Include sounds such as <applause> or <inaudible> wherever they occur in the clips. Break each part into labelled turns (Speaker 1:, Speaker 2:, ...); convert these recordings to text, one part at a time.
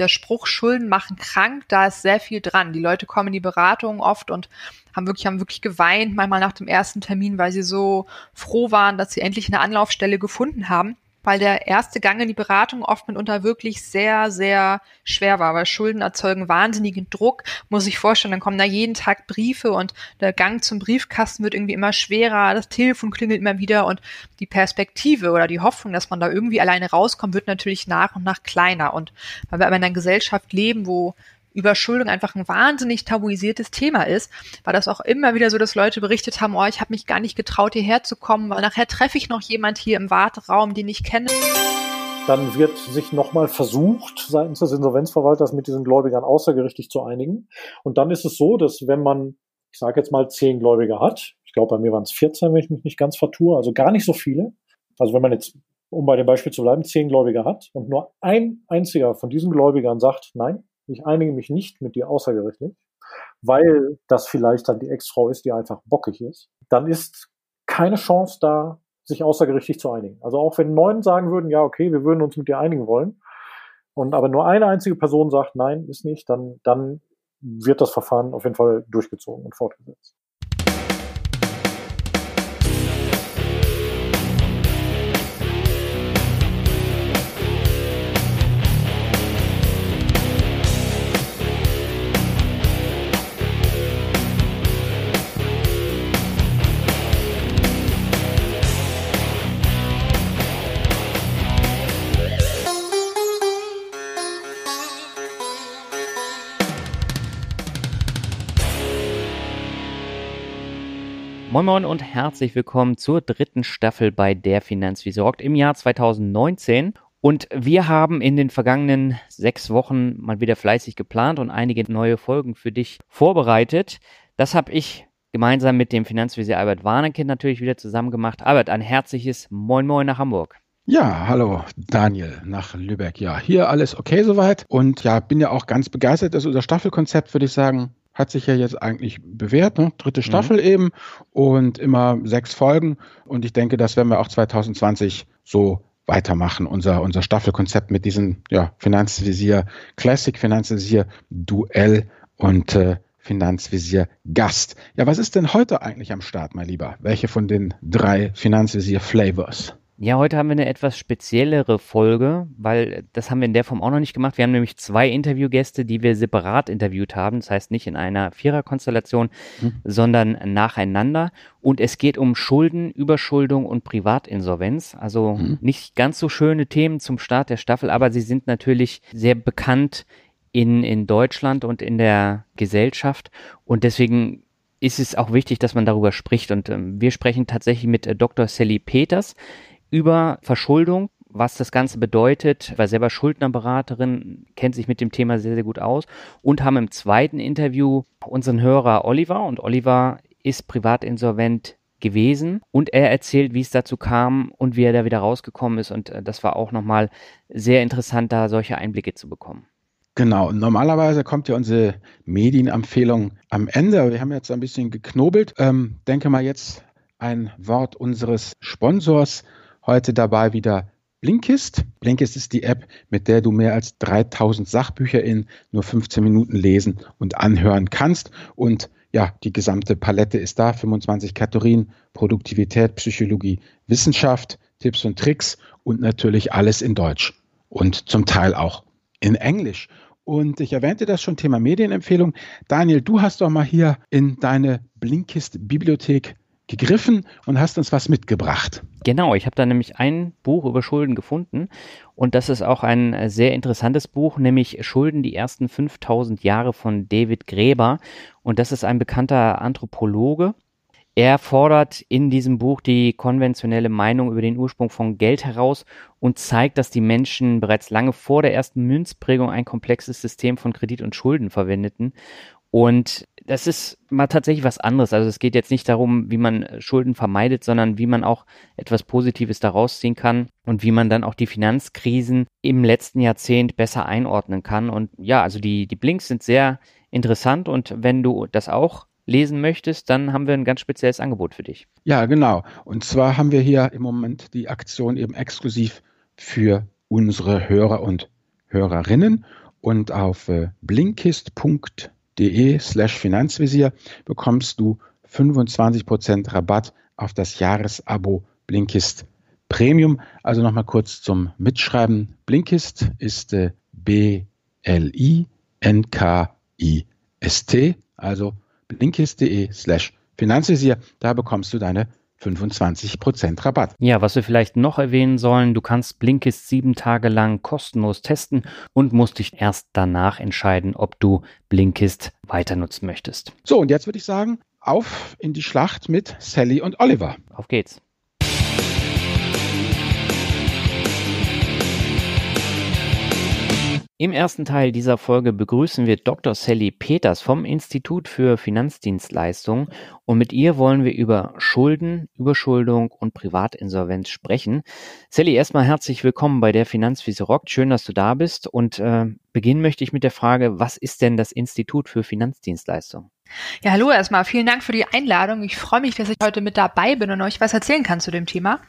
Speaker 1: der Spruch Schulden machen krank, da ist sehr viel dran. Die Leute kommen in die Beratung oft und haben wirklich, haben wirklich geweint, manchmal nach dem ersten Termin, weil sie so froh waren, dass sie endlich eine Anlaufstelle gefunden haben weil der erste Gang in die Beratung oft mitunter wirklich sehr, sehr schwer war, weil Schulden erzeugen wahnsinnigen Druck, muss ich vorstellen, dann kommen da jeden Tag Briefe und der Gang zum Briefkasten wird irgendwie immer schwerer, das Telefon klingelt immer wieder und die Perspektive oder die Hoffnung, dass man da irgendwie alleine rauskommt, wird natürlich nach und nach kleiner. Und weil wir aber in einer Gesellschaft leben, wo Überschuldung einfach ein wahnsinnig tabuisiertes Thema ist, war das auch immer wieder so, dass Leute berichtet haben, oh, ich habe mich gar nicht getraut, hierher zu kommen, weil nachher treffe ich noch jemand hier im Warteraum, den ich kenne.
Speaker 2: Dann wird sich nochmal versucht, seitens des Insolvenzverwalters mit diesen Gläubigern außergerichtlich zu einigen. Und dann ist es so, dass wenn man, ich sage jetzt mal, zehn Gläubiger hat, ich glaube, bei mir waren es 14, wenn ich mich nicht ganz vertue, also gar nicht so viele. Also wenn man jetzt, um bei dem Beispiel zu bleiben, zehn Gläubiger hat und nur ein einziger von diesen Gläubigern sagt, nein, ich einige mich nicht mit dir außergerichtlich, weil das vielleicht dann die Ex-Frau ist, die einfach bockig ist, dann ist keine Chance da, sich außergerichtlich zu einigen. Also auch wenn neun sagen würden, ja, okay, wir würden uns mit dir einigen wollen, und aber nur eine einzige Person sagt, nein, ist nicht, dann, dann wird das Verfahren auf jeden Fall durchgezogen und fortgesetzt.
Speaker 3: Moin Moin und herzlich willkommen zur dritten Staffel bei Der Finanz wie sorgt im Jahr 2019. Und wir haben in den vergangenen sechs Wochen mal wieder fleißig geplant und einige neue Folgen für dich vorbereitet. Das habe ich gemeinsam mit dem Finanzvisier Albert Warnecke natürlich wieder zusammen gemacht. Albert, ein herzliches Moin Moin nach Hamburg.
Speaker 4: Ja, hallo Daniel nach Lübeck. Ja, hier alles okay soweit. Und ja, bin ja auch ganz begeistert, dass unser Staffelkonzept, würde ich sagen, hat sich ja jetzt eigentlich bewährt, ne? dritte Staffel mhm. eben und immer sechs Folgen. Und ich denke, das werden wir auch 2020 so weitermachen. Unser, unser Staffelkonzept mit diesem ja, Finanzvisier Classic, Finanzvisier Duell und äh, Finanzvisier Gast. Ja, was ist denn heute eigentlich am Start, mein Lieber? Welche von den drei Finanzvisier Flavors?
Speaker 3: Ja, heute haben wir eine etwas speziellere Folge, weil das haben wir in der Form auch noch nicht gemacht. Wir haben nämlich zwei Interviewgäste, die wir separat interviewt haben. Das heißt nicht in einer Viererkonstellation, hm. sondern nacheinander. Und es geht um Schulden, Überschuldung und Privatinsolvenz. Also hm. nicht ganz so schöne Themen zum Start der Staffel, aber sie sind natürlich sehr bekannt in, in Deutschland und in der Gesellschaft. Und deswegen ist es auch wichtig, dass man darüber spricht. Und ähm, wir sprechen tatsächlich mit äh, Dr. Sally Peters über Verschuldung, was das Ganze bedeutet, war selber Schuldnerberaterin, kennt sich mit dem Thema sehr, sehr gut aus und haben im zweiten Interview unseren Hörer Oliver und Oliver ist privatinsolvent gewesen und er erzählt, wie es dazu kam und wie er da wieder rausgekommen ist und äh, das war auch nochmal sehr interessant, da solche Einblicke zu bekommen.
Speaker 4: Genau, normalerweise kommt ja unsere Medienempfehlung am Ende, wir haben jetzt ein bisschen geknobelt. Ähm, denke mal jetzt ein Wort unseres Sponsors Heute dabei wieder Blinkist. Blinkist ist die App, mit der du mehr als 3000 Sachbücher in nur 15 Minuten lesen und anhören kannst. Und ja, die gesamte Palette ist da. 25 Kategorien, Produktivität, Psychologie, Wissenschaft, Tipps und Tricks und natürlich alles in Deutsch und zum Teil auch in Englisch. Und ich erwähnte das schon, Thema Medienempfehlung. Daniel, du hast doch mal hier in deine Blinkist-Bibliothek gegriffen und hast uns was mitgebracht.
Speaker 3: Genau, ich habe da nämlich ein Buch über Schulden gefunden und das ist auch ein äh, sehr interessantes Buch, nämlich Schulden die ersten 5000 Jahre von David Gräber und das ist ein bekannter Anthropologe. Er fordert in diesem Buch die konventionelle Meinung über den Ursprung von Geld heraus und zeigt, dass die Menschen bereits lange vor der ersten Münzprägung ein komplexes System von Kredit und Schulden verwendeten und das ist mal tatsächlich was anderes. Also es geht jetzt nicht darum, wie man Schulden vermeidet, sondern wie man auch etwas Positives daraus ziehen kann und wie man dann auch die Finanzkrisen im letzten Jahrzehnt besser einordnen kann. Und ja, also die, die Blinks sind sehr interessant und wenn du das auch lesen möchtest, dann haben wir ein ganz spezielles Angebot für dich.
Speaker 4: Ja, genau. Und zwar haben wir hier im Moment die Aktion eben exklusiv für unsere Hörer und Hörerinnen. Und auf äh, blinkist.de slash Finanzvisier bekommst du 25% Rabatt auf das Jahresabo Blinkist Premium. Also nochmal kurz zum Mitschreiben. Blinkist ist äh, B-L-I-N-K-I-S-T, also blinkist.de slash Finanzvisier. Da bekommst du deine 25% Rabatt.
Speaker 3: Ja, was wir vielleicht noch erwähnen sollen, du kannst Blinkist sieben Tage lang kostenlos testen und musst dich erst danach entscheiden, ob du Blinkist weiter nutzen möchtest.
Speaker 4: So, und jetzt würde ich sagen, auf in die Schlacht mit Sally und Oliver.
Speaker 3: Auf geht's. Im ersten Teil dieser Folge begrüßen wir Dr. Sally Peters vom Institut für Finanzdienstleistungen und mit ihr wollen wir über Schulden, Überschuldung und Privatinsolvenz sprechen. Sally, erstmal herzlich willkommen bei der Finanzwiese Rock. Schön, dass du da bist und äh, beginnen möchte ich mit der Frage, was ist denn das Institut für Finanzdienstleistungen?
Speaker 1: Ja, hallo erstmal. Vielen Dank für die Einladung. Ich freue mich, dass ich heute mit dabei bin und euch was erzählen kann zu dem Thema.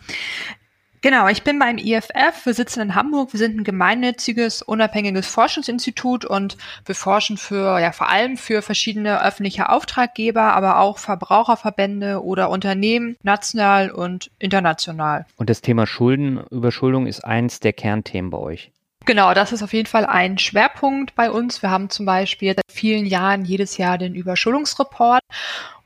Speaker 1: Genau, ich bin beim IFF. Wir sitzen in Hamburg. Wir sind ein gemeinnütziges, unabhängiges Forschungsinstitut und wir forschen für, ja, vor allem für verschiedene öffentliche Auftraggeber, aber auch Verbraucherverbände oder Unternehmen, national und international.
Speaker 3: Und das Thema Schuldenüberschuldung ist eins der Kernthemen bei euch.
Speaker 1: Genau, das ist auf jeden Fall ein Schwerpunkt bei uns. Wir haben zum Beispiel seit vielen Jahren jedes Jahr den Überschuldungsreport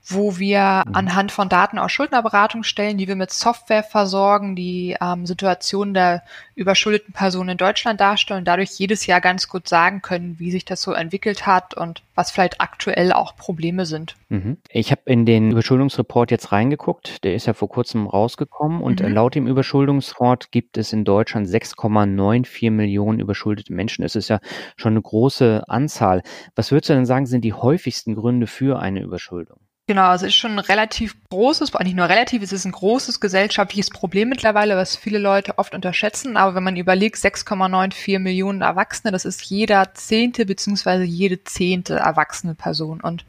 Speaker 1: wo wir mhm. anhand von Daten aus Schuldnerberatungsstellen, die wir mit Software versorgen, die ähm, Situation der überschuldeten Personen in Deutschland darstellen, dadurch jedes Jahr ganz gut sagen können, wie sich das so entwickelt hat und was vielleicht aktuell auch Probleme sind.
Speaker 3: Mhm. Ich habe in den Überschuldungsreport jetzt reingeguckt, der ist ja vor kurzem rausgekommen und mhm. laut dem Überschuldungsreport gibt es in Deutschland 6,94 Millionen überschuldete Menschen. Es ist ja schon eine große Anzahl. Was würdest du denn sagen, sind die häufigsten Gründe für eine Überschuldung?
Speaker 1: Genau, es ist schon ein relativ großes, nicht nur relativ, es ist ein großes gesellschaftliches Problem mittlerweile, was viele Leute oft unterschätzen. Aber wenn man überlegt, 6,94 Millionen Erwachsene, das ist jeder zehnte beziehungsweise jede zehnte erwachsene Person. Und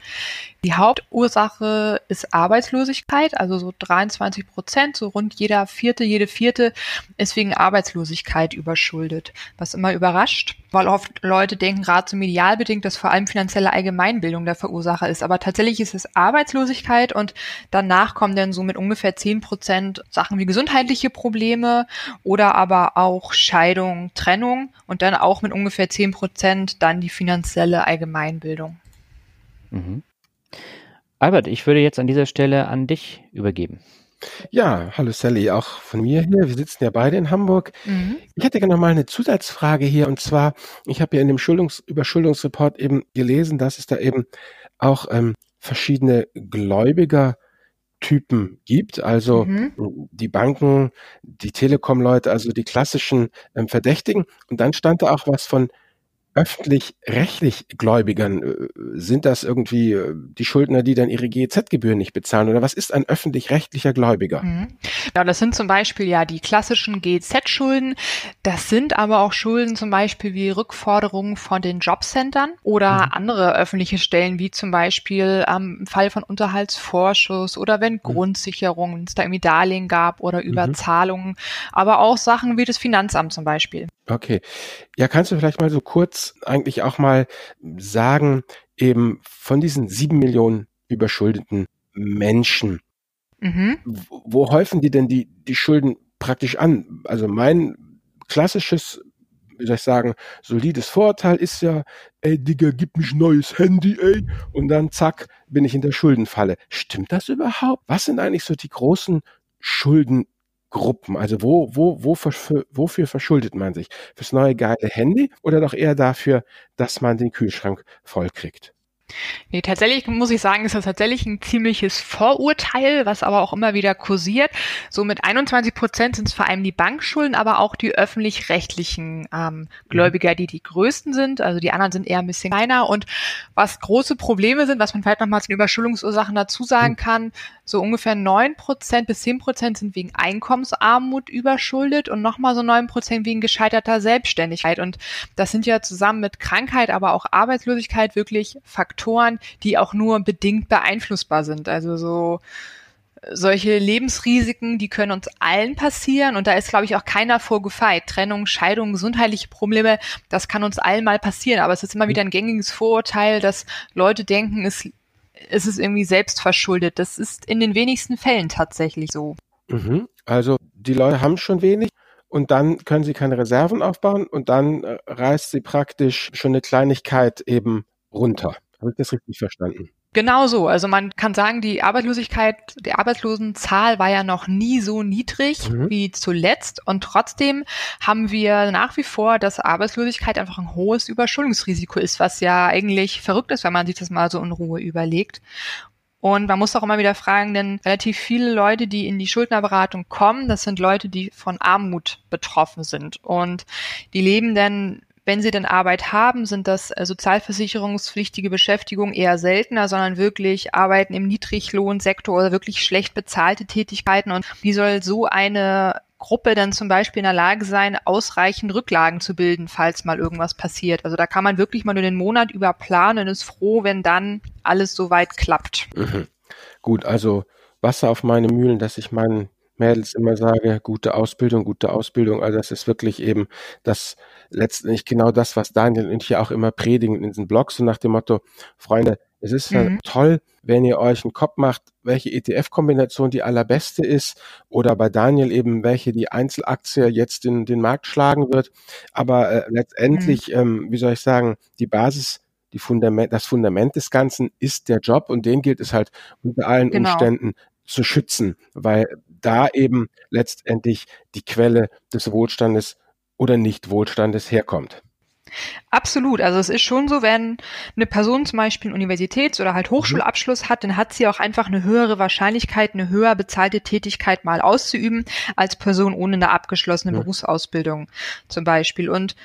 Speaker 1: die Hauptursache ist Arbeitslosigkeit, also so 23 Prozent, so rund jeder vierte, jede vierte ist wegen Arbeitslosigkeit überschuldet, was immer überrascht, weil oft Leute denken, gerade so medialbedingt, dass vor allem finanzielle Allgemeinbildung der Verursacher ist. Aber tatsächlich ist es Arbeitslosigkeit und danach kommen dann so mit ungefähr 10 Prozent Sachen wie gesundheitliche Probleme oder aber auch Scheidung, Trennung und dann auch mit ungefähr 10 Prozent dann die finanzielle Allgemeinbildung.
Speaker 3: Mhm. Albert, ich würde jetzt an dieser Stelle an dich übergeben.
Speaker 5: Ja, hallo Sally, auch von mir hier. Wir sitzen ja beide in Hamburg. Mhm. Ich hätte gerne noch mal eine Zusatzfrage hier und zwar, ich habe ja in dem Schuldungs Überschuldungsreport eben gelesen, dass es da eben auch ähm, verschiedene Gläubigertypen gibt, also mhm. die Banken, die Telekom-Leute, also die klassischen ähm, Verdächtigen. Und dann stand da auch was von öffentlich-rechtlich Gläubigern? Äh, sind das irgendwie äh, die Schuldner, die dann ihre GEZ-Gebühren nicht bezahlen? Oder was ist ein öffentlich-rechtlicher Gläubiger? Mhm.
Speaker 1: Ja, das sind zum Beispiel ja die klassischen GEZ-Schulden. Das sind aber auch Schulden zum Beispiel wie Rückforderungen von den Jobcentern oder mhm. andere öffentliche Stellen, wie zum Beispiel ähm, im Fall von Unterhaltsvorschuss oder wenn mhm. Grundsicherungen, es da irgendwie Darlehen gab oder mhm. Überzahlungen, aber auch Sachen wie das Finanzamt zum Beispiel.
Speaker 5: Okay. Ja, kannst du vielleicht mal so kurz eigentlich auch mal sagen, eben von diesen sieben Millionen überschuldeten Menschen, mhm. wo, häufen die denn die, die Schulden praktisch an? Also mein klassisches, wie soll ich sagen, solides Vorurteil ist ja, ey Digga, gib mich neues Handy, ey, und dann zack, bin ich in der Schuldenfalle. Stimmt das überhaupt? Was sind eigentlich so die großen Schulden Gruppen? Also wo, wo, wo, wofür verschuldet man sich? Fürs neue geile Handy oder doch eher dafür, dass man den Kühlschrank voll kriegt?
Speaker 1: Nee, tatsächlich muss ich sagen, ist das tatsächlich ein ziemliches Vorurteil, was aber auch immer wieder kursiert. So mit 21 Prozent sind es vor allem die Bankschulden, aber auch die öffentlich-rechtlichen ähm, Gläubiger, die die größten sind. Also die anderen sind eher ein bisschen kleiner. Und was große Probleme sind, was man vielleicht nochmal zu den Überschuldungsursachen dazu sagen mhm. kann, so ungefähr neun Prozent bis zehn Prozent sind wegen Einkommensarmut überschuldet und nochmal so neun Prozent wegen gescheiterter Selbstständigkeit. Und das sind ja zusammen mit Krankheit, aber auch Arbeitslosigkeit wirklich Faktoren, die auch nur bedingt beeinflussbar sind. Also so solche Lebensrisiken, die können uns allen passieren und da ist, glaube ich, auch keiner vorgefeit. Trennung, Scheidung, gesundheitliche Probleme, das kann uns allen mal passieren. Aber es ist immer wieder ein gängiges Vorurteil, dass Leute denken, es, es ist irgendwie selbst verschuldet. Das ist in den wenigsten Fällen tatsächlich so.
Speaker 5: Mhm. Also die Leute haben schon wenig und dann können sie keine Reserven aufbauen und dann äh, reißt sie praktisch schon eine Kleinigkeit eben runter. Habe ich das richtig verstanden?
Speaker 1: Genau so. Also man kann sagen, die Arbeitslosigkeit, die Arbeitslosenzahl war ja noch nie so niedrig mhm. wie zuletzt. Und trotzdem haben wir nach wie vor, dass Arbeitslosigkeit einfach ein hohes Überschuldungsrisiko ist, was ja eigentlich verrückt ist, wenn man sich das mal so in Ruhe überlegt. Und man muss auch immer wieder fragen, denn relativ viele Leute, die in die Schuldnerberatung kommen, das sind Leute, die von Armut betroffen sind. Und die leben dann wenn sie denn Arbeit haben, sind das äh, sozialversicherungspflichtige Beschäftigung eher seltener, sondern wirklich Arbeiten im Niedriglohnsektor oder wirklich schlecht bezahlte Tätigkeiten. Und wie soll so eine Gruppe dann zum Beispiel in der Lage sein, ausreichend Rücklagen zu bilden, falls mal irgendwas passiert. Also da kann man wirklich mal nur den Monat über planen und ist froh, wenn dann alles soweit klappt.
Speaker 5: Mhm. Gut, also Wasser auf meine Mühlen, dass ich meinen Mädels immer sage, gute Ausbildung, gute Ausbildung. Also das ist wirklich eben das letztendlich genau das, was Daniel und ich ja auch immer predigen in diesen Blogs, so nach dem Motto, Freunde, es ist ja mhm. toll, wenn ihr euch einen Kopf macht, welche ETF-Kombination die allerbeste ist oder bei Daniel eben, welche die Einzelaktie jetzt in den Markt schlagen wird. Aber äh, letztendlich, mhm. ähm, wie soll ich sagen, die Basis die Fundament, das Fundament des Ganzen ist der Job und den gilt es halt unter allen genau. Umständen zu schützen, weil da eben letztendlich die Quelle des Wohlstandes oder Nicht-Wohlstandes herkommt.
Speaker 1: Absolut. Also es ist schon so, wenn eine Person zum Beispiel einen Universitäts- oder halt Hochschulabschluss hat, dann hat sie auch einfach eine höhere Wahrscheinlichkeit, eine höher bezahlte Tätigkeit mal auszuüben, als Person ohne eine abgeschlossene ja. Berufsausbildung zum Beispiel. Und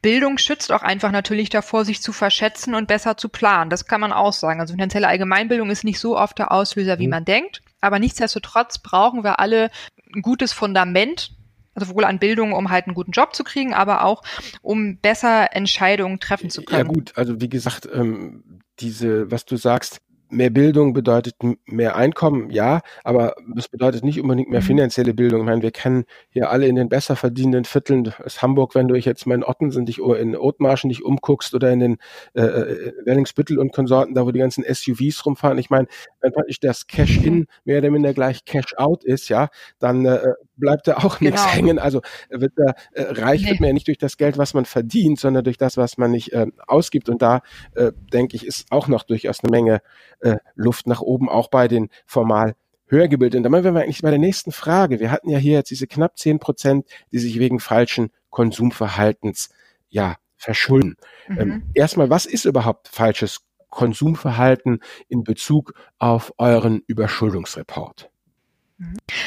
Speaker 1: Bildung schützt auch einfach natürlich davor, sich zu verschätzen und besser zu planen. Das kann man auch sagen. Also finanzielle Allgemeinbildung ist nicht so oft der Auslöser, wie mhm. man denkt. Aber nichtsdestotrotz brauchen wir alle ein gutes Fundament, also sowohl an Bildung, um halt einen guten Job zu kriegen, aber auch um besser Entscheidungen treffen zu können.
Speaker 5: Ja gut, also wie gesagt, ähm, diese, was du sagst, mehr Bildung bedeutet mehr Einkommen, ja, aber das bedeutet nicht unbedingt mehr mhm. finanzielle Bildung. Ich meine, wir kennen hier alle in den besser verdienenden Vierteln aus Hamburg, wenn du jetzt mal in Ottensen dich in Othmarschen dich umguckst oder in den äh, äh, Wellingsbüttel und Konsorten, da wo die ganzen SUVs rumfahren. Ich meine, wenn praktisch das Cash-In mehr oder minder gleich Cash-Out ist, ja, dann äh, bleibt da auch nichts genau. hängen. Also wird da, äh, reich nee. wird man ja nicht durch das Geld, was man verdient, sondern durch das, was man nicht äh, ausgibt. Und da, äh, denke ich, ist auch noch durchaus eine Menge äh, Luft nach oben, auch bei den formal höher gebildeten. Da wären wir eigentlich bei der nächsten Frage. Wir hatten ja hier jetzt diese knapp zehn Prozent, die sich wegen falschen Konsumverhaltens ja verschulden. Mhm. Ähm, erstmal, was ist überhaupt falsches Konsumverhalten in Bezug auf euren Überschuldungsreport?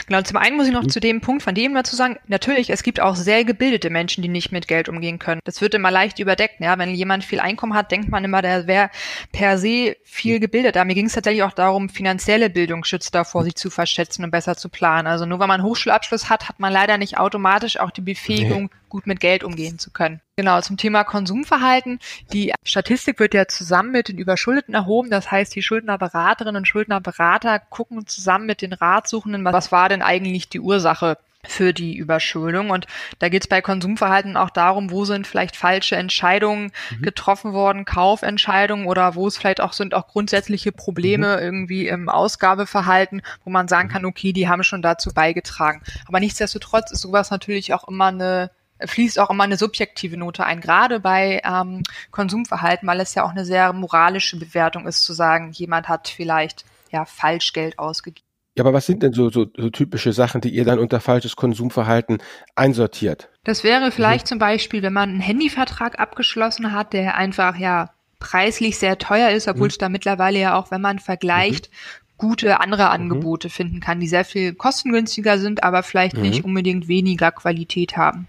Speaker 1: Genau, zum einen muss ich noch mhm. zu dem Punkt von dem dazu sagen, natürlich, es gibt auch sehr gebildete Menschen, die nicht mit Geld umgehen können. Das wird immer leicht überdeckt. Ja? Wenn jemand viel Einkommen hat, denkt man immer, der wäre per se viel gebildeter. Mir ging es tatsächlich auch darum, finanzielle Bildung schützt davor, sich zu verschätzen und besser zu planen. Also nur weil man einen Hochschulabschluss hat, hat man leider nicht automatisch auch die Befähigung, nee gut mit Geld umgehen zu können. Genau, zum Thema Konsumverhalten. Die Statistik wird ja zusammen mit den Überschuldeten erhoben. Das heißt, die Schuldnerberaterinnen und Schuldnerberater gucken zusammen mit den Ratsuchenden, was war denn eigentlich die Ursache für die Überschuldung. Und da geht es bei Konsumverhalten auch darum, wo sind vielleicht falsche Entscheidungen mhm. getroffen worden, Kaufentscheidungen oder wo es vielleicht auch sind auch grundsätzliche Probleme mhm. irgendwie im Ausgabeverhalten, wo man sagen mhm. kann, okay, die haben schon dazu beigetragen. Aber nichtsdestotrotz ist sowas natürlich auch immer eine fließt auch immer eine subjektive Note ein, gerade bei ähm, Konsumverhalten, weil es ja auch eine sehr moralische Bewertung ist, zu sagen, jemand hat vielleicht ja falsch Geld ausgegeben.
Speaker 5: Ja, aber was sind denn so, so, so typische Sachen, die ihr dann unter falsches Konsumverhalten einsortiert?
Speaker 1: Das wäre vielleicht mhm. zum Beispiel, wenn man einen Handyvertrag abgeschlossen hat, der einfach ja preislich sehr teuer ist, obwohl mhm. es da mittlerweile ja auch, wenn man vergleicht, mhm. gute andere mhm. Angebote finden kann, die sehr viel kostengünstiger sind, aber vielleicht nicht mhm. unbedingt weniger Qualität haben.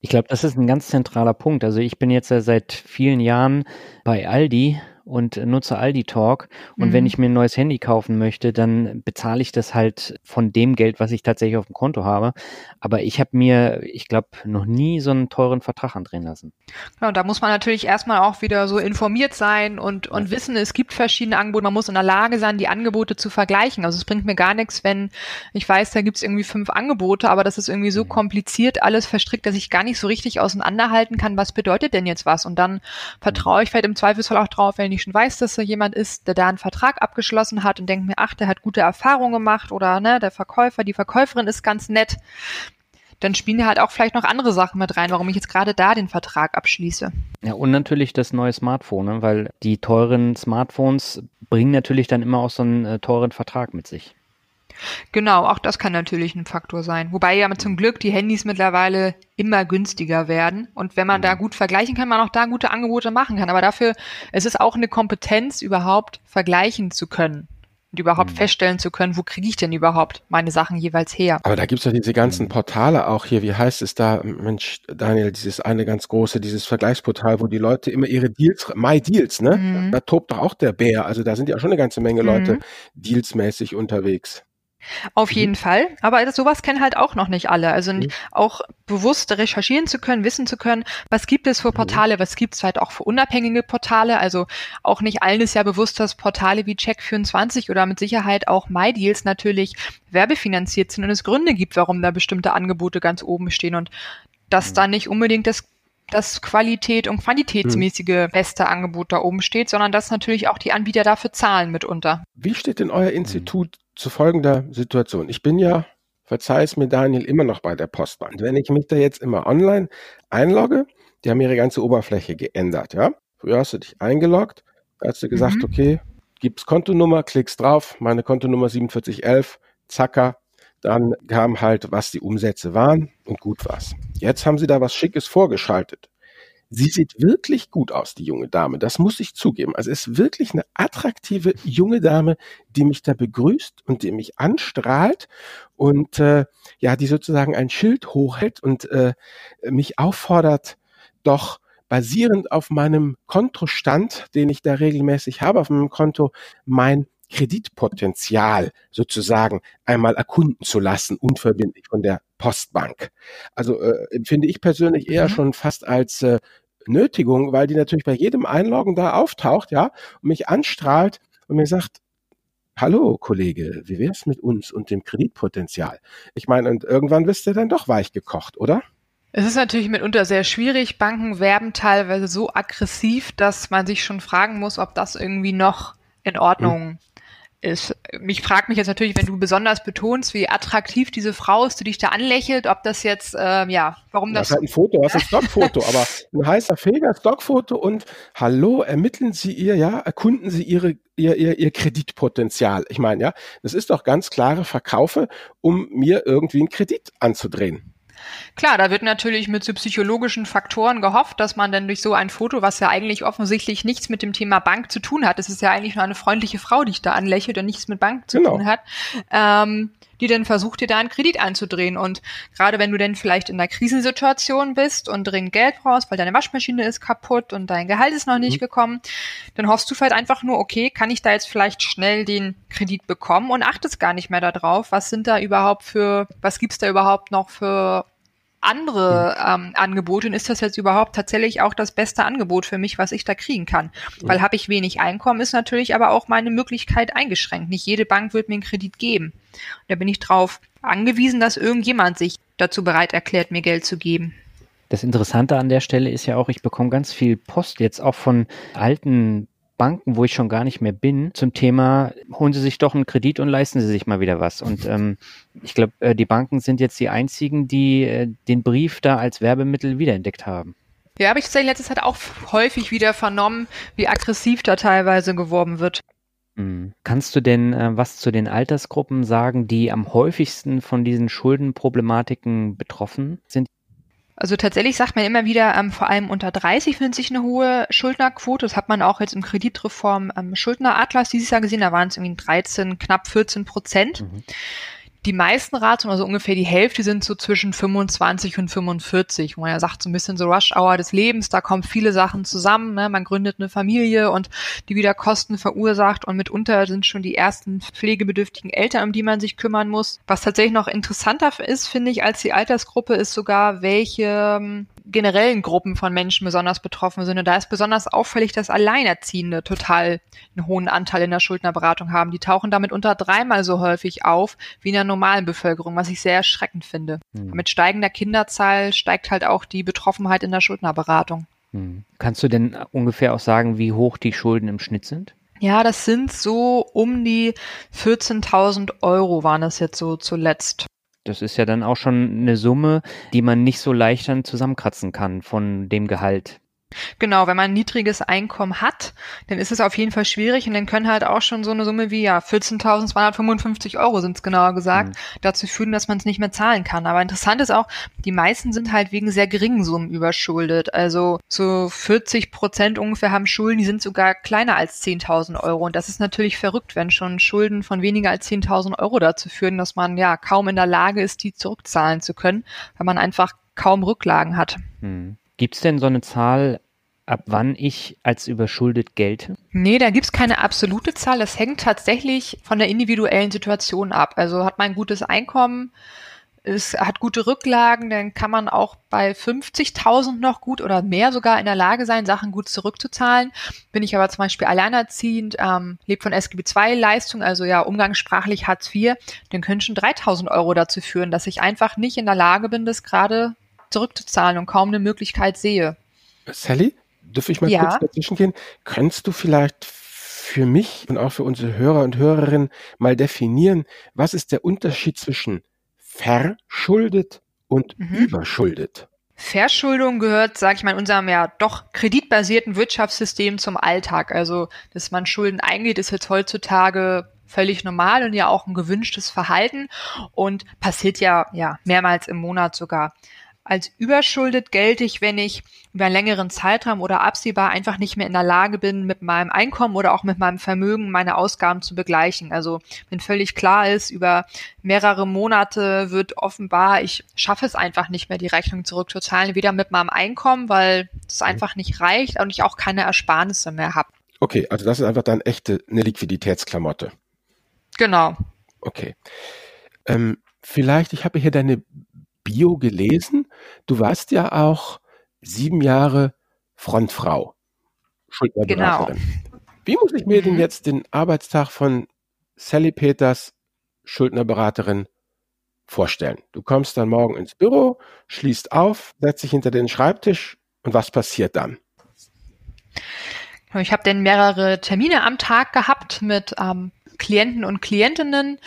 Speaker 3: Ich glaube, das ist ein ganz zentraler Punkt. Also ich bin jetzt seit vielen Jahren bei Aldi und nutze Aldi Talk. Und mhm. wenn ich mir ein neues Handy kaufen möchte, dann bezahle ich das halt von dem Geld, was ich tatsächlich auf dem Konto habe. Aber ich habe mir, ich glaube, noch nie so einen teuren Vertrag andrehen lassen.
Speaker 1: Genau, da muss man natürlich erstmal auch wieder so informiert sein und, und wissen, es gibt verschiedene Angebote. Man muss in der Lage sein, die Angebote zu vergleichen. Also es bringt mir gar nichts, wenn ich weiß, da gibt es irgendwie fünf Angebote, aber das ist irgendwie so mhm. kompliziert, alles verstrickt, dass ich gar nicht so richtig auseinanderhalten kann, was bedeutet denn jetzt was. Und dann vertraue ich vielleicht im Zweifelsfall auch drauf, wenn ich schon weiß, dass da jemand ist, der da einen Vertrag abgeschlossen hat und denkt mir, ach, der hat gute Erfahrungen gemacht oder ne, der Verkäufer, die Verkäuferin ist ganz nett, dann spielen ja halt auch vielleicht noch andere Sachen mit rein, warum ich jetzt gerade da den Vertrag abschließe.
Speaker 3: Ja, und natürlich das neue Smartphone, ne? weil die teuren Smartphones bringen natürlich dann immer auch so einen äh, teuren Vertrag mit sich.
Speaker 1: Genau, auch das kann natürlich ein Faktor sein. Wobei ja zum Glück die Handys mittlerweile immer günstiger werden. Und wenn man da mhm. gut vergleichen kann, man auch da gute Angebote machen kann. Aber dafür es ist auch eine Kompetenz, überhaupt vergleichen zu können und überhaupt mhm. feststellen zu können, wo kriege ich denn überhaupt meine Sachen jeweils her.
Speaker 5: Aber da gibt's ja diese ganzen mhm. Portale auch hier, wie heißt es da, Mensch, Daniel, dieses eine ganz große, dieses Vergleichsportal, wo die Leute immer ihre Deals, My Deals, ne? Mhm. Da, da, tobt doch auch der Bär. Also da sind ja schon eine ganze Menge Leute mhm. dealsmäßig unterwegs.
Speaker 1: Auf mhm. jeden Fall. Aber sowas kennen halt auch noch nicht alle. Also mhm. auch bewusst recherchieren zu können, wissen zu können, was gibt es für mhm. Portale, was gibt es halt auch für unabhängige Portale. Also auch nicht allen ist ja bewusst, dass Portale wie Check24 oder mit Sicherheit auch MyDeals natürlich werbefinanziert sind und es Gründe gibt, warum da bestimmte Angebote ganz oben stehen und dass da nicht unbedingt das das Qualität und quantitätsmäßige beste Angebot da oben steht, sondern dass natürlich auch die Anbieter dafür zahlen mitunter.
Speaker 5: Wie steht denn euer Institut zu folgender Situation. Ich bin ja, verzeih es mir Daniel, immer noch bei der Postbank. Wenn ich mich da jetzt immer online einlogge, die haben ihre ganze Oberfläche geändert, ja. Früher hast du dich eingeloggt, hast du gesagt, mhm. okay, gibst Kontonummer, klickst drauf, meine Kontonummer 4711, zacker, dann kam halt, was die Umsätze waren und gut war's. Jetzt haben sie da was Schickes vorgeschaltet. Sie sieht wirklich gut aus, die junge Dame. Das muss ich zugeben. Also es ist wirklich eine attraktive junge Dame, die mich da begrüßt und die mich anstrahlt und äh, ja, die sozusagen ein Schild hochhält und äh, mich auffordert, doch basierend auf meinem Kontostand, den ich da regelmäßig habe auf meinem Konto, mein Kreditpotenzial sozusagen einmal erkunden zu lassen, unverbindlich von der Postbank. Also äh, empfinde ich persönlich eher mhm. schon fast als äh, Nötigung, weil die natürlich bei jedem Einloggen da auftaucht, ja, und mich anstrahlt und mir sagt, Hallo, Kollege, wie wär's mit uns und dem Kreditpotenzial? Ich meine, und irgendwann wirst du dann doch weich gekocht, oder?
Speaker 1: Es ist natürlich mitunter sehr schwierig. Banken werben teilweise so aggressiv, dass man sich schon fragen muss, ob das irgendwie noch in Ordnung hm ist. Mich fragt mich jetzt natürlich, wenn du besonders betonst, wie attraktiv diese Frau ist, die dich da anlächelt, ob das jetzt, ähm, ja, warum das.
Speaker 5: Das ist halt ein Foto, das ist ein <laughs> Stockfoto, aber ein heißer Feger Stockfoto und hallo, ermitteln Sie ihr, ja, erkunden Sie ihre, ihr, ihr, ihr Kreditpotenzial. Ich meine, ja, das ist doch ganz klare Verkaufe, um mir irgendwie einen Kredit anzudrehen.
Speaker 1: Klar, da wird natürlich mit so psychologischen Faktoren gehofft, dass man dann durch so ein Foto, was ja eigentlich offensichtlich nichts mit dem Thema Bank zu tun hat, es ist ja eigentlich nur eine freundliche Frau, die ich da anlächelt und nichts mit Bank zu genau. tun hat, ähm, die dann versucht, dir da einen Kredit anzudrehen. Und gerade wenn du dann vielleicht in einer Krisensituation bist und dringend Geld brauchst, weil deine Waschmaschine ist kaputt und dein Gehalt ist noch nicht mhm. gekommen, dann hoffst du vielleicht einfach nur, okay, kann ich da jetzt vielleicht schnell den Kredit bekommen und achtest gar nicht mehr darauf, was sind da überhaupt für, was gibt's da überhaupt noch für andere ähm, Angebote und ist das jetzt überhaupt tatsächlich auch das beste Angebot für mich, was ich da kriegen kann? Weil habe ich wenig Einkommen, ist natürlich aber auch meine Möglichkeit eingeschränkt. Nicht jede Bank wird mir einen Kredit geben. da bin ich drauf angewiesen, dass irgendjemand sich dazu bereit erklärt, mir Geld zu geben.
Speaker 3: Das Interessante an der Stelle ist ja auch, ich bekomme ganz viel Post jetzt auch von alten Banken, wo ich schon gar nicht mehr bin, zum Thema, holen Sie sich doch einen Kredit und leisten Sie sich mal wieder was. Und ähm, ich glaube, äh, die Banken sind jetzt die einzigen, die äh, den Brief da als Werbemittel wiederentdeckt haben.
Speaker 1: Ja, habe ich tatsächlich letztes Zeit auch häufig wieder vernommen, wie aggressiv da teilweise geworben wird.
Speaker 3: Mhm. Kannst du denn äh, was zu den Altersgruppen sagen, die am häufigsten von diesen Schuldenproblematiken betroffen sind?
Speaker 1: Also tatsächlich sagt man immer wieder, ähm, vor allem unter 30 findet sich eine hohe Schuldnerquote. Das hat man auch jetzt im Kreditreform ähm, Schuldneratlas dieses Jahr gesehen. Da waren es irgendwie 13, knapp 14 Prozent. Mhm. Die meisten Ratungen, also ungefähr die Hälfte, sind so zwischen 25 und 45, wo man ja sagt, so ein bisschen so Rush-Hour des Lebens, da kommen viele Sachen zusammen, ne? man gründet eine Familie und die wieder Kosten verursacht und mitunter sind schon die ersten pflegebedürftigen Eltern, um die man sich kümmern muss. Was tatsächlich noch interessanter ist, finde ich, als die Altersgruppe, ist sogar, welche ähm, generellen Gruppen von Menschen besonders betroffen sind. Und da ist besonders auffällig, dass Alleinerziehende total einen hohen Anteil in der Schuldnerberatung haben. Die tauchen damit unter dreimal so häufig auf wie in der normalen Bevölkerung, was ich sehr erschreckend finde. Mhm. Mit steigender Kinderzahl steigt halt auch die Betroffenheit in der Schuldnerberatung.
Speaker 3: Mhm. Kannst du denn ungefähr auch sagen, wie hoch die Schulden im Schnitt sind?
Speaker 1: Ja, das sind so um die 14.000 Euro waren es jetzt so zuletzt.
Speaker 3: Das ist ja dann auch schon eine Summe, die man nicht so leicht dann zusammenkratzen kann von dem Gehalt.
Speaker 1: Genau, wenn man ein niedriges Einkommen hat, dann ist es auf jeden Fall schwierig und dann können halt auch schon so eine Summe wie ja 14.255 Euro sind es genauer gesagt, mhm. dazu führen, dass man es nicht mehr zahlen kann. Aber interessant ist auch, die meisten sind halt wegen sehr geringen Summen überschuldet. Also so 40 Prozent ungefähr haben Schulden, die sind sogar kleiner als 10.000 Euro. Und das ist natürlich verrückt, wenn schon Schulden von weniger als 10.000 Euro dazu führen, dass man ja kaum in der Lage ist, die zurückzahlen zu können, weil man einfach kaum Rücklagen hat.
Speaker 3: Mhm. Gibt es denn so eine Zahl, ab wann ich als überschuldet gelte?
Speaker 1: Nee, da gibt's keine absolute Zahl. Das hängt tatsächlich von der individuellen Situation ab. Also hat man ein gutes Einkommen, es hat gute Rücklagen, dann kann man auch bei 50.000 noch gut oder mehr sogar in der Lage sein, Sachen gut zurückzuzahlen. Bin ich aber zum Beispiel alleinerziehend, ähm, lebt von SGB II-Leistung, also ja umgangssprachlich Hartz IV, dann können schon 3.000 Euro dazu führen, dass ich einfach nicht in der Lage bin, das gerade zurückzuzahlen und kaum eine Möglichkeit sehe.
Speaker 5: Sally, dürfte ich mal ja. kurz dazwischen gehen? Könntest du vielleicht für mich und auch für unsere Hörer und Hörerinnen mal definieren, was ist der Unterschied zwischen verschuldet und mhm. überschuldet?
Speaker 1: Verschuldung gehört, sage ich mal, in unserem ja doch kreditbasierten Wirtschaftssystem zum Alltag. Also, dass man Schulden eingeht, ist jetzt heutzutage völlig normal und ja auch ein gewünschtes Verhalten und passiert ja, ja mehrmals im Monat sogar. Als überschuldet gelte ich, wenn ich über einen längeren Zeitraum oder absehbar einfach nicht mehr in der Lage bin, mit meinem Einkommen oder auch mit meinem Vermögen meine Ausgaben zu begleichen. Also wenn völlig klar ist, über mehrere Monate wird offenbar, ich schaffe es einfach nicht mehr, die Rechnung zurückzuzahlen, weder mit meinem Einkommen, weil es mhm. einfach nicht reicht und ich auch keine Ersparnisse mehr habe.
Speaker 5: Okay, also das ist einfach dann echte eine Liquiditätsklamotte.
Speaker 1: Genau.
Speaker 5: Okay. Ähm, vielleicht, ich habe hier deine Bio gelesen. Du warst ja auch sieben Jahre Frontfrau,
Speaker 1: Schuldnerberaterin.
Speaker 5: Genau. Wie muss ich mir mhm. denn jetzt den Arbeitstag von Sally Peters, Schuldnerberaterin, vorstellen? Du kommst dann morgen ins Büro, schließt auf, setzt dich hinter den Schreibtisch und was passiert dann?
Speaker 1: Ich habe dann mehrere Termine am Tag gehabt mit ähm, Klienten und Klientinnen,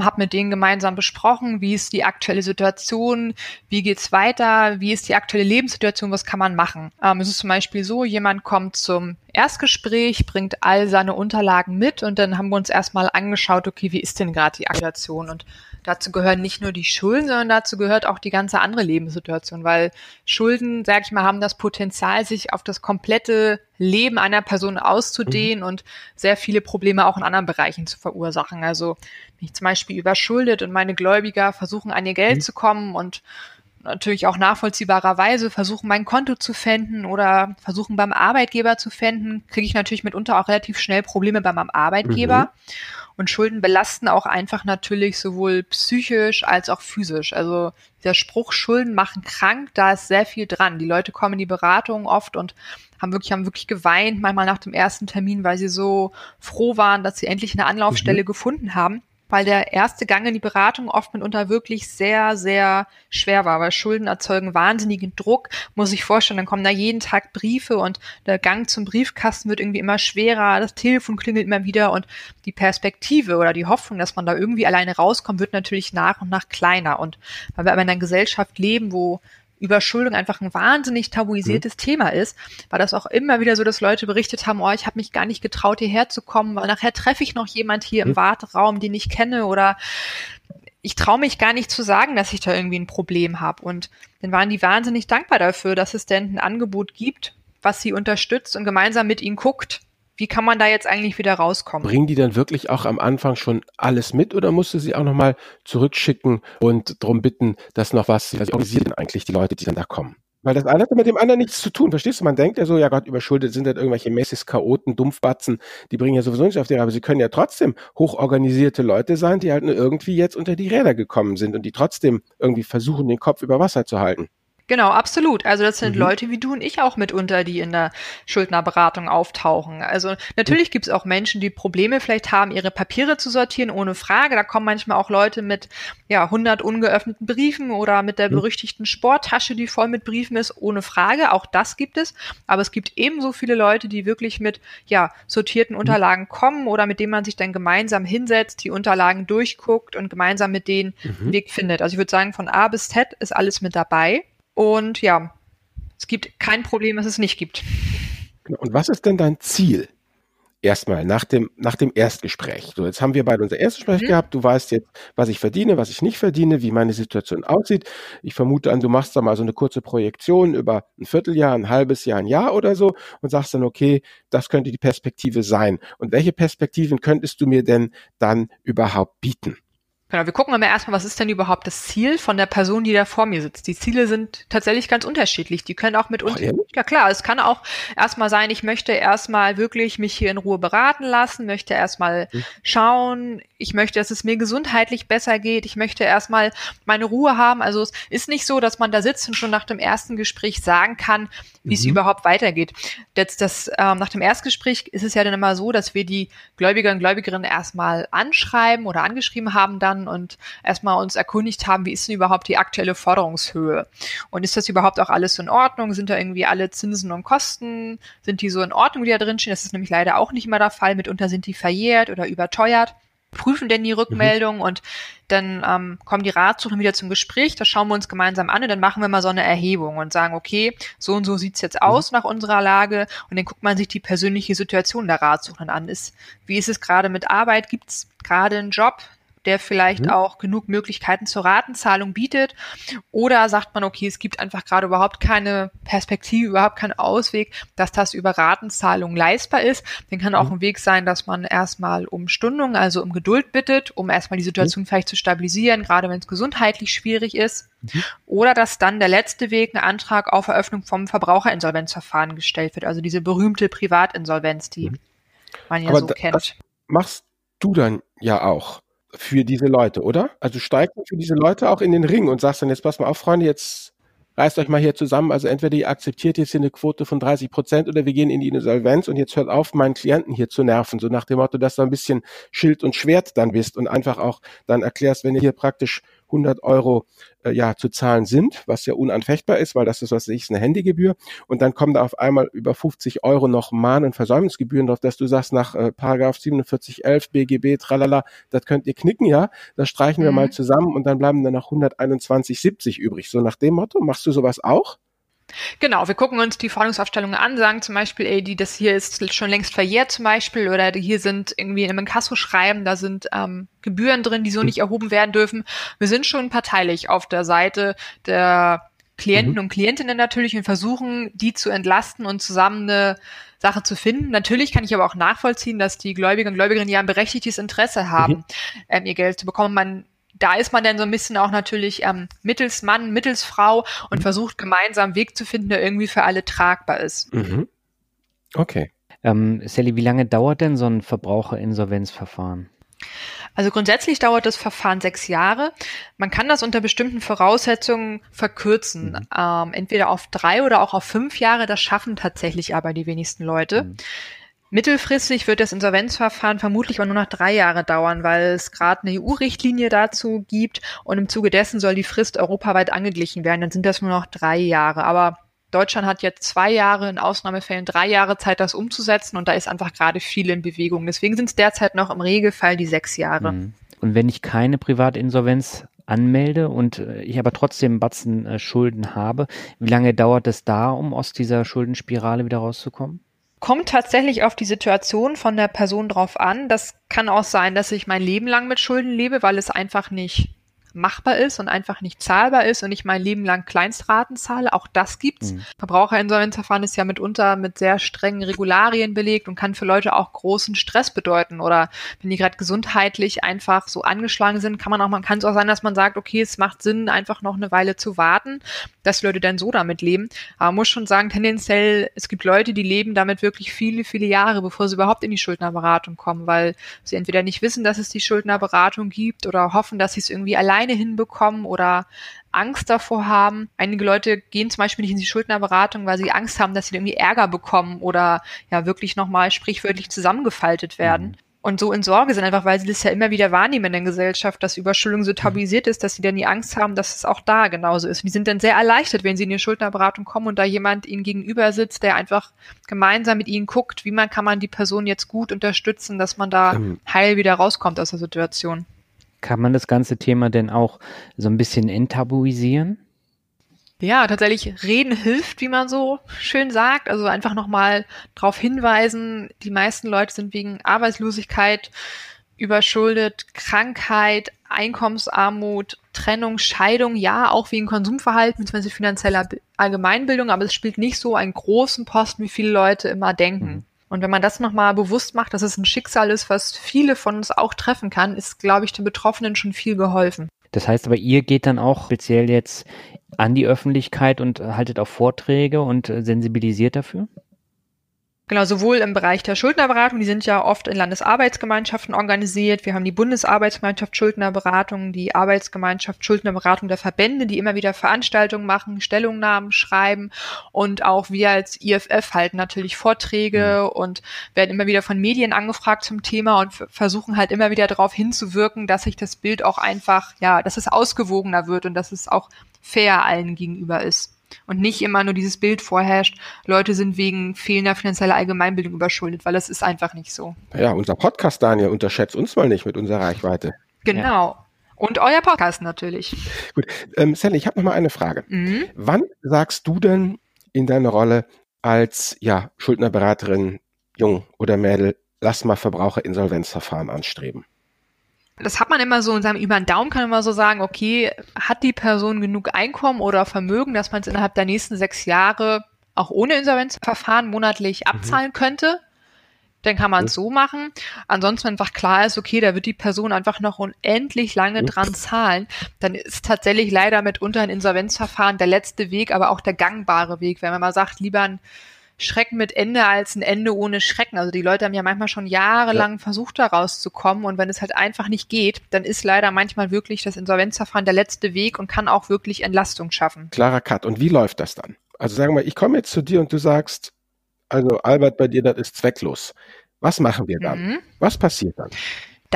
Speaker 1: habe mit denen gemeinsam besprochen, wie ist die aktuelle Situation, wie geht's weiter, wie ist die aktuelle Lebenssituation, was kann man machen. Ähm, es ist zum Beispiel so, jemand kommt zum Erstgespräch, bringt all seine Unterlagen mit und dann haben wir uns erstmal angeschaut, okay, wie ist denn gerade die Situation und dazu gehören nicht nur die Schulden, sondern dazu gehört auch die ganze andere Lebenssituation, weil Schulden, sag ich mal, haben das Potenzial, sich auf das komplette Leben einer Person auszudehnen mhm. und sehr viele Probleme auch in anderen Bereichen zu verursachen. Also wenn ich zum Beispiel überschuldet und meine Gläubiger versuchen, an ihr Geld mhm. zu kommen und natürlich auch nachvollziehbarerweise versuchen, mein Konto zu fänden oder versuchen beim Arbeitgeber zu fänden, kriege ich natürlich mitunter auch relativ schnell Probleme bei meinem Arbeitgeber. Mhm. Und Schulden belasten auch einfach natürlich sowohl psychisch als auch physisch. Also der Spruch, Schulden machen krank, da ist sehr viel dran. Die Leute kommen in die Beratung oft und haben wirklich, haben wirklich geweint, manchmal nach dem ersten Termin, weil sie so froh waren, dass sie endlich eine Anlaufstelle mhm. gefunden haben weil der erste Gang in die Beratung oft mitunter wirklich sehr, sehr schwer war, weil Schulden erzeugen wahnsinnigen Druck, muss ich vorstellen. Dann kommen da jeden Tag Briefe und der Gang zum Briefkasten wird irgendwie immer schwerer, das Telefon klingelt immer wieder und die Perspektive oder die Hoffnung, dass man da irgendwie alleine rauskommt, wird natürlich nach und nach kleiner. Und weil wir aber in einer Gesellschaft leben, wo Überschuldung einfach ein wahnsinnig tabuisiertes mhm. Thema ist, war das auch immer wieder so, dass Leute berichtet haben, oh, ich habe mich gar nicht getraut, hierher zu kommen, weil nachher treffe ich noch jemand hier mhm. im Warteraum, den ich kenne oder ich traue mich gar nicht zu sagen, dass ich da irgendwie ein Problem habe. Und dann waren die wahnsinnig dankbar dafür, dass es denn ein Angebot gibt, was sie unterstützt und gemeinsam mit ihnen guckt, wie kann man da jetzt eigentlich wieder rauskommen?
Speaker 5: Bringen die dann wirklich auch am Anfang schon alles mit oder musst du sie auch nochmal zurückschicken und darum bitten, dass noch was, also organisieren eigentlich die Leute, die dann da kommen? Weil das eine hat mit dem anderen nichts zu tun, verstehst du? Man denkt ja so, ja Gott, überschuldet sind halt irgendwelche Messis, Chaoten, Dumpfbatzen, die bringen ja sowieso nicht auf die Reihe, aber sie können ja trotzdem hochorganisierte Leute sein, die halt nur irgendwie jetzt unter die Räder gekommen sind und die trotzdem irgendwie versuchen, den Kopf über Wasser zu halten.
Speaker 1: Genau, absolut. Also das sind mhm. Leute wie du und ich auch mitunter, die in der Schuldnerberatung auftauchen. Also natürlich mhm. gibt es auch Menschen, die Probleme vielleicht haben, ihre Papiere zu sortieren, ohne Frage. Da kommen manchmal auch Leute mit ja 100 ungeöffneten Briefen oder mit der mhm. berüchtigten Sporttasche, die voll mit Briefen ist, ohne Frage. Auch das gibt es. Aber es gibt ebenso viele Leute, die wirklich mit ja sortierten mhm. Unterlagen kommen oder mit denen man sich dann gemeinsam hinsetzt, die Unterlagen durchguckt und gemeinsam mit denen mhm. einen Weg findet. Also ich würde sagen, von A bis Z ist alles mit dabei. Und ja, es gibt kein Problem, was es nicht gibt.
Speaker 5: Genau. Und was ist denn dein Ziel? Erstmal nach dem, nach dem Erstgespräch. So, jetzt haben wir beide unser Erstgespräch mhm. gehabt. Du weißt jetzt, was ich verdiene, was ich nicht verdiene, wie meine Situation aussieht. Ich vermute an, du machst da mal so eine kurze Projektion über ein Vierteljahr, ein halbes Jahr, ein Jahr oder so und sagst dann, okay, das könnte die Perspektive sein. Und welche Perspektiven könntest du mir denn dann überhaupt bieten?
Speaker 1: Genau, wir gucken aber erstmal, was ist denn überhaupt das Ziel von der Person, die da vor mir sitzt. Die Ziele sind tatsächlich ganz unterschiedlich. Die können auch mit uns. Ja klar, es kann auch erstmal sein, ich möchte erstmal wirklich mich hier in Ruhe beraten lassen, möchte erstmal mhm. schauen, ich möchte, dass es mir gesundheitlich besser geht, ich möchte erstmal meine Ruhe haben. Also es ist nicht so, dass man da sitzt und schon nach dem ersten Gespräch sagen kann, wie mhm. es überhaupt weitergeht. Jetzt das, ähm, nach dem Erstgespräch ist es ja dann immer so, dass wir die Gläubiger und Gläubigerinnen erstmal anschreiben oder angeschrieben haben dann und erstmal uns erkundigt haben, wie ist denn überhaupt die aktuelle Forderungshöhe? Und ist das überhaupt auch alles in Ordnung? Sind da irgendwie alle Zinsen und Kosten, sind die so in Ordnung, die da drin stehen? Das ist nämlich leider auch nicht immer der Fall. Mitunter sind die verjährt oder überteuert prüfen denn die mhm. Rückmeldung mhm. und dann ähm, kommen die Ratsuchenden wieder zum Gespräch, das schauen wir uns gemeinsam an und dann machen wir mal so eine Erhebung und sagen, okay, so und so sieht's jetzt aus mhm. nach unserer Lage und dann guckt man sich die persönliche Situation der Ratsuchenden an. Ist, wie ist es gerade mit Arbeit? Gibt's gerade einen Job? Der vielleicht mhm. auch genug Möglichkeiten zur Ratenzahlung bietet? Oder sagt man, okay, es gibt einfach gerade überhaupt keine Perspektive, überhaupt keinen Ausweg, dass das über Ratenzahlung leistbar ist? Dann kann auch mhm. ein Weg sein, dass man erstmal um Stundung, also um Geduld bittet, um erstmal die Situation mhm. vielleicht zu stabilisieren, gerade wenn es gesundheitlich schwierig ist. Mhm. Oder dass dann der letzte Weg, ein Antrag auf Eröffnung vom Verbraucherinsolvenzverfahren gestellt wird, also diese berühmte Privatinsolvenz, die mhm. man ja Aber so kennt.
Speaker 5: machst du dann ja auch für diese Leute, oder? Also steigst du für diese Leute auch in den Ring und sagst dann jetzt, pass mal auf, Freunde, jetzt reißt euch mal hier zusammen. Also entweder ihr akzeptiert jetzt hier eine Quote von 30 Prozent oder wir gehen in die Insolvenz und jetzt hört auf, meinen Klienten hier zu nerven. So nach dem Motto, dass du ein bisschen Schild und Schwert dann bist und einfach auch dann erklärst, wenn ihr hier praktisch 100 Euro äh, ja zu zahlen sind, was ja unanfechtbar ist, weil das ist, was ich, eine Handygebühr. Und dann kommen da auf einmal über 50 Euro noch Mahn- und Versäumnisgebühren drauf, dass du sagst, nach äh, Paragraph 4711 BGB, tralala, das könnt ihr knicken, ja, das streichen wir mhm. mal zusammen und dann bleiben dann noch 121,70 übrig. So nach dem Motto, machst du sowas auch?
Speaker 1: Genau, wir gucken uns die Forderungsaufstellungen an, sagen zum Beispiel, ey, die, das hier ist schon längst verjährt zum Beispiel, oder hier sind irgendwie in einem Inkasso-Schreiben, da sind ähm, Gebühren drin, die so mhm. nicht erhoben werden dürfen. Wir sind schon parteilich auf der Seite der Klienten mhm. und Klientinnen natürlich und versuchen, die zu entlasten und zusammen eine Sache zu finden. Natürlich kann ich aber auch nachvollziehen, dass die Gläubiger und Gläubigerinnen ja ein berechtigtes Interesse haben, mhm. ähm, ihr Geld zu bekommen. Man da ist man dann so ein bisschen auch natürlich ähm, mittels Mann, mittels Frau und mhm. versucht gemeinsam einen Weg zu finden, der irgendwie für alle tragbar ist.
Speaker 5: Mhm. Okay.
Speaker 3: Ähm, Sally, wie lange dauert denn so ein Verbraucherinsolvenzverfahren?
Speaker 1: Also grundsätzlich dauert das Verfahren sechs Jahre. Man kann das unter bestimmten Voraussetzungen verkürzen. Mhm. Ähm, entweder auf drei oder auch auf fünf Jahre. Das schaffen tatsächlich aber die wenigsten Leute. Mhm. Mittelfristig wird das Insolvenzverfahren vermutlich aber nur noch drei Jahre dauern, weil es gerade eine EU-Richtlinie dazu gibt und im Zuge dessen soll die Frist europaweit angeglichen werden. Dann sind das nur noch drei Jahre. Aber Deutschland hat jetzt zwei Jahre, in Ausnahmefällen drei Jahre Zeit, das umzusetzen und da ist einfach gerade viel in Bewegung. Deswegen sind es derzeit noch im Regelfall die sechs Jahre. Mhm.
Speaker 3: Und wenn ich keine Privatinsolvenz anmelde und äh, ich aber trotzdem Batzen äh, Schulden habe, wie lange dauert es da, um aus dieser Schuldenspirale wieder rauszukommen?
Speaker 1: Kommt tatsächlich auf die Situation von der Person drauf an. Das kann auch sein, dass ich mein Leben lang mit Schulden lebe, weil es einfach nicht machbar ist und einfach nicht zahlbar ist und ich mein Leben lang Kleinstraten zahle. Auch das gibt's. Mhm. Verbraucherinsolvenzverfahren ist ja mitunter mit sehr strengen Regularien belegt und kann für Leute auch großen Stress bedeuten. Oder wenn die gerade gesundheitlich einfach so angeschlagen sind, kann man auch, man kann es auch sein, dass man sagt, okay, es macht Sinn, einfach noch eine Weile zu warten, dass Leute dann so damit leben. Aber man muss schon sagen, tendenziell, es gibt Leute, die leben damit wirklich viele, viele Jahre, bevor sie überhaupt in die Schuldnerberatung kommen, weil sie entweder nicht wissen, dass es die Schuldnerberatung gibt oder hoffen, dass sie es irgendwie alleine hinbekommen oder Angst davor haben. Einige Leute gehen zum Beispiel nicht in die Schuldnerberatung, weil sie Angst haben, dass sie irgendwie Ärger bekommen oder ja wirklich nochmal sprichwörtlich zusammengefaltet werden. Mhm und so in Sorge sind, einfach weil sie das ja immer wieder wahrnehmen in der Gesellschaft, dass Überschuldung so tabuisiert ist, dass sie dann die Angst haben, dass es auch da genauso ist. Und die sind dann sehr erleichtert, wenn sie in die Schuldnerberatung kommen und da jemand ihnen gegenüber sitzt, der einfach gemeinsam mit ihnen guckt, wie man kann man die Person jetzt gut unterstützen, dass man da ähm, heil wieder rauskommt aus der Situation.
Speaker 3: Kann man das ganze Thema denn auch so ein bisschen enttabuisieren?
Speaker 1: Ja, tatsächlich reden hilft, wie man so schön sagt. Also einfach nochmal darauf hinweisen, die meisten Leute sind wegen Arbeitslosigkeit überschuldet, Krankheit, Einkommensarmut, Trennung, Scheidung, ja, auch wegen Konsumverhalten bzw. finanzieller Allgemeinbildung, aber es spielt nicht so einen großen Posten, wie viele Leute immer denken. Mhm. Und wenn man das nochmal bewusst macht, dass es ein Schicksal ist, was viele von uns auch treffen kann, ist, glaube ich, den Betroffenen schon viel geholfen.
Speaker 3: Das heißt aber, ihr geht dann auch speziell jetzt an die Öffentlichkeit und haltet auch Vorträge und sensibilisiert dafür?
Speaker 1: Genau, sowohl im Bereich der Schuldnerberatung, die sind ja oft in Landesarbeitsgemeinschaften organisiert. Wir haben die Bundesarbeitsgemeinschaft Schuldnerberatung, die Arbeitsgemeinschaft Schuldnerberatung der Verbände, die immer wieder Veranstaltungen machen, Stellungnahmen schreiben und auch wir als IFF halten natürlich Vorträge mhm. und werden immer wieder von Medien angefragt zum Thema und versuchen halt immer wieder darauf hinzuwirken, dass sich das Bild auch einfach, ja, dass es ausgewogener wird und dass es auch fair allen gegenüber ist und nicht immer nur dieses Bild vorherrscht, Leute sind wegen fehlender finanzieller Allgemeinbildung überschuldet, weil das ist einfach nicht so.
Speaker 5: Ja, unser Podcast, Daniel, unterschätzt uns mal nicht mit unserer Reichweite.
Speaker 1: Genau. Ja. Und euer Podcast natürlich.
Speaker 5: Gut, ähm, Sally, ich habe noch mal eine Frage. Mhm. Wann sagst du denn in deiner Rolle als ja, Schuldnerberaterin, Jung oder Mädel, lass mal Verbraucherinsolvenzverfahren anstreben?
Speaker 1: Das hat man immer so in seinem über den Daumen kann man immer so sagen, okay, hat die Person genug Einkommen oder Vermögen, dass man es innerhalb der nächsten sechs Jahre auch ohne Insolvenzverfahren monatlich mhm. abzahlen könnte? Dann kann man es so machen. Ansonsten, wenn einfach klar ist, okay, da wird die Person einfach noch unendlich lange Ups. dran zahlen, dann ist tatsächlich leider mitunter ein Insolvenzverfahren der letzte Weg, aber auch der gangbare Weg. Wenn man mal sagt, lieber ein Schrecken mit Ende als ein Ende ohne Schrecken. Also die Leute haben ja manchmal schon jahrelang ja. versucht, da rauszukommen und wenn es halt einfach nicht geht, dann ist leider manchmal wirklich das Insolvenzverfahren der letzte Weg und kann auch wirklich Entlastung schaffen.
Speaker 5: Klarer Cut. Und wie läuft das dann? Also sagen wir, ich komme jetzt zu dir und du sagst, also Albert, bei dir, das ist zwecklos. Was machen wir dann? Mhm. Was passiert dann?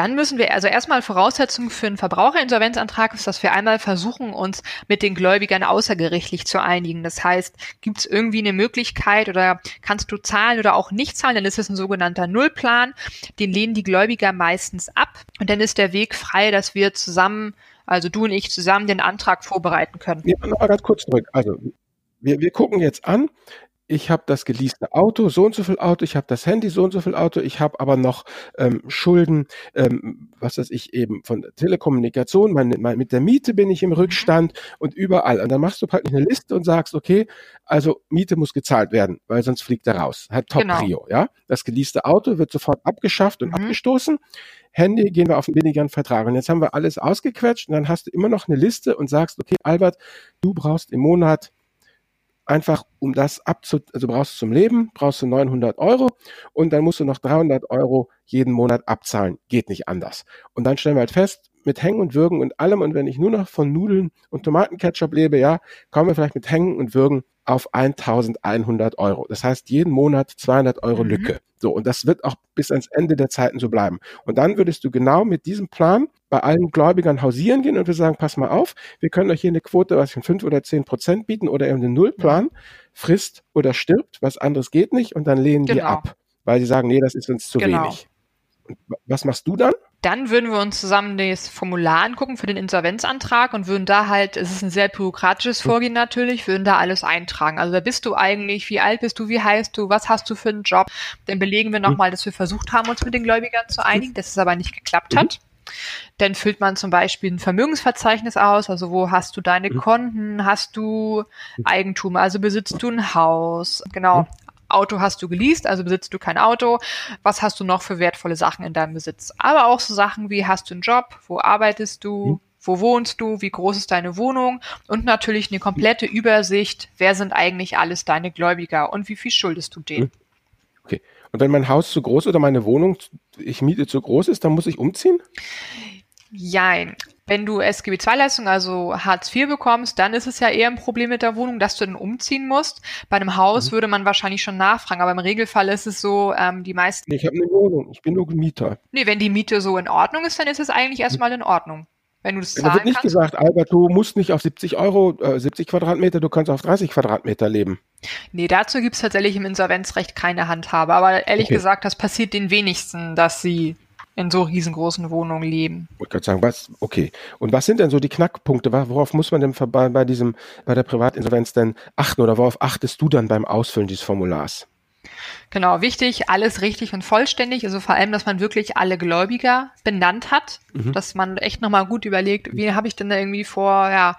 Speaker 1: Dann müssen wir also erstmal Voraussetzung für einen Verbraucherinsolvenzantrag ist, dass wir einmal versuchen, uns mit den Gläubigern außergerichtlich zu einigen. Das heißt, gibt es irgendwie eine Möglichkeit oder kannst du zahlen oder auch nicht zahlen, dann ist es ein sogenannter Nullplan. Den lehnen die Gläubiger meistens ab und dann ist der Weg frei, dass wir zusammen, also du und ich zusammen den Antrag vorbereiten können.
Speaker 5: Ja, ganz kurz zurück. Also wir, wir gucken jetzt an, ich habe das geleaste Auto, so und so viel Auto, ich habe das Handy, so und so viel Auto, ich habe aber noch ähm, Schulden, ähm, was weiß ich eben von Telekommunikation, mein, mein, mit der Miete bin ich im Rückstand und überall. Und dann machst du halt eine Liste und sagst, okay, also Miete muss gezahlt werden, weil sonst fliegt er raus. Hat Top genau. Ja. Das geleaste Auto wird sofort abgeschafft und mhm. abgestoßen. Handy gehen wir auf einen billigeren Vertrag. Und jetzt haben wir alles ausgequetscht und dann hast du immer noch eine Liste und sagst, okay, Albert, du brauchst im Monat einfach um das abzu, also brauchst du zum Leben, brauchst du 900 Euro und dann musst du noch 300 Euro jeden Monat abzahlen. Geht nicht anders. Und dann stellen wir halt fest, mit Hängen und Würgen und allem und wenn ich nur noch von Nudeln und Tomatenketchup lebe, ja, kommen wir vielleicht mit Hängen und Würgen auf 1100 Euro. Das heißt, jeden Monat 200 Euro mhm. Lücke. So, und das wird auch bis ans Ende der Zeiten so bleiben. Und dann würdest du genau mit diesem Plan bei allen Gläubigern hausieren gehen und wir sagen, pass mal auf, wir können euch hier eine Quote, was von fünf oder zehn Prozent bieten oder eben den Nullplan, frisst oder stirbt, was anderes geht nicht und dann lehnen genau. die ab, weil sie sagen, nee, das ist uns zu genau. wenig. Und was machst du dann?
Speaker 1: Dann würden wir uns zusammen das Formular angucken für den Insolvenzantrag und würden da halt, es ist ein sehr bürokratisches hm. Vorgehen natürlich, würden da alles eintragen. Also wer bist du eigentlich, wie alt bist du, wie heißt du, was hast du für einen Job? Dann belegen wir nochmal, hm. dass wir versucht haben, uns mit den Gläubigern zu einigen, dass es aber nicht geklappt hat. Dann füllt man zum Beispiel ein Vermögensverzeichnis aus, also wo hast du deine mhm. Konten, hast du Eigentum, also besitzt du ein Haus, genau. Mhm. Auto hast du geleast, also besitzt du kein Auto. Was hast du noch für wertvolle Sachen in deinem Besitz? Aber auch so Sachen wie hast du einen Job, wo arbeitest du, mhm. wo wohnst du, wie groß ist deine Wohnung und natürlich eine komplette Übersicht, wer sind eigentlich alles deine Gläubiger und wie viel schuldest du denen.
Speaker 5: Okay. Und wenn mein Haus zu groß oder meine Wohnung, ich miete zu groß ist, dann muss ich umziehen?
Speaker 1: Jein. Wenn du SGB-II-Leistung, also Hartz IV bekommst, dann ist es ja eher ein Problem mit der Wohnung, dass du dann umziehen musst. Bei einem Haus mhm. würde man wahrscheinlich schon nachfragen, aber im Regelfall ist es so, ähm, die meisten.
Speaker 5: Ich habe eine Wohnung, ich bin nur Mieter.
Speaker 1: Nee, wenn die Miete so in Ordnung ist, dann ist es eigentlich erstmal in Ordnung. Wenn du das
Speaker 5: Da wird nicht kannst. gesagt, Albert, du musst nicht auf 70 Euro, äh, 70 Quadratmeter, du kannst auf 30 Quadratmeter leben.
Speaker 1: Nee, dazu gibt es tatsächlich im Insolvenzrecht keine Handhabe. Aber ehrlich okay. gesagt, das passiert den wenigsten, dass sie in so riesengroßen Wohnungen leben.
Speaker 5: Ich wollte gerade sagen, was, okay. Und was sind denn so die Knackpunkte? Worauf muss man denn bei, bei diesem, bei der Privatinsolvenz denn achten oder worauf achtest du dann beim Ausfüllen dieses Formulars?
Speaker 1: Genau, wichtig, alles richtig und vollständig. Also vor allem, dass man wirklich alle Gläubiger benannt hat, mhm. dass man echt nochmal gut überlegt, wie habe ich denn da irgendwie vor, ja,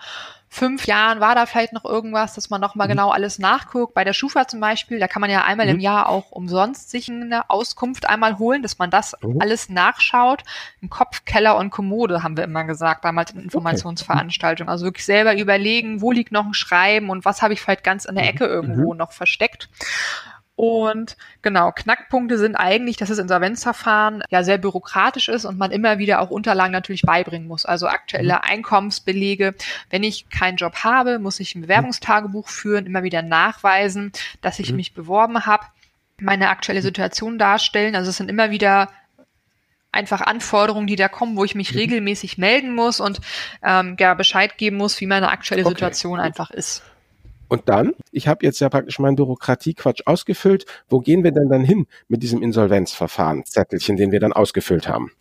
Speaker 1: fünf Jahren war da vielleicht noch irgendwas, dass man nochmal mhm. genau alles nachguckt. Bei der Schufa zum Beispiel, da kann man ja einmal mhm. im Jahr auch umsonst sich eine Auskunft einmal holen, dass man das mhm. alles nachschaut. Im Kopf, Keller und Kommode haben wir immer gesagt, damals in Informationsveranstaltungen. Also wirklich selber überlegen, wo liegt noch ein Schreiben und was habe ich vielleicht ganz in der mhm. Ecke irgendwo mhm. noch versteckt. Und genau, Knackpunkte sind eigentlich, dass das Insolvenzverfahren ja sehr bürokratisch ist und man immer wieder auch Unterlagen natürlich beibringen muss. Also aktuelle mhm. Einkommensbelege. Wenn ich keinen Job habe, muss ich ein Bewerbungstagebuch führen, immer wieder nachweisen, dass ich mhm. mich beworben habe, meine aktuelle Situation darstellen. Also es sind immer wieder einfach Anforderungen, die da kommen, wo ich mich mhm. regelmäßig melden muss und ähm, ja, Bescheid geben muss, wie meine aktuelle okay. Situation einfach ist.
Speaker 5: Und dann, ich habe jetzt ja praktisch meinen Bürokratiequatsch ausgefüllt. Wo gehen wir denn dann hin mit diesem Insolvenzverfahren, Zettelchen, den wir dann ausgefüllt haben?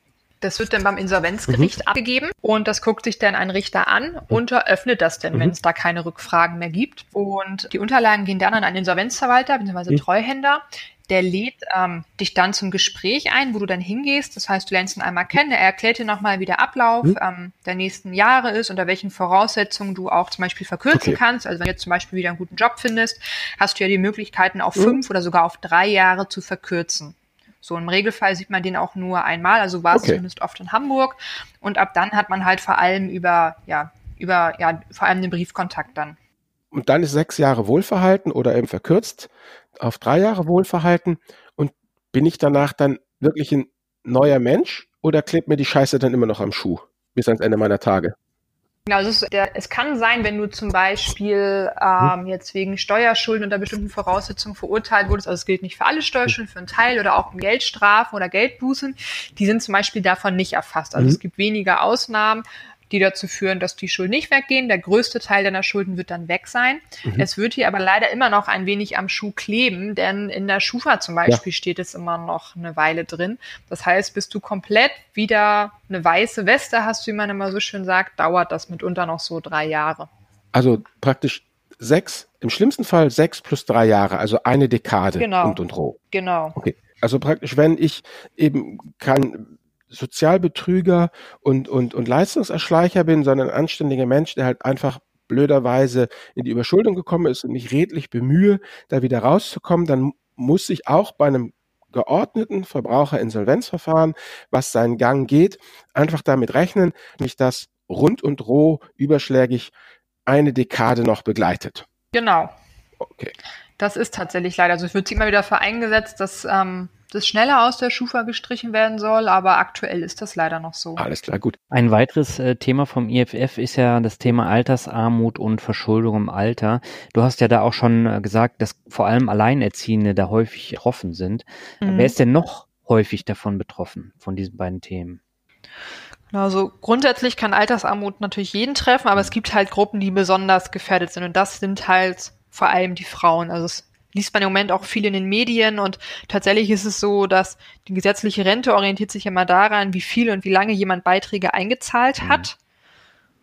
Speaker 1: Das wird dann beim Insolvenzgericht mhm. abgegeben und das guckt sich dann ein Richter an mhm. und eröffnet das denn, mhm. wenn es da keine Rückfragen mehr gibt. Und die Unterlagen gehen dann an einen Insolvenzverwalter bzw. Mhm. Treuhänder, der lädt ähm, dich dann zum Gespräch ein, wo du dann hingehst. Das heißt, du lernst ihn einmal kennen. Er erklärt dir nochmal, wie der Ablauf mhm. ähm, der nächsten Jahre ist, unter welchen Voraussetzungen du auch zum Beispiel verkürzen okay. kannst. Also wenn du jetzt zum Beispiel wieder einen guten Job findest, hast du ja die Möglichkeiten, auf mhm. fünf oder sogar auf drei Jahre zu verkürzen. So im Regelfall sieht man den auch nur einmal, also war es okay. zumindest oft in Hamburg. Und ab dann hat man halt vor allem über, ja, über, ja, vor allem den Briefkontakt dann.
Speaker 5: Und dann ist sechs Jahre Wohlverhalten oder eben verkürzt auf drei Jahre Wohlverhalten und bin ich danach dann wirklich ein neuer Mensch oder klebt mir die Scheiße dann immer noch am Schuh bis ans Ende meiner Tage?
Speaker 1: Genau, es, der, es kann sein, wenn du zum Beispiel ähm, jetzt wegen Steuerschulden unter bestimmten Voraussetzungen verurteilt wurdest, also es gilt nicht für alle Steuerschulden, für einen Teil oder auch Geldstrafen oder Geldbußen, die sind zum Beispiel davon nicht erfasst. Also mhm. es gibt weniger Ausnahmen, die dazu führen, dass die Schulden nicht weggehen. Der größte Teil deiner Schulden wird dann weg sein. Mhm. Es wird hier aber leider immer noch ein wenig am Schuh kleben, denn in der Schufa zum Beispiel ja. steht es immer noch eine Weile drin. Das heißt, bis du komplett wieder eine weiße Weste hast, wie man immer so schön sagt, dauert das mitunter noch so drei Jahre.
Speaker 5: Also praktisch sechs, im schlimmsten Fall sechs plus drei Jahre, also eine Dekade
Speaker 1: genau.
Speaker 5: und und roh.
Speaker 1: Genau.
Speaker 5: Okay. Also praktisch, wenn ich eben kein Sozialbetrüger und, und, und Leistungserschleicher bin, sondern ein anständiger Mensch, der halt einfach blöderweise in die Überschuldung gekommen ist und mich redlich bemühe, da wieder rauszukommen, dann muss ich auch bei einem geordneten Verbraucherinsolvenzverfahren, was seinen Gang geht, einfach damit rechnen, mich das rund und roh überschlägig eine Dekade noch begleitet.
Speaker 1: Genau. Okay. Das ist tatsächlich leider so. Also es wird immer wieder vereingesetzt, dass ähm, das schneller aus der Schufa gestrichen werden soll, aber aktuell ist das leider noch so.
Speaker 5: Alles klar, gut.
Speaker 3: Ein weiteres äh, Thema vom IFF ist ja das Thema Altersarmut und Verschuldung im Alter. Du hast ja da auch schon äh, gesagt, dass vor allem Alleinerziehende da häufig betroffen sind. Mhm. Wer ist denn noch häufig davon betroffen, von diesen beiden Themen?
Speaker 1: Also grundsätzlich kann Altersarmut natürlich jeden treffen, aber es gibt halt Gruppen, die besonders gefährdet sind und das sind halt vor allem die Frauen. Also es liest man im Moment auch viel in den Medien und tatsächlich ist es so, dass die gesetzliche Rente orientiert sich immer daran, wie viel und wie lange jemand Beiträge eingezahlt mhm. hat.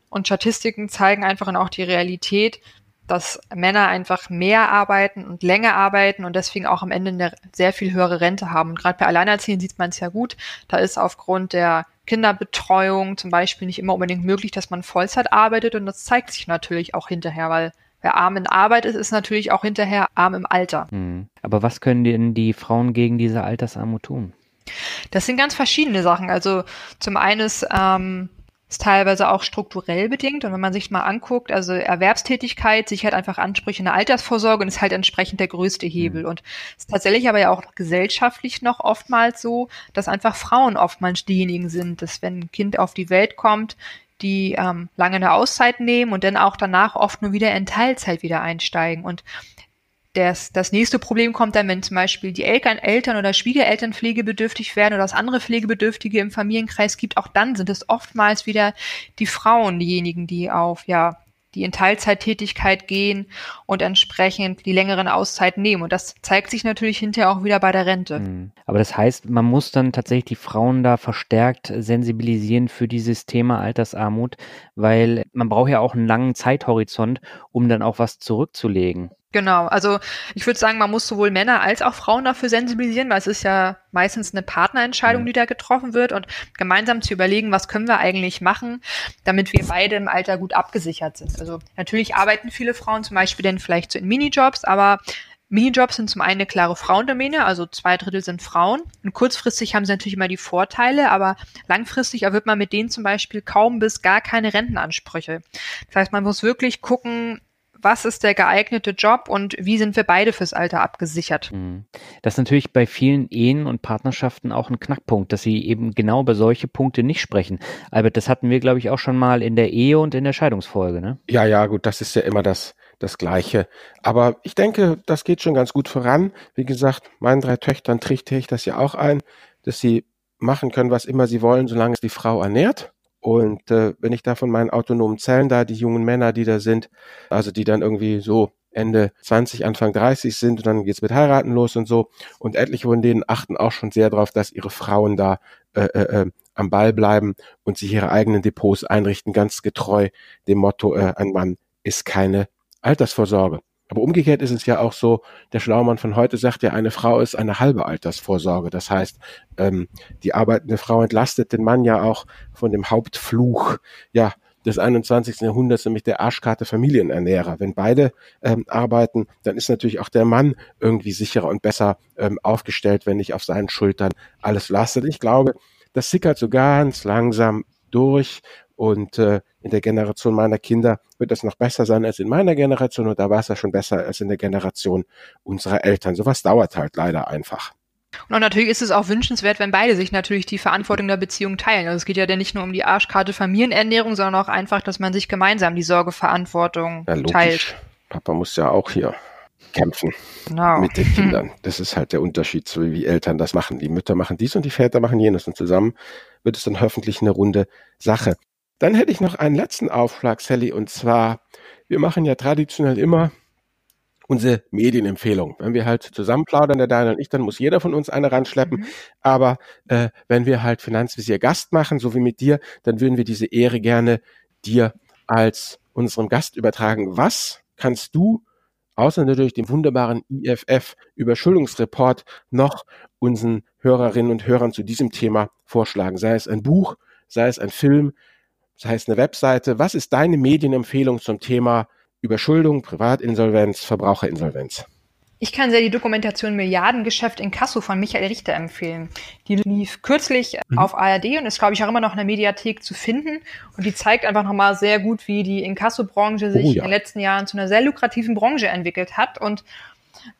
Speaker 1: Und Statistiken zeigen einfach auch die Realität, dass Männer einfach mehr arbeiten und länger arbeiten und deswegen auch am Ende eine sehr viel höhere Rente haben. Und gerade bei Alleinerziehenden sieht man es ja gut. Da ist aufgrund der Kinderbetreuung zum Beispiel nicht immer unbedingt möglich, dass man Vollzeit arbeitet und das zeigt sich natürlich auch hinterher, weil Wer arm in Arbeit ist, ist natürlich auch hinterher arm im Alter.
Speaker 3: Hm. Aber was können denn die Frauen gegen diese Altersarmut tun?
Speaker 1: Das sind ganz verschiedene Sachen. Also zum einen ist ähm, ist teilweise auch strukturell bedingt. Und wenn man sich mal anguckt, also Erwerbstätigkeit sichert einfach Ansprüche in der Altersvorsorge und ist halt entsprechend der größte Hebel. Mhm. Und es ist tatsächlich aber ja auch gesellschaftlich noch oftmals so, dass einfach Frauen oftmals diejenigen sind, dass wenn ein Kind auf die Welt kommt, die ähm, lange eine Auszeit nehmen und dann auch danach oft nur wieder in Teilzeit wieder einsteigen. Und das, das nächste Problem kommt dann, wenn zum Beispiel die Eltern, Eltern oder Schwiegereltern pflegebedürftig werden oder es andere Pflegebedürftige im Familienkreis gibt, auch dann sind es oftmals wieder die Frauen diejenigen, die auf, ja, die in Teilzeittätigkeit gehen und entsprechend die längeren Auszeiten nehmen. Und das zeigt sich natürlich hinterher auch wieder bei der Rente. Hm.
Speaker 3: Aber das heißt, man muss dann tatsächlich die Frauen da verstärkt sensibilisieren für dieses Thema Altersarmut, weil man braucht ja auch einen langen Zeithorizont, um dann auch was zurückzulegen.
Speaker 1: Genau, also ich würde sagen, man muss sowohl Männer als auch Frauen dafür sensibilisieren, weil es ist ja meistens eine Partnerentscheidung, die da getroffen wird und gemeinsam zu überlegen, was können wir eigentlich machen, damit wir beide im Alter gut abgesichert sind. Also natürlich arbeiten viele Frauen zum Beispiel dann vielleicht so in Minijobs, aber Minijobs sind zum einen eine klare Frauendomäne, also zwei Drittel sind Frauen. Und kurzfristig haben sie natürlich immer die Vorteile, aber langfristig erwirbt man mit denen zum Beispiel kaum bis gar keine Rentenansprüche. Das heißt, man muss wirklich gucken, was ist der geeignete Job und wie sind wir beide fürs Alter abgesichert. Mhm.
Speaker 3: Das ist natürlich bei vielen Ehen und Partnerschaften auch ein Knackpunkt, dass sie eben genau über solche Punkte nicht sprechen. Albert, das hatten wir, glaube ich, auch schon mal in der Ehe und in der Scheidungsfolge, ne?
Speaker 5: Ja, ja, gut, das ist ja immer das, das Gleiche. Aber ich denke, das geht schon ganz gut voran. Wie gesagt, meinen drei Töchtern trichte ich das ja auch ein, dass sie machen können, was immer sie wollen, solange es die Frau ernährt. Und äh, wenn ich da von meinen autonomen Zellen da, die jungen Männer, die da sind, also die dann irgendwie so Ende 20, Anfang 30 sind und dann geht's mit Heiraten los und so. Und etliche von denen achten auch schon sehr darauf, dass ihre Frauen da äh, äh, äh, am Ball bleiben und sich ihre eigenen Depots einrichten, ganz getreu dem Motto, äh, ein Mann ist keine Altersvorsorge. Aber umgekehrt ist es ja auch so, der Schlaumann von heute sagt ja, eine Frau ist eine halbe Altersvorsorge. Das heißt, ähm, die arbeitende Frau entlastet den Mann ja auch von dem Hauptfluch, ja, des 21. Jahrhunderts, nämlich der Arschkarte Familienernährer. Wenn beide ähm, arbeiten, dann ist natürlich auch der Mann irgendwie sicherer und besser ähm, aufgestellt, wenn nicht auf seinen Schultern alles lastet. Ich glaube, das sickert so ganz langsam durch und äh, in der Generation meiner Kinder wird das noch besser sein als in meiner Generation und da war es ja schon besser als in der Generation unserer Eltern. Sowas dauert halt leider einfach.
Speaker 1: Und natürlich ist es auch wünschenswert, wenn beide sich natürlich die Verantwortung der Beziehung teilen. Also es geht ja dann nicht nur um die Arschkarte Familienernährung, sondern auch einfach, dass man sich gemeinsam die Sorgeverantwortung ja, teilt.
Speaker 5: Papa muss ja auch hier kämpfen genau. mit den Kindern. Das ist halt der Unterschied, so wie Eltern das machen. Die Mütter machen dies und die Väter machen jenes und zusammen wird es dann hoffentlich eine runde Sache. Dann hätte ich noch einen letzten Aufschlag, Sally, und zwar, wir machen ja traditionell immer unsere Medienempfehlung. Wenn wir halt zusammen plaudern, der Daniel und ich, dann muss jeder von uns eine ranschleppen. Mhm. Aber äh, wenn wir halt Finanzvisier Gast machen, so wie mit dir, dann würden wir diese Ehre gerne dir als unserem Gast übertragen. Was kannst du, außer natürlich dem wunderbaren IFF Überschuldungsreport, noch unseren Hörerinnen und Hörern zu diesem Thema vorschlagen? Sei es ein Buch, sei es ein Film, das heißt eine Webseite. Was ist deine Medienempfehlung zum Thema Überschuldung, Privatinsolvenz, Verbraucherinsolvenz?
Speaker 1: Ich kann sehr die Dokumentation Milliardengeschäft in Kasso von Michael Richter empfehlen. Die lief kürzlich mhm. auf ARD und ist, glaube ich, auch immer noch in der Mediathek zu finden. Und die zeigt einfach nochmal sehr gut, wie die Inkasso-Branche sich oh, ja. in den letzten Jahren zu einer sehr lukrativen Branche entwickelt hat und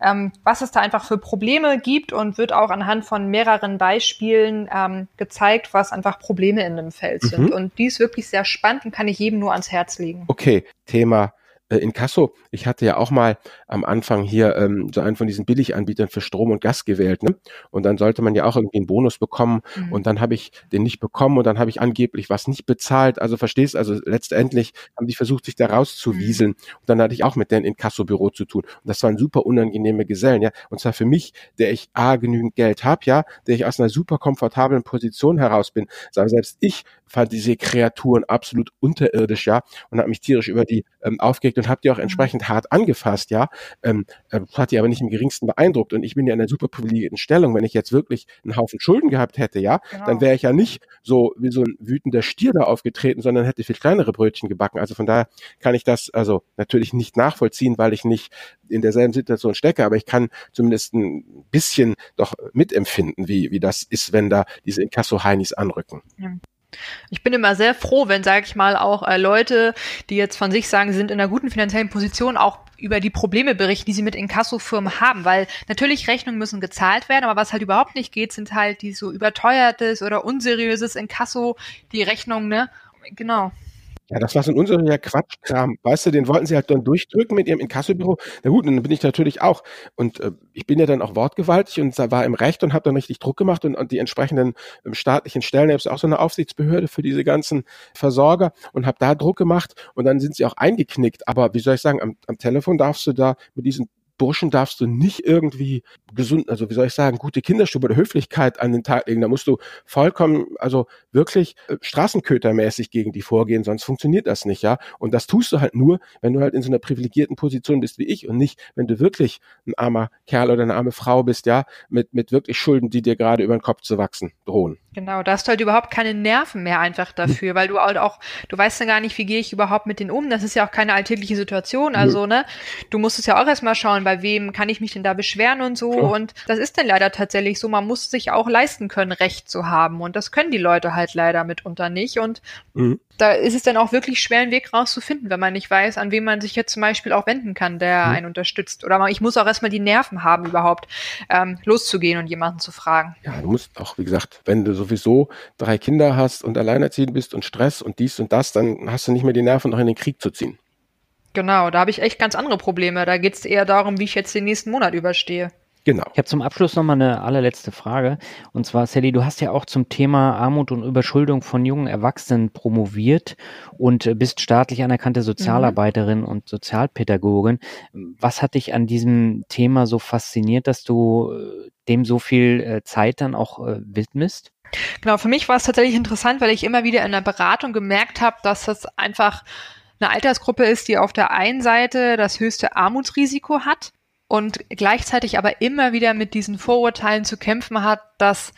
Speaker 1: ähm, was es da einfach für Probleme gibt und wird auch anhand von mehreren Beispielen ähm, gezeigt, was einfach Probleme in dem Feld mhm. sind. Und die ist wirklich sehr spannend und kann ich jedem nur ans Herz legen.
Speaker 5: Okay, Thema äh, in Kasso, ich hatte ja auch mal am Anfang hier ähm, so einen von diesen Billiganbietern für Strom und Gas gewählt, ne? Und dann sollte man ja auch irgendwie einen Bonus bekommen mhm. und dann habe ich den nicht bekommen und dann habe ich angeblich was nicht bezahlt. Also verstehst, also letztendlich haben die versucht, sich da rauszuwieseln. Mhm. Und dann hatte ich auch mit denen in Kasso-Büro zu tun. Und das waren super unangenehme Gesellen, ja. Und zwar für mich, der ich A, genügend Geld habe, ja, der ich aus einer super komfortablen Position heraus bin. Aber selbst ich fand diese Kreaturen absolut unterirdisch, ja, und habe mich tierisch über die ähm, aufgeregt und habe die auch mhm. entsprechend hart angefasst, ja. Ähm, äh, hat die aber nicht im geringsten beeindruckt. Und ich bin ja in einer super privilegierten Stellung. Wenn ich jetzt wirklich einen Haufen Schulden gehabt hätte, ja, genau. dann wäre ich ja nicht so wie so ein wütender Stier da aufgetreten, sondern hätte viel kleinere Brötchen gebacken. Also von daher kann ich das also natürlich nicht nachvollziehen, weil ich nicht in derselben Situation stecke, aber ich kann zumindest ein bisschen doch mitempfinden, wie, wie das ist, wenn da diese Inkasso-Heinis anrücken. Ja.
Speaker 1: Ich bin immer sehr froh, wenn, sage ich mal, auch äh, Leute, die jetzt von sich sagen, sie sind in einer guten finanziellen Position, auch über die Probleme berichten, die sie mit Inkasso-Firmen haben, weil natürlich Rechnungen müssen gezahlt werden, aber was halt überhaupt nicht geht, sind halt die so überteuertes oder unseriöses Inkasso, die Rechnungen, ne? Genau.
Speaker 5: Ja, das war so ein unseriöser Quatschkram. Weißt du, den wollten sie halt dann durchdrücken mit ihrem Inkassobüro. Na gut, dann bin ich natürlich auch. Und äh, ich bin ja dann auch wortgewaltig und war im Recht und habe dann richtig Druck gemacht und, und die entsprechenden ähm, staatlichen Stellen, ich habe auch so eine Aufsichtsbehörde für diese ganzen Versorger und habe da Druck gemacht und dann sind sie auch eingeknickt. Aber wie soll ich sagen, am, am Telefon darfst du da mit diesen Burschen darfst du nicht irgendwie gesund, also wie soll ich sagen, gute Kinderstube oder Höflichkeit an den Tag legen. Da musst du vollkommen, also wirklich äh, straßenkötermäßig gegen die vorgehen, sonst funktioniert das nicht, ja. Und das tust du halt nur, wenn du halt in so einer privilegierten Position bist wie ich und nicht, wenn du wirklich ein armer Kerl oder eine arme Frau bist, ja, mit, mit wirklich Schulden, die dir gerade über den Kopf zu wachsen drohen.
Speaker 1: Genau, da hast du halt überhaupt keine Nerven mehr einfach dafür, weil du halt auch, du weißt ja gar nicht, wie gehe ich überhaupt mit denen um. Das ist ja auch keine alltägliche Situation. Also, ne, du musst es ja auch erstmal schauen, bei wem kann ich mich denn da beschweren und so. Klar. Und das ist dann leider tatsächlich so. Man muss sich auch leisten können, Recht zu haben. Und das können die Leute halt leider mitunter nicht. Und mhm. da ist es dann auch wirklich schwer, einen Weg rauszufinden, wenn man nicht weiß, an wen man sich jetzt zum Beispiel auch wenden kann, der mhm. einen unterstützt. Oder man, ich muss auch erstmal die Nerven haben, überhaupt ähm, loszugehen und jemanden zu fragen.
Speaker 5: Ja, du musst auch, wie gesagt, wenn du so sowieso drei Kinder hast und alleinerziehend bist und Stress und dies und das, dann hast du nicht mehr die Nerven, noch in den Krieg zu ziehen.
Speaker 1: Genau, da habe ich echt ganz andere Probleme. Da geht es eher darum, wie ich jetzt den nächsten Monat überstehe.
Speaker 3: Genau. Ich habe zum Abschluss nochmal eine allerletzte Frage. Und zwar, Sally, du hast ja auch zum Thema Armut und Überschuldung von jungen Erwachsenen promoviert und bist staatlich anerkannte Sozialarbeiterin mhm. und Sozialpädagogin. Was hat dich an diesem Thema so fasziniert, dass du äh, dem so viel äh, Zeit dann auch äh, widmest?
Speaker 1: Genau, für mich war es tatsächlich interessant, weil ich immer wieder in der Beratung gemerkt habe, dass das einfach eine Altersgruppe ist, die auf der einen Seite das höchste Armutsrisiko hat und gleichzeitig aber immer wieder mit diesen Vorurteilen zu kämpfen hat, dass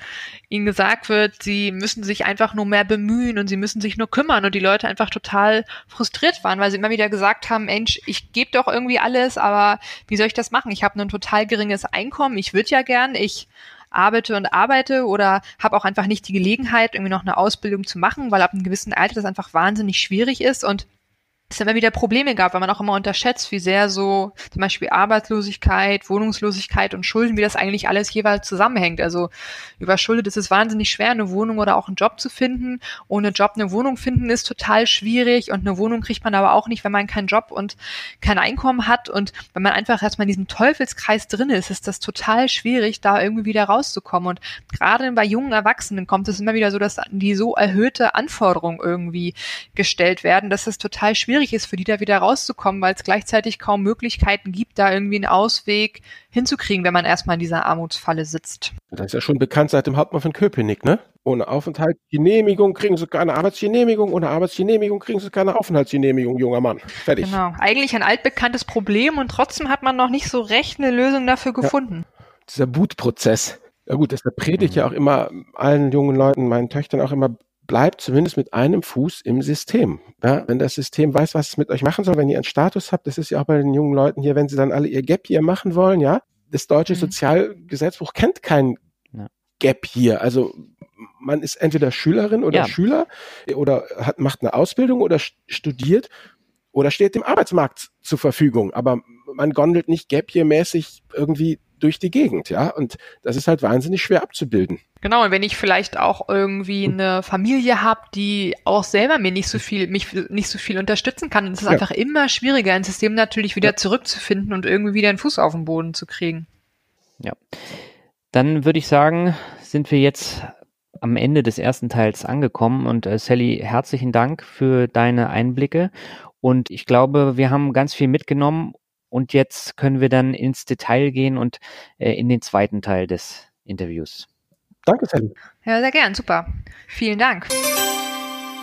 Speaker 1: ihnen gesagt wird, sie müssen sich einfach nur mehr bemühen und sie müssen sich nur kümmern und die Leute einfach total frustriert waren, weil sie immer wieder gesagt haben, Mensch, ich gebe doch irgendwie alles, aber wie soll ich das machen? Ich habe ein total geringes Einkommen, ich würde ja gern, ich arbeite und arbeite oder habe auch einfach nicht die Gelegenheit, irgendwie noch eine Ausbildung zu machen, weil ab einem gewissen Alter das einfach wahnsinnig schwierig ist und es immer wieder Probleme gab, weil man auch immer unterschätzt, wie sehr so zum Beispiel Arbeitslosigkeit, Wohnungslosigkeit und Schulden, wie das eigentlich alles jeweils zusammenhängt. Also überschuldet ist es wahnsinnig schwer, eine Wohnung oder auch einen Job zu finden. Ohne Job eine Wohnung finden ist total schwierig und eine Wohnung kriegt man aber auch nicht, wenn man keinen Job und kein Einkommen hat. Und wenn man einfach erstmal in diesem Teufelskreis drin ist, ist das total schwierig, da irgendwie wieder rauszukommen. Und gerade bei jungen Erwachsenen kommt es immer wieder so, dass die so erhöhte Anforderungen irgendwie gestellt werden, dass es total schwierig schwierig ist für die da wieder rauszukommen, weil es gleichzeitig kaum Möglichkeiten gibt, da irgendwie einen Ausweg hinzukriegen, wenn man erstmal in dieser Armutsfalle sitzt.
Speaker 5: Das ist ja schon bekannt seit dem Hauptmann von Köpenick, ne? Ohne Aufenthaltsgenehmigung kriegen sie keine Arbeitsgenehmigung, ohne Arbeitsgenehmigung kriegen sie keine Aufenthaltsgenehmigung, junger Mann. Fertig.
Speaker 1: Genau. Eigentlich ein altbekanntes Problem und trotzdem hat man noch nicht so recht eine Lösung dafür gefunden.
Speaker 5: Ja. Dieser Bootprozess. Ja gut, das predige ich ja auch immer allen jungen Leuten, meinen Töchtern auch immer, bleibt zumindest mit einem Fuß im System. Ja, wenn das System weiß, was es mit euch machen soll, wenn ihr einen Status habt, das ist ja auch bei den jungen Leuten hier, wenn sie dann alle ihr Gap hier machen wollen, ja, das deutsche mhm. Sozialgesetzbuch kennt kein ja. Gap hier. Also man ist entweder Schülerin oder ja. Schüler oder hat, macht eine Ausbildung oder studiert oder steht dem Arbeitsmarkt zur Verfügung. Aber man gondelt nicht Gap hier mäßig irgendwie durch die Gegend, ja. Und das ist halt wahnsinnig schwer abzubilden.
Speaker 1: Genau, und wenn ich vielleicht auch irgendwie hm. eine Familie habe, die auch selber mir nicht so viel, mich nicht so viel unterstützen kann, dann ist es ja. einfach immer schwieriger, ein System natürlich wieder ja. zurückzufinden und irgendwie wieder einen Fuß auf den Boden zu kriegen.
Speaker 3: Ja. Dann würde ich sagen, sind wir jetzt am Ende des ersten Teils angekommen und äh, Sally, herzlichen Dank für deine Einblicke und ich glaube, wir haben ganz viel mitgenommen und jetzt können wir dann ins Detail gehen und äh, in den zweiten Teil des Interviews.
Speaker 5: Danke, Sally.
Speaker 1: Ja, sehr gern, super. Vielen Dank.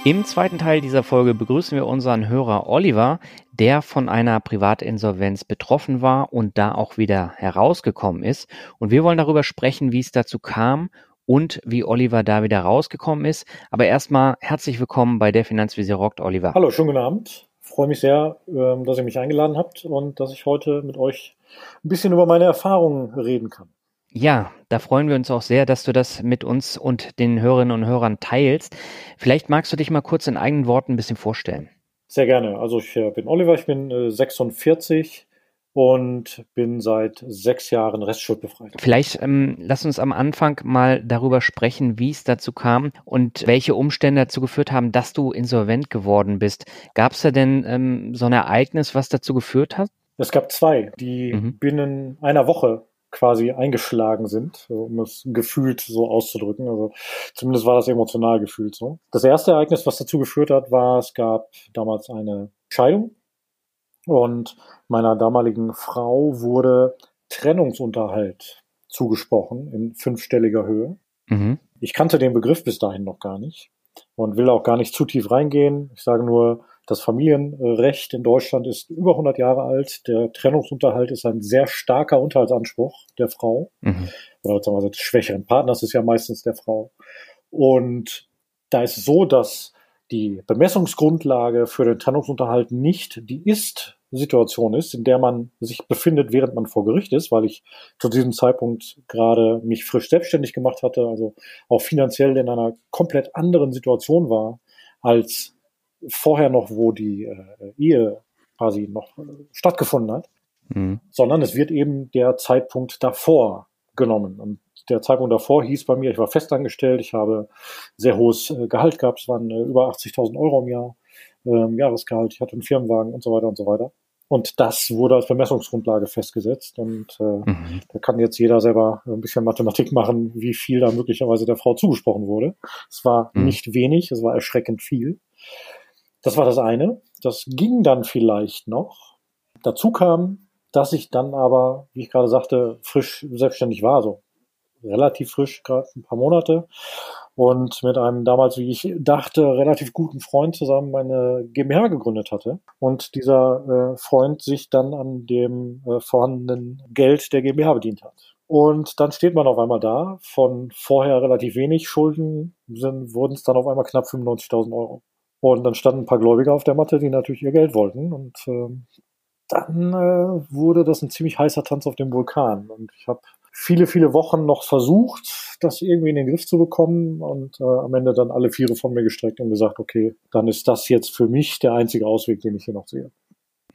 Speaker 3: Im zweiten Teil dieser Folge begrüßen wir unseren Hörer Oliver, der von einer Privatinsolvenz betroffen war und da auch wieder herausgekommen ist. Und wir wollen darüber sprechen, wie es dazu kam und wie Oliver da wieder rausgekommen ist. Aber erstmal herzlich willkommen bei der Finanzvisier rockt, Oliver.
Speaker 2: Hallo, schönen guten Abend. Ich freue mich sehr, ähm, dass ihr mich eingeladen habt und dass ich heute mit euch ein bisschen über meine Erfahrungen reden kann.
Speaker 3: Ja, da freuen wir uns auch sehr, dass du das mit uns und den Hörerinnen und Hörern teilst. Vielleicht magst du dich mal kurz in eigenen Worten ein bisschen vorstellen.
Speaker 2: Sehr gerne. Also ich äh, bin Oliver, ich bin 46 äh, und bin seit sechs Jahren restschuldbefreit.
Speaker 3: Vielleicht ähm, lass uns am Anfang mal darüber sprechen, wie es dazu kam und welche Umstände dazu geführt haben, dass du insolvent geworden bist. Gab es da denn ähm, so ein Ereignis, was dazu geführt hat?
Speaker 2: Es gab zwei, die mhm. binnen einer Woche quasi eingeschlagen sind, um es gefühlt so auszudrücken. Also zumindest war das emotional gefühlt so. Das erste Ereignis, was dazu geführt hat, war, es gab damals eine Scheidung und meiner damaligen Frau wurde Trennungsunterhalt zugesprochen in fünfstelliger Höhe. Mhm. Ich kannte den Begriff bis dahin noch gar nicht und will auch gar nicht zu tief reingehen. Ich sage nur, das Familienrecht in Deutschland ist über 100 Jahre alt. Der Trennungsunterhalt ist ein sehr starker Unterhaltsanspruch der Frau mhm. oder sagen wir des schwächeren Partners ist ja meistens der Frau. Und da ist es so, dass die Bemessungsgrundlage für den Trennungsunterhalt nicht die Ist-Situation ist, in der man sich befindet, während man vor Gericht ist, weil ich zu diesem Zeitpunkt gerade mich frisch selbstständig gemacht hatte, also auch finanziell in einer komplett anderen Situation war als vorher noch, wo die äh, Ehe quasi noch äh, stattgefunden hat, mhm. sondern es wird eben der Zeitpunkt davor genommen. Und der Zeitpunkt davor hieß bei mir, ich war festangestellt, ich habe sehr hohes äh, Gehalt gehabt, es waren äh, über 80.000 Euro im Jahr, ähm, Jahresgehalt, ich hatte einen Firmenwagen und so weiter und so weiter. Und das wurde als Bemessungsgrundlage festgesetzt. Und äh, mhm. da kann jetzt jeder selber ein bisschen Mathematik machen, wie viel da möglicherweise der Frau zugesprochen wurde. Es war mhm. nicht wenig, es war erschreckend viel. Das war das eine. Das ging dann vielleicht noch. Dazu kam, dass ich dann aber, wie ich gerade sagte, frisch selbstständig war, so relativ frisch, gerade ein paar Monate. Und mit einem damals, wie ich dachte, relativ guten Freund zusammen meine GmbH gegründet hatte. Und dieser äh, Freund sich dann an dem äh, vorhandenen Geld der GmbH bedient hat. Und dann steht man auf einmal da. Von vorher relativ wenig Schulden wurden es dann auf einmal knapp 95.000 Euro. Und dann standen ein paar Gläubiger auf der Matte, die natürlich ihr Geld wollten. Und äh, dann äh, wurde das ein ziemlich heißer Tanz auf dem Vulkan. Und ich habe viele, viele Wochen noch versucht, das irgendwie in den Griff zu bekommen und äh, am Ende dann alle Viere von mir gestreckt und gesagt, okay, dann ist das jetzt für mich der einzige Ausweg, den ich hier noch sehe.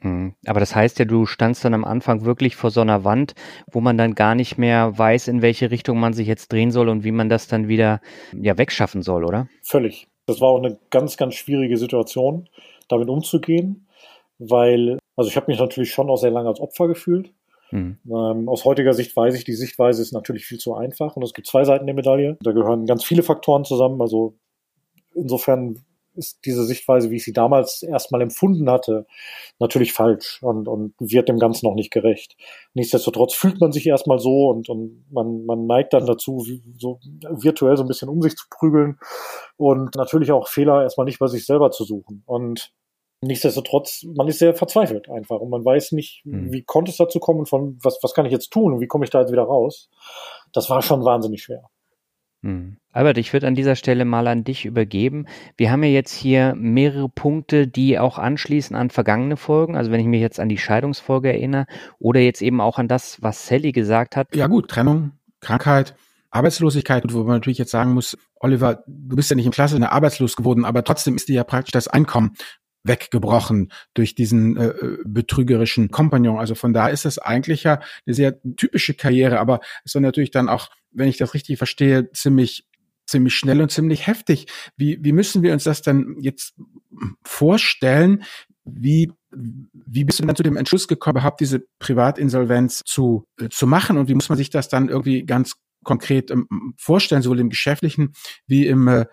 Speaker 3: Mhm. Aber das heißt ja, du standst dann am Anfang wirklich vor so einer Wand, wo man dann gar nicht mehr weiß, in welche Richtung man sich jetzt drehen soll und wie man das dann wieder ja wegschaffen soll, oder?
Speaker 2: Völlig. Das war auch eine ganz, ganz schwierige Situation, damit umzugehen, weil, also ich habe mich natürlich schon auch sehr lange als Opfer gefühlt. Mhm. Ähm, aus heutiger Sicht weiß ich, die Sichtweise ist natürlich viel zu einfach und es gibt zwei Seiten der Medaille. Da gehören ganz viele Faktoren zusammen. Also insofern ist diese Sichtweise, wie ich sie damals erstmal empfunden hatte, natürlich falsch und, und wird dem Ganzen noch nicht gerecht. Nichtsdestotrotz fühlt man sich erstmal so und, und man, man neigt dann dazu, so virtuell so ein bisschen um sich zu prügeln und natürlich auch Fehler erstmal nicht bei sich selber zu suchen. Und nichtsdestotrotz, man ist sehr verzweifelt einfach und man weiß nicht, mhm. wie konnte es dazu kommen und von was, was kann ich jetzt tun und wie komme ich da jetzt wieder raus. Das war schon wahnsinnig schwer.
Speaker 3: Hm. Albert, ich würde an dieser Stelle mal an dich übergeben. Wir haben ja jetzt hier mehrere Punkte, die auch anschließen an vergangene Folgen. Also wenn ich mich jetzt an die Scheidungsfolge erinnere oder jetzt eben auch an das, was Sally gesagt hat.
Speaker 4: Ja gut, Trennung, Krankheit, Arbeitslosigkeit, wo man natürlich jetzt sagen muss, Oliver, du bist ja nicht im Klasse arbeitslos geworden, aber trotzdem ist dir ja praktisch das Einkommen weggebrochen durch diesen äh, äh betrügerischen Kompagnon. Also von da ist das eigentlich ja eine sehr typische Karriere, aber es soll natürlich dann auch wenn ich das richtig verstehe, ziemlich ziemlich schnell und ziemlich heftig. Wie, wie müssen wir uns das dann jetzt vorstellen? Wie, wie bist du dann zu dem Entschluss gekommen, überhaupt diese Privatinsolvenz zu, äh, zu machen? Und wie muss man sich das dann irgendwie ganz konkret ähm, vorstellen, sowohl im geschäftlichen wie im, äh,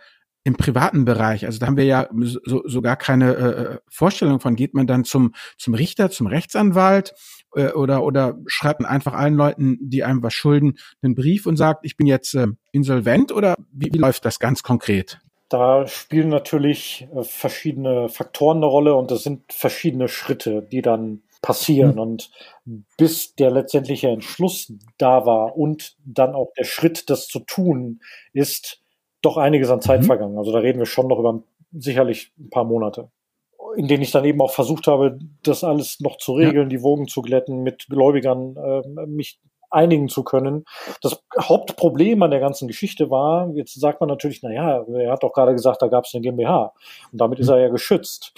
Speaker 4: im privaten Bereich? Also da haben wir ja so, gar keine äh, äh Vorstellung von. Geht man dann zum, zum Richter, zum Rechtsanwalt? äh, oder, oder schreibt man einfach allen Leuten, die einem was schulden, einen Brief und sagt, ich bin jetzt äh, insolvent oder wie, wie läuft das ganz konkret?
Speaker 2: Da spielen natürlich äh, verschiedene Faktoren eine Rolle und es sind verschiedene Schritte, die dann passieren. Mhm. Und bis der letztendliche Entschluss da war und dann auch der Schritt, das zu tun, ist doch einiges an Zeit mhm. vergangen. Also da reden wir schon noch über sicherlich ein paar Monate in denen ich dann eben auch versucht habe, das alles noch zu regeln, ja. die Wogen zu glätten, mit Gläubigern äh, mich einigen zu können. Das Hauptproblem an der ganzen Geschichte war, jetzt sagt man natürlich, na ja, er hat doch gerade gesagt, da gab es eine GmbH und damit ist er ja geschützt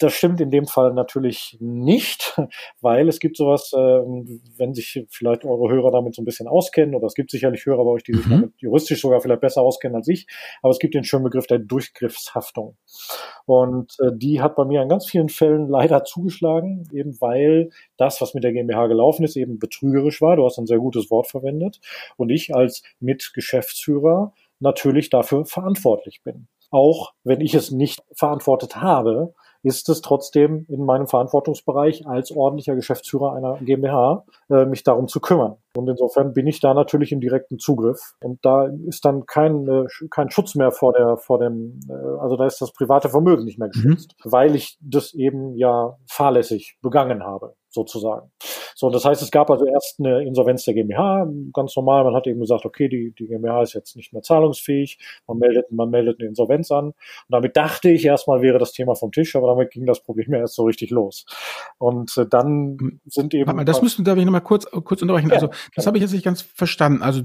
Speaker 2: das stimmt in dem Fall natürlich nicht, <laughs> weil es gibt sowas, äh, wenn sich vielleicht eure Hörer damit so ein bisschen auskennen, oder es gibt sicherlich Hörer bei euch, die sich mhm. damit juristisch sogar vielleicht besser auskennen als ich, aber es gibt den schönen Begriff der Durchgriffshaftung. Und äh, die hat bei mir in ganz vielen Fällen leider <laughs> zugeschlagen, eben weil das, was mit der GmbH gelaufen ist, eben betrügerisch war. Du hast ein sehr gutes Wort verwendet. Und ich als Mitgeschäftsführer natürlich dafür verantwortlich bin. Auch wenn ich es nicht verantwortet habe, ist es trotzdem in meinem Verantwortungsbereich als ordentlicher Geschäftsführer einer GmbH, äh, mich darum zu kümmern. Und insofern bin ich da natürlich im direkten Zugriff. Und da ist dann kein, äh, kein Schutz mehr vor der, vor dem, äh, also da ist das private Vermögen nicht mehr geschützt, mhm. weil ich das eben ja fahrlässig begangen habe sozusagen. So, das heißt, es gab also erst eine Insolvenz der GmbH, ganz normal. Man hat eben gesagt, okay, die, die GmbH ist jetzt nicht mehr zahlungsfähig. Man meldet, man meldet eine Insolvenz an. Und damit dachte ich erstmal wäre das Thema vom Tisch, aber damit ging das Problem ja erst so richtig los. Und äh, dann sind eben.
Speaker 4: Warte mal, das müssen, darf ich nochmal kurz, kurz unterbrechen. Ja, also, das habe ich jetzt nicht ganz verstanden. Also,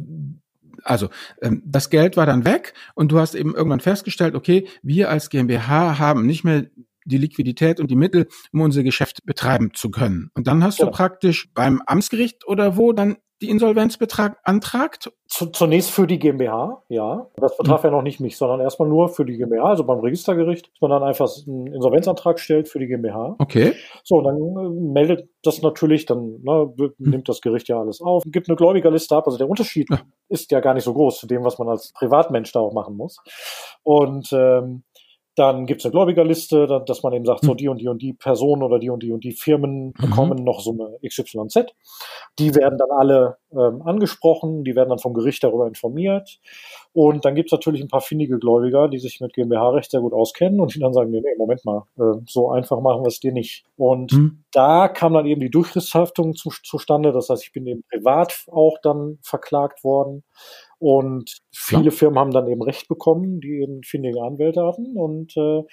Speaker 4: also ähm, das Geld war dann weg und du hast eben irgendwann festgestellt, okay, wir als GmbH haben nicht mehr die Liquidität und die Mittel, um unser Geschäft betreiben zu können. Und dann hast genau. du praktisch beim Amtsgericht oder wo dann die Insolvenz beantragt?
Speaker 2: Zunächst für die GmbH, ja. Das betraf mhm. ja noch nicht mich, sondern erstmal nur für die GmbH, also beim Registergericht, dass man dann einfach einen Insolvenzantrag stellt für die GmbH.
Speaker 4: Okay.
Speaker 2: So, dann äh, meldet das natürlich, dann ne, mhm. nimmt das Gericht ja alles auf, gibt eine Gläubigerliste ab. Also der Unterschied ja. ist ja gar nicht so groß zu dem, was man als Privatmensch da auch machen muss. Und ähm, dann gibt's eine Gläubigerliste, dass man eben sagt, so hm. die und die und die Personen oder die und die und die Firmen mhm. bekommen noch Summe XYZ. Die werden dann alle ähm, angesprochen, die werden dann vom Gericht darüber informiert. Und dann gibt's natürlich ein paar findige Gläubiger, die sich mit GmbH-Recht sehr gut auskennen und die dann sagen, nee, nee, Moment mal, äh, so einfach machen wir es dir nicht. Und mhm. da kam dann eben die Durchrisshaftung zu, zustande. Das heißt, ich bin eben privat auch dann verklagt worden. Und viele ja. Firmen haben dann eben Recht bekommen, die eben findige Anwälte hatten. Und äh,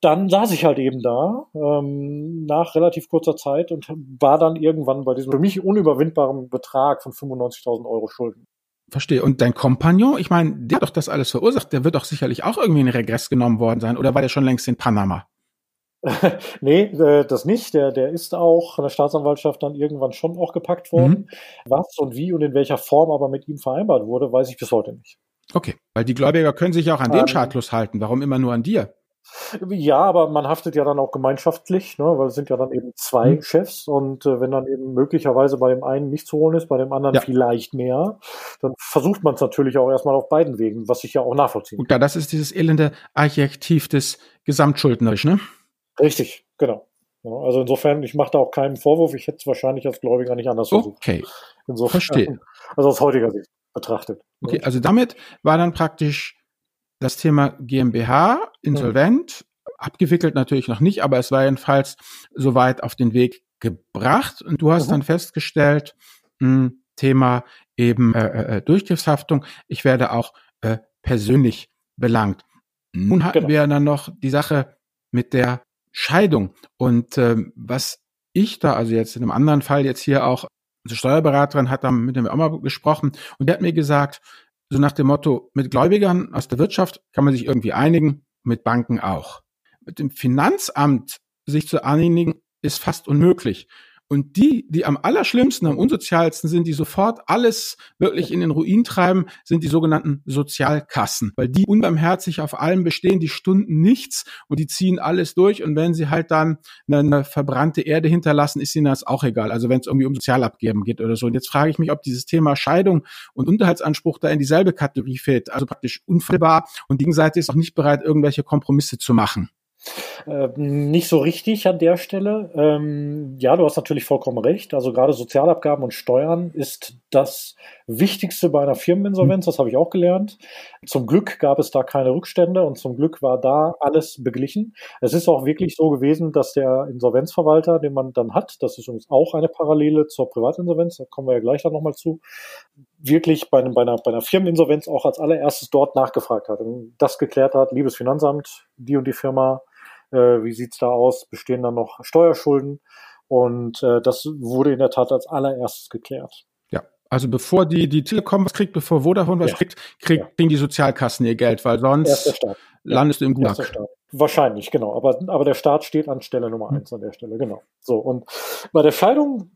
Speaker 2: dann saß ich halt eben da ähm, nach relativ kurzer Zeit und war dann irgendwann bei diesem für mich unüberwindbaren Betrag von 95.000 Euro Schulden.
Speaker 4: Verstehe. Und dein Kompagnon, ich meine, der hat doch das alles verursacht, der wird doch sicherlich auch irgendwie in Regress genommen worden sein. Oder war der schon längst in Panama? <laughs>
Speaker 2: nee, äh, das nicht. Der, der ist auch von der Staatsanwaltschaft dann irgendwann schon auch gepackt worden. Mhm. Was und wie und in welcher Form aber mit ihm vereinbart wurde, weiß ich bis heute nicht.
Speaker 4: Okay, weil die Gläubiger können sich auch an ähm, dem schadlos halten. Warum immer nur an dir?
Speaker 2: Ja, aber man haftet ja dann auch gemeinschaftlich, ne, weil es sind ja dann eben zwei mhm. Chefs und äh, wenn dann eben möglicherweise bei dem einen nicht zu holen ist, bei dem anderen ja. vielleicht mehr, dann versucht man es natürlich auch erstmal auf beiden Wegen, was ich ja auch nachvollziehen
Speaker 4: kann. Und das ist dieses elende Adjektiv des Gesamtschuldnerisch, ne?
Speaker 2: Richtig, genau. Also insofern, ich mache da auch keinen Vorwurf. Ich hätte es wahrscheinlich als Gläubiger nicht anders versucht.
Speaker 4: Okay.
Speaker 2: Insofern, Verstehe. Also aus heutiger Sicht betrachtet.
Speaker 4: Okay, also damit war dann praktisch das Thema GmbH insolvent, mhm. abgewickelt natürlich noch nicht, aber es war jedenfalls soweit auf den Weg gebracht. Und du hast mhm. dann festgestellt, mh, hm, Thema eben äh, äh, äh, Durchgriffshaftung, ich werde auch äh, persönlich belangt. Nun hatten genau. wir dann noch die Sache mit der Scheidung. Und ähm, was ich da, also jetzt in einem anderen Fall jetzt hier auch, unsere Steuerberaterin hat da mit dem auch mal gesprochen und der hat mir gesagt, so nach dem Motto, mit Gläubigern aus der Wirtschaft kann man sich irgendwie einigen, mit Banken auch. Mit dem Finanzamt sich zu einigen, ist fast unmöglich. Und die, die am allerschlimmsten, am unsozialsten sind, die sofort alles wirklich in den Ruin treiben, sind die sogenannten Sozialkassen, weil die unbarmherzig auf allem bestehen, die stunden nichts und die ziehen alles durch. Und wenn sie halt dann eine, verbrannte Erde hinterlassen, ist ihnen das auch egal. Also wenn es irgendwie um Sozialabgeben geht oder so. Und jetzt frage ich mich, ob dieses Thema Scheidung und Unterhaltsanspruch da in dieselbe Kategorie fällt, also praktisch unfehlbar und die Gegenseite ist auch nicht bereit, irgendwelche Kompromisse zu machen.
Speaker 2: Äh, nicht so richtig an der Stelle. Ähm, ja, du hast natürlich vollkommen recht. Also gerade Sozialabgaben und Steuern ist das Wichtigste bei einer Firmeninsolvenz. Das habe ich auch gelernt. Zum Glück gab es da keine Rückstände und zum Glück war da alles beglichen. Es ist auch wirklich so gewesen, dass der Insolvenzverwalter, den man dann hat, das ist übrigens auch eine Parallele zur Privatinsolvenz, da kommen wir ja gleich dann nochmal zu, wirklich bei, bei, einer, bei einer Firmeninsolvenz auch als allererstes dort nachgefragt hat und das geklärt hat, liebes Finanzamt, die und die Firma äh, wie sieht's da aus, bestehen da noch Steuerschulden und äh, das wurde in der Tat als allererstes geklärt.
Speaker 4: Ja, also bevor die, die Telekom was kriegt, bevor Vodafone was ja. kriegt, kriegt ja. kriegen die Sozialkassen ihr Geld, weil sonst landest du im Gulag.
Speaker 2: Wahrscheinlich, genau. Aber, aber der Staat steht an Stelle Nummer eins an der Stelle, genau. So, und bei der Scheidung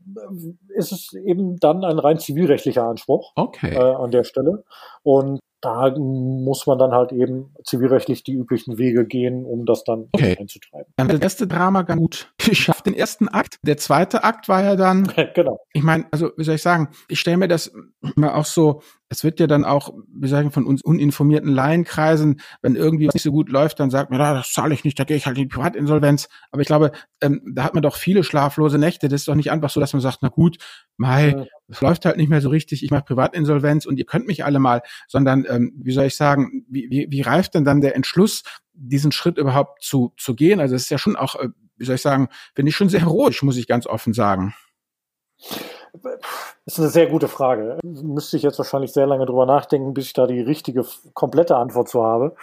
Speaker 2: ist es eben dann ein rein zivilrechtlicher Anspruch
Speaker 4: okay.
Speaker 2: äh, an der Stelle. Und da muss man dann halt eben zivilrechtlich die üblichen Wege gehen, um das dann
Speaker 4: okay. einzutreiben. Dann das erste Drama ganz gut <laughs> geschafft, den ersten Akt. Der zweite Akt war ja dann, <laughs> genau. ich meine, also wie soll ich sagen, ich stelle mir das immer auch so, es wird ja dann auch, wie sagen, von uns uninformierten Laienkreisen, wenn irgendwie was nicht so gut läuft, dann sagt man, ah, das zahle ich nicht, da gehe ich halt in die Privatinsolvenz. Aber ich glaube, ähm, da hat man doch viele schlaflose Nächte. Das ist doch nicht einfach so, dass man sagt, na gut, Mai, es läuft halt nicht mehr so richtig, ich mache Privatinsolvenz und ihr könnt mich alle mal, sondern ähm, wie soll ich sagen, wie, wie, wie reift denn dann der Entschluss, diesen Schritt überhaupt zu, zu gehen? Also es ist ja schon auch, äh, wie soll ich sagen, finde ich schon sehr heroisch, muss ich ganz offen sagen.
Speaker 2: Das ist eine sehr gute Frage. Müsste ich jetzt wahrscheinlich sehr lange drüber nachdenken, bis ich da die richtige, komplette Antwort zu habe.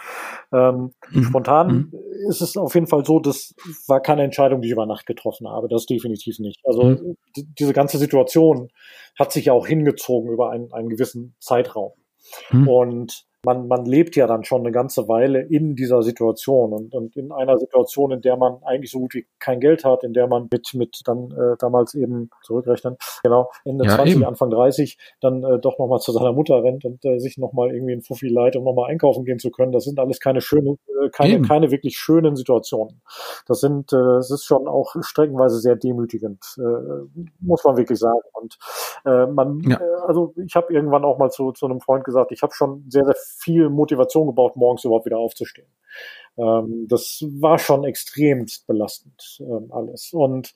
Speaker 2: Ähm, mhm. Spontan mhm. ist es auf jeden Fall so, das war keine Entscheidung, die ich über Nacht getroffen habe. Das definitiv nicht. Also mhm. diese ganze Situation hat sich ja auch hingezogen über einen, einen gewissen Zeitraum. Mhm. Und man, man lebt ja dann schon eine ganze Weile in dieser Situation und, und in einer Situation, in der man eigentlich so gut wie kein Geld hat, in der man mit, mit dann äh, damals eben zurückrechnen, genau, Ende ja, 20, eben. Anfang 30, dann äh, doch nochmal zu seiner Mutter rennt und äh, sich nochmal irgendwie in Fuffi leiht, um nochmal einkaufen gehen zu können. Das sind alles keine schönen, äh, keine, keine wirklich schönen Situationen. Das sind, äh, es ist schon auch streckenweise sehr demütigend, äh, muss man wirklich sagen. Und äh, man, ja. äh, also ich habe irgendwann auch mal zu, zu einem Freund gesagt, ich habe schon sehr, sehr viel Motivation gebraucht, morgens überhaupt wieder aufzustehen. Ähm, das war schon extrem belastend ähm, alles. Und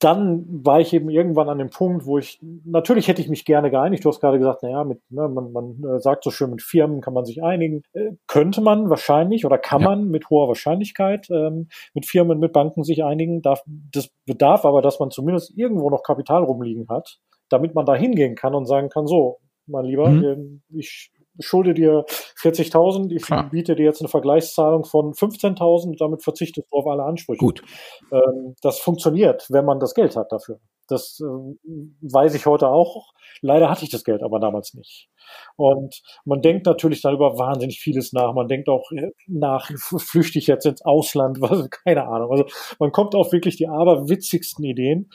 Speaker 2: dann war ich eben irgendwann an dem Punkt, wo ich, natürlich hätte ich mich gerne geeinigt. Du hast gerade gesagt, naja, mit, ne, man, man äh, sagt so schön, mit Firmen kann man sich einigen. Äh, könnte man wahrscheinlich oder kann ja. man mit hoher Wahrscheinlichkeit ähm, mit Firmen, mit Banken sich einigen. Darf, das bedarf aber, dass man zumindest irgendwo noch Kapital rumliegen hat, damit man da hingehen kann und sagen kann, so, mein Lieber, mhm. äh, ich schulde dir 40.000, ich Klar. biete dir jetzt eine Vergleichszahlung von 15.000, damit verzichtest du auf alle Ansprüche.
Speaker 4: Gut.
Speaker 2: Ähm, das funktioniert, wenn man das Geld hat dafür. Das äh, weiß ich heute auch. Leider hatte ich das Geld aber damals nicht. Und man denkt natürlich dann über wahnsinnig vieles nach. Man denkt auch äh, nach, flüchte ich jetzt ins Ausland, <laughs> was, keine Ahnung. Also man kommt auf wirklich die aberwitzigsten Ideen.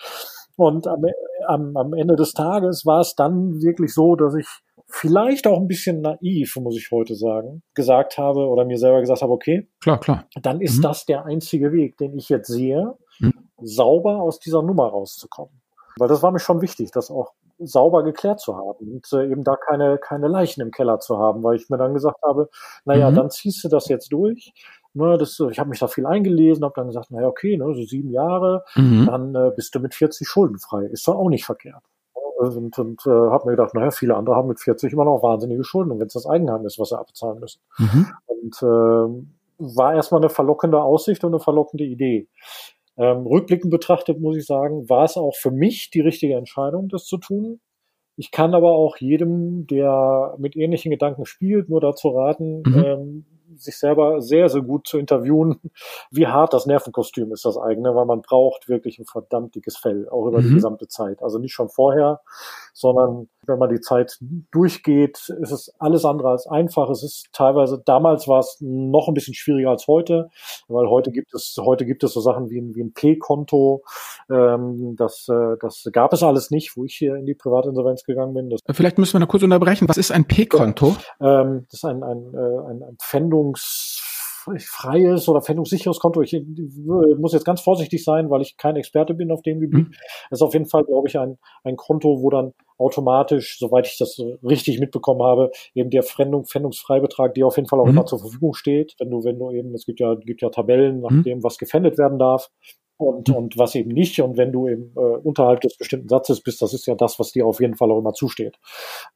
Speaker 2: Und am, am, am Ende des Tages war es dann wirklich so, dass ich vielleicht auch ein bisschen naiv, muss ich heute sagen, gesagt habe oder mir selber gesagt habe, okay,
Speaker 4: klar, klar.
Speaker 2: Dann ist mhm. das der einzige Weg, den ich jetzt sehe, mhm. sauber aus dieser Nummer rauszukommen. Weil das war mir schon wichtig, das auch sauber geklärt zu haben und äh, eben da keine, keine Leichen im Keller zu haben, weil ich mir dann gesagt habe, naja, mhm. dann ziehst du das jetzt durch. Ne, das, ich habe mich da viel eingelesen, habe dann gesagt, naja, okay, ne, so sieben Jahre, mhm. dann äh, bist du mit 40 schuldenfrei. Ist doch auch nicht verkehrt und, und äh, habe mir gedacht, naja, viele andere haben mit 40 immer noch wahnsinnige Schulden und wenn es das Eigenheim ist, was sie abzahlen müssen. Mhm. Und äh, war erstmal eine verlockende Aussicht und eine verlockende Idee. Ähm, rückblickend betrachtet muss ich sagen, war es auch für mich die richtige Entscheidung, das zu tun. Ich kann aber auch jedem, der mit ähnlichen Gedanken spielt, nur dazu raten, mhm. ähm, sich selber sehr, sehr gut zu interviewen, <laughs> wie hart das Nervenkostüm ist, das eigene, weil man braucht wirklich ein verdammt dickes Fell, auch über mhm. die gesamte Zeit. Also nicht schon vorher, sondern wenn man die Zeit durchgeht, ist es alles andere als einfach. Es ist teilweise, damals war es noch ein bisschen schwieriger als heute, weil heute gibt es, heute gibt es so Sachen wie ein, wie ein P-Konto. Ähm, das, äh, das gab es alles nicht, wo ich hier in die Privatinsolvenz gegangen bin. Das
Speaker 4: Vielleicht müssen wir noch kurz unterbrechen. Was ist ein P-Konto?
Speaker 2: Ähm, das ist ein, ein, äh, ein, ein Pfändungs pfändungsfreies oder pfändungssicheres Konto. Ich, ich muss jetzt ganz vorsichtig sein, weil ich kein Experte bin auf dem Gebiet. Mhm. Das ist auf jeden Fall, glaube ich, ein, ein Konto, wo dann automatisch, soweit ich das richtig mitbekommen habe, eben der Pfändung, Pfändungsfreibetrag, die auf jeden Fall auch mhm. immer zur Verfügung steht, wenn du, wenn du eben, es gibt ja, gibt ja Tabellen, nach mhm. dem, was gefändet werden darf und, und was eben nicht. Und wenn du eben äh, unterhalb des bestimmten Satzes bist, das ist ja das, was dir auf jeden Fall auch immer zusteht.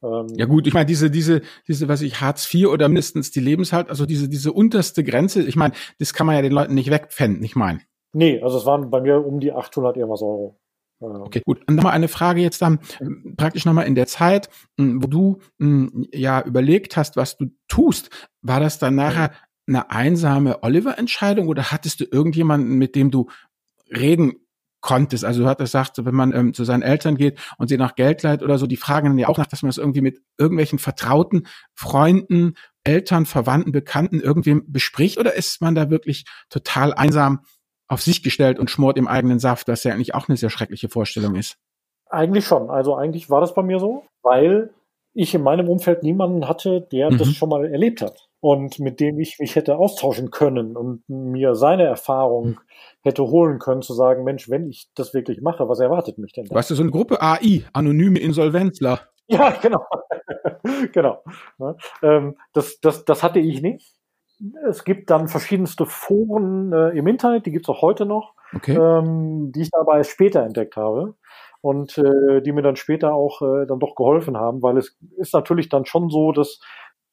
Speaker 4: Ähm, ja gut, ich meine, diese, diese, diese, was ich, Hartz IV oder mindestens die Lebenshalt, also diese, diese unterste Grenze, ich meine, das kann man ja den Leuten nicht wegpfänden, ich meine.
Speaker 2: Nee, also es waren bei mir um die 800 irgendwas Euro.
Speaker 4: Okay, gut. Und nochmal eine Frage jetzt dann ähm, praktisch nochmal in der Zeit, hm, wo du ja überlegt hast, was du tust. War das dann nachher eine einsame Oliver-Entscheidung oder hattest du irgendjemanden, mit dem du reden konntest. Also du hattest gesagt, wenn man ähm, zu seinen Eltern geht und sie nach Geld leiht oder so, die fragen dann ja auch nach, dass man das irgendwie mit irgendwelchen vertrauten Freunden, Eltern, Verwandten, Bekannten irgendwem bespricht oder ist man da wirklich total einsam auf sich gestellt und schmort im eigenen Saft, was ja eigentlich auch eine sehr schreckliche Vorstellung ist?
Speaker 2: Eigentlich schon. Also eigentlich war das bei mir so, weil ich in meinem Umfeld niemanden hatte, der mhm. das schon mal erlebt hat und mit dem ich mich hätte austauschen können und mir seine Erfahrung hätte holen können, zu sagen, Mensch, wenn ich das wirklich mache, was erwartet mich denn
Speaker 4: da? Weißt du, so eine Gruppe AI, anonyme Insolvenzler. <laughs>
Speaker 2: Ja, genau. <laughs> genau. Ähm, das, das, das hatte ich nicht. Es gibt dann verschiedenste Foren äh, im Internet, die gibt es auch heute noch, okay. ähm, die ich dabei später entdeckt habe und äh, die mir dann später auch äh, dann doch geholfen haben, weil es ist natürlich dann schon so, dass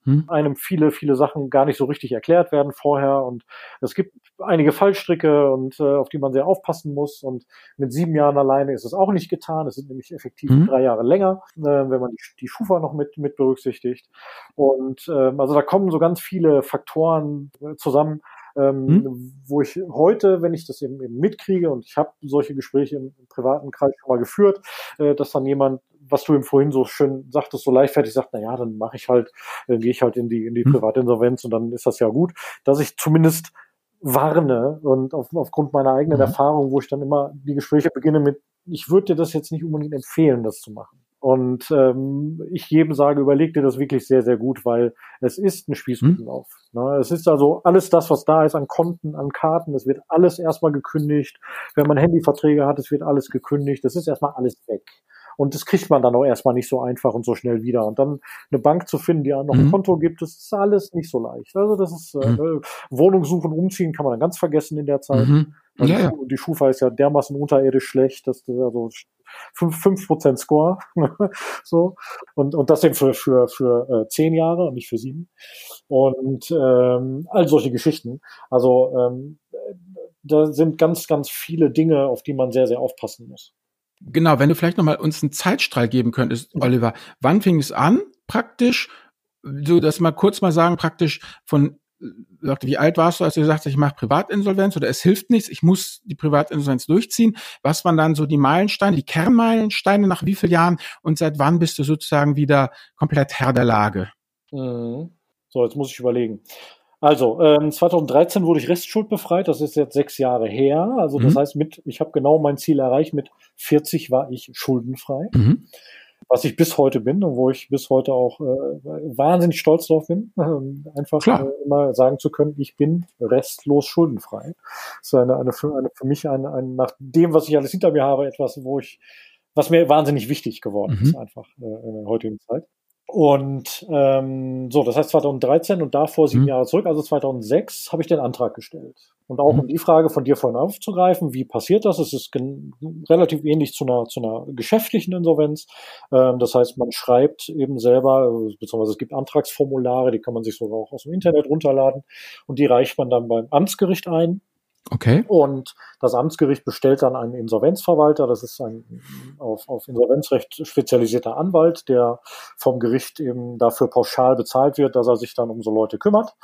Speaker 2: hm. einem viele, viele Sachen gar nicht so richtig erklärt werden vorher. Und es gibt einige Fallstricke und äh, auf die man sehr aufpassen muss. Und mit sieben Jahren alleine ist es auch nicht getan. Es sind nämlich effektiv hm. drei Jahre länger, äh, wenn man die, die Schufa noch mit, mit berücksichtigt. Und ähm, also da kommen so ganz viele Faktoren äh, zusammen, ähm, hm? wo ich heute, wenn ich das eben, eben mitkriege, und ich habe solche Gespräche im, im, privaten Kreis schon mal geführt, äh, dass dann jemand, was du ihm vorhin so schön sagtest, so leichtfertig sagt, na ja, dann mache ich halt, dann gehe ich halt in die in die hm? Privatinsolvenz und dann ist das ja gut, dass ich zumindest warne und auf, aufgrund meiner eigenen mhm. Erfahrung, wo ich dann immer die Gespräche beginne mit, ich würde dir das jetzt nicht unbedingt empfehlen, das zu machen. Und ähm, ich jedem sage, überleg dir das wirklich sehr, sehr gut, weil es ist ein Spießrutenlauf. Hm. Ne? Es ist also alles das, was da ist an Konten, an Karten, es wird alles erstmal gekündigt. Wenn man Handyverträge hat, es wird alles gekündigt. Das ist erstmal alles weg. Und das kriegt man dann auch erstmal nicht so einfach und so schnell wieder. Und dann eine Bank zu finden, die noch ein mhm. Konto gibt, das ist alles nicht so leicht. Also das ist äh, mhm. Wohnung suchen, umziehen kann man dann ganz vergessen in der Zeit. Mhm. Also ja, ja. Die Schufa ist ja dermaßen unterirdisch schlecht, dass das also 5%, 5 Score. <laughs> so. Und, und das eben für, für, für äh, zehn Jahre und nicht für sieben. Und ähm, all solche Geschichten. Also ähm, da sind ganz, ganz viele Dinge, auf die man sehr, sehr aufpassen muss.
Speaker 4: Genau, wenn du vielleicht nochmal uns einen Zeitstrahl geben könntest, Oliver. Wann fing es an, praktisch? So, dass mal kurz mal sagen, praktisch von sagte, wie alt warst du, als du gesagt hast, ich mache Privatinsolvenz oder es hilft nichts, ich muss die Privatinsolvenz durchziehen? Was waren dann so die Meilensteine, die Kernmeilensteine nach wie vielen Jahren und seit wann bist du sozusagen wieder komplett Herr der Lage?
Speaker 2: Mhm. So, jetzt muss ich überlegen. Also, ähm, 2013 wurde ich restschuldbefreit, das ist jetzt sechs Jahre her. Also das mhm. heißt, mit, ich habe genau mein Ziel erreicht, mit 40 war ich schuldenfrei. Mhm was ich bis heute bin und wo ich bis heute auch äh, wahnsinnig stolz drauf bin, <laughs> äh, einfach äh, immer sagen zu können, ich bin restlos schuldenfrei. Das ist eine, eine, für, eine für mich ein, ein, nach dem, was ich alles hinter mir habe, etwas, wo ich, was mir wahnsinnig wichtig geworden mhm. ist, einfach äh, in der heutigen Zeit. Und ähm, so, das heißt 2013 und davor sieben mhm. Jahre zurück, also 2006, habe ich den Antrag gestellt. Und auch mhm. um die Frage von dir vorhin aufzugreifen, wie passiert das? Es ist relativ ähnlich zu einer, zu einer geschäftlichen Insolvenz. Ähm, das heißt, man schreibt eben selber, beziehungsweise es gibt Antragsformulare, die kann man sich sogar auch aus dem Internet runterladen und die reicht man dann beim Amtsgericht ein.
Speaker 4: Okay.
Speaker 2: Und das Amtsgericht bestellt dann einen Insolvenzverwalter. Das ist ein auf, auf Insolvenzrecht spezialisierter Anwalt, der vom Gericht eben dafür pauschal bezahlt wird, dass er sich dann um so Leute kümmert.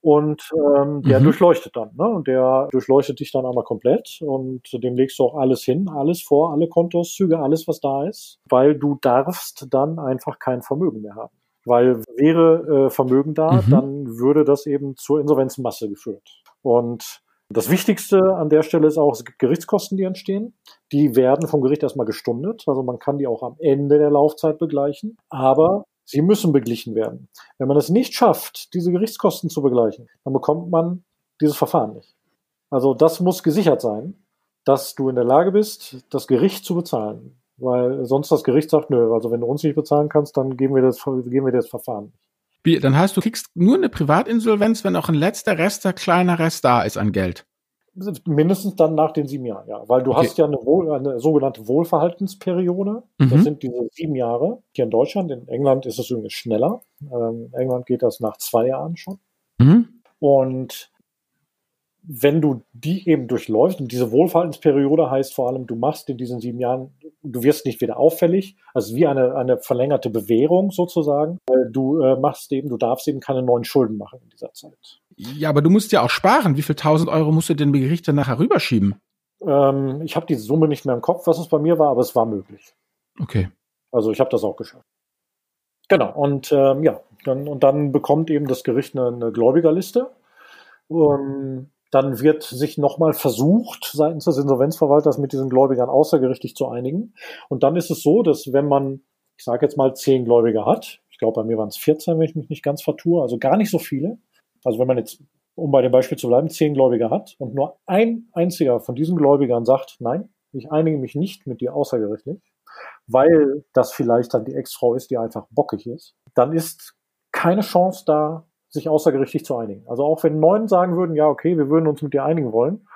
Speaker 2: Und ähm, der mhm. durchleuchtet dann. Ne? Und der durchleuchtet dich dann einmal komplett und dem legst du auch alles hin, alles vor, alle Kontoauszüge, alles, was da ist, weil du darfst dann einfach kein Vermögen mehr haben. Weil wäre äh, Vermögen da, mhm. dann würde das eben zur Insolvenzmasse geführt. Und das Wichtigste an der Stelle ist auch, es gibt Gerichtskosten, die entstehen. Die werden vom Gericht erstmal gestundet. Also man kann die auch am Ende der Laufzeit begleichen. Aber Sie müssen beglichen werden. Wenn man es nicht schafft, diese Gerichtskosten zu begleichen, dann bekommt man dieses Verfahren nicht. Also das muss gesichert sein, dass du in der Lage bist, das Gericht zu bezahlen. Weil sonst das Gericht sagt, nö, also wenn du uns nicht bezahlen kannst, dann geben wir das, geben wir das Verfahren nicht.
Speaker 4: Dann heißt, du kriegst nur eine Privatinsolvenz, wenn auch ein letzter Rester, kleiner Rest da ist an Geld.
Speaker 2: Mindestens dann nach den sieben Jahren, ja. Weil du okay. hast ja eine, Wohl, eine, sogenannte Wohlverhaltensperiode. Mhm. Das sind diese sieben Jahre. Hier in Deutschland, in England ist es übrigens schneller. Ähm, in England geht das nach zwei Jahren schon. Mhm. Und wenn du die eben durchläufst, und diese Wohlverhaltensperiode heißt vor allem, du machst in diesen sieben Jahren, du wirst nicht wieder auffällig, also wie eine, eine verlängerte Bewährung sozusagen. Du äh, machst eben, du darfst eben keine neuen Schulden machen in dieser Zeit.
Speaker 4: Ja, aber du musst ja auch sparen. Wie viel tausend Euro musst du den Gericht dann nachher rüberschieben?
Speaker 2: Ähm, ich habe die Summe nicht mehr im Kopf, was es bei mir war, aber es war möglich.
Speaker 4: Okay.
Speaker 2: Also ich habe das auch geschafft. Genau, und ähm, ja, dann, und dann bekommt eben das Gericht eine, eine Gläubigerliste. Ähm, dann wird sich nochmal versucht, seitens des Insolvenzverwalters mit diesen Gläubigern außergerichtlich zu einigen. Und dann ist es so, dass wenn man, ich sage jetzt mal, zehn Gläubiger hat, ich glaube, bei mir waren es 14, wenn ich mich nicht ganz vertue, also gar nicht so viele. Also wenn man jetzt, um bei dem Beispiel zu bleiben, zehn Gläubiger hat und nur ein einziger von diesen Gläubigern sagt, nein, ich einige mich nicht mit dir außergerichtlich, weil das vielleicht dann die Ex-Frau ist, die einfach bockig ist, dann ist keine Chance da, sich außergerichtlich zu einigen. Also auch wenn neun sagen würden, ja, okay, wir würden uns mit dir einigen wollen,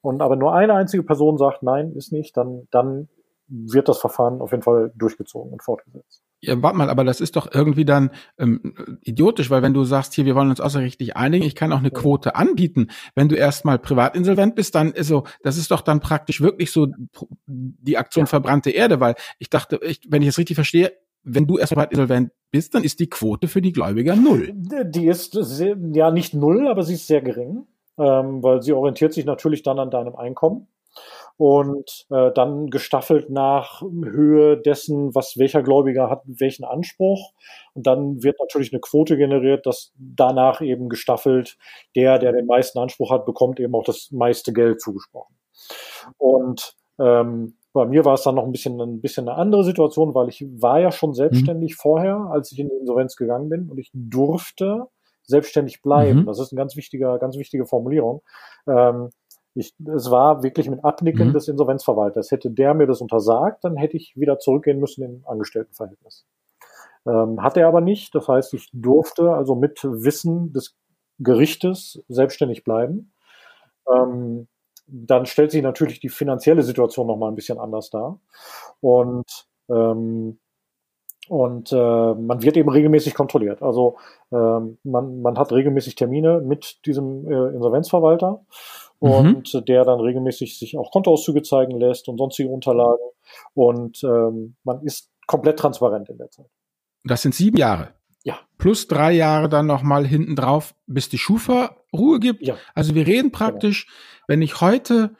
Speaker 2: und aber nur eine einzige Person sagt, nein, ist nicht, dann, dann wird das Verfahren auf jeden Fall durchgezogen und fortgesetzt.
Speaker 4: Ja, warte mal, aber das ist doch irgendwie dann ähm, idiotisch, weil wenn du sagst, hier, wir wollen uns außergerichtlich einigen, ich kann auch eine Quote anbieten. Wenn du erstmal privatinsolvent bist, dann ist so, das ist doch dann praktisch wirklich so die Aktion ja. verbrannte Erde, weil ich dachte, ich, wenn ich es richtig verstehe, wenn du erstmal insolvent bist, dann ist die Quote für die Gläubiger null.
Speaker 2: Die ist sehr, ja nicht null, aber sie ist sehr gering, ähm, weil sie orientiert sich natürlich dann an deinem Einkommen und äh, dann gestaffelt nach Höhe dessen, was welcher Gläubiger hat, welchen Anspruch. Und dann wird natürlich eine Quote generiert, dass danach eben gestaffelt der, der den meisten Anspruch hat, bekommt eben auch das meiste Geld zugesprochen. Und ähm, bei mir war es dann noch ein bisschen, ein bisschen eine andere Situation, weil ich war ja schon selbstständig mhm. vorher, als ich in die Insolvenz gegangen bin und ich durfte selbstständig bleiben. Mhm. Das ist eine ganz wichtige, ganz wichtige Formulierung. Ähm, ich, es war wirklich mit Abnicken mhm. des Insolvenzverwalters. Hätte der mir das untersagt, dann hätte ich wieder zurückgehen müssen im Angestelltenverhältnis. Ähm, hat er aber nicht. Das heißt, ich durfte also mit Wissen des Gerichtes selbstständig bleiben. Ähm, dann stellt sich natürlich die finanzielle Situation nochmal ein bisschen anders dar. Und, ähm, und äh, man wird eben regelmäßig kontrolliert. Also ähm, man, man hat regelmäßig Termine mit diesem äh, Insolvenzverwalter mhm. und der dann regelmäßig sich auch Kontoauszüge zeigen lässt und sonstige Unterlagen. Und ähm, man ist komplett transparent in der Zeit.
Speaker 4: Das sind sieben Jahre.
Speaker 2: Ja.
Speaker 4: Plus drei Jahre dann nochmal hinten drauf, bis die Schufa Ruhe gibt. Ja. Also wir reden genau. praktisch, genau. wenn ich heute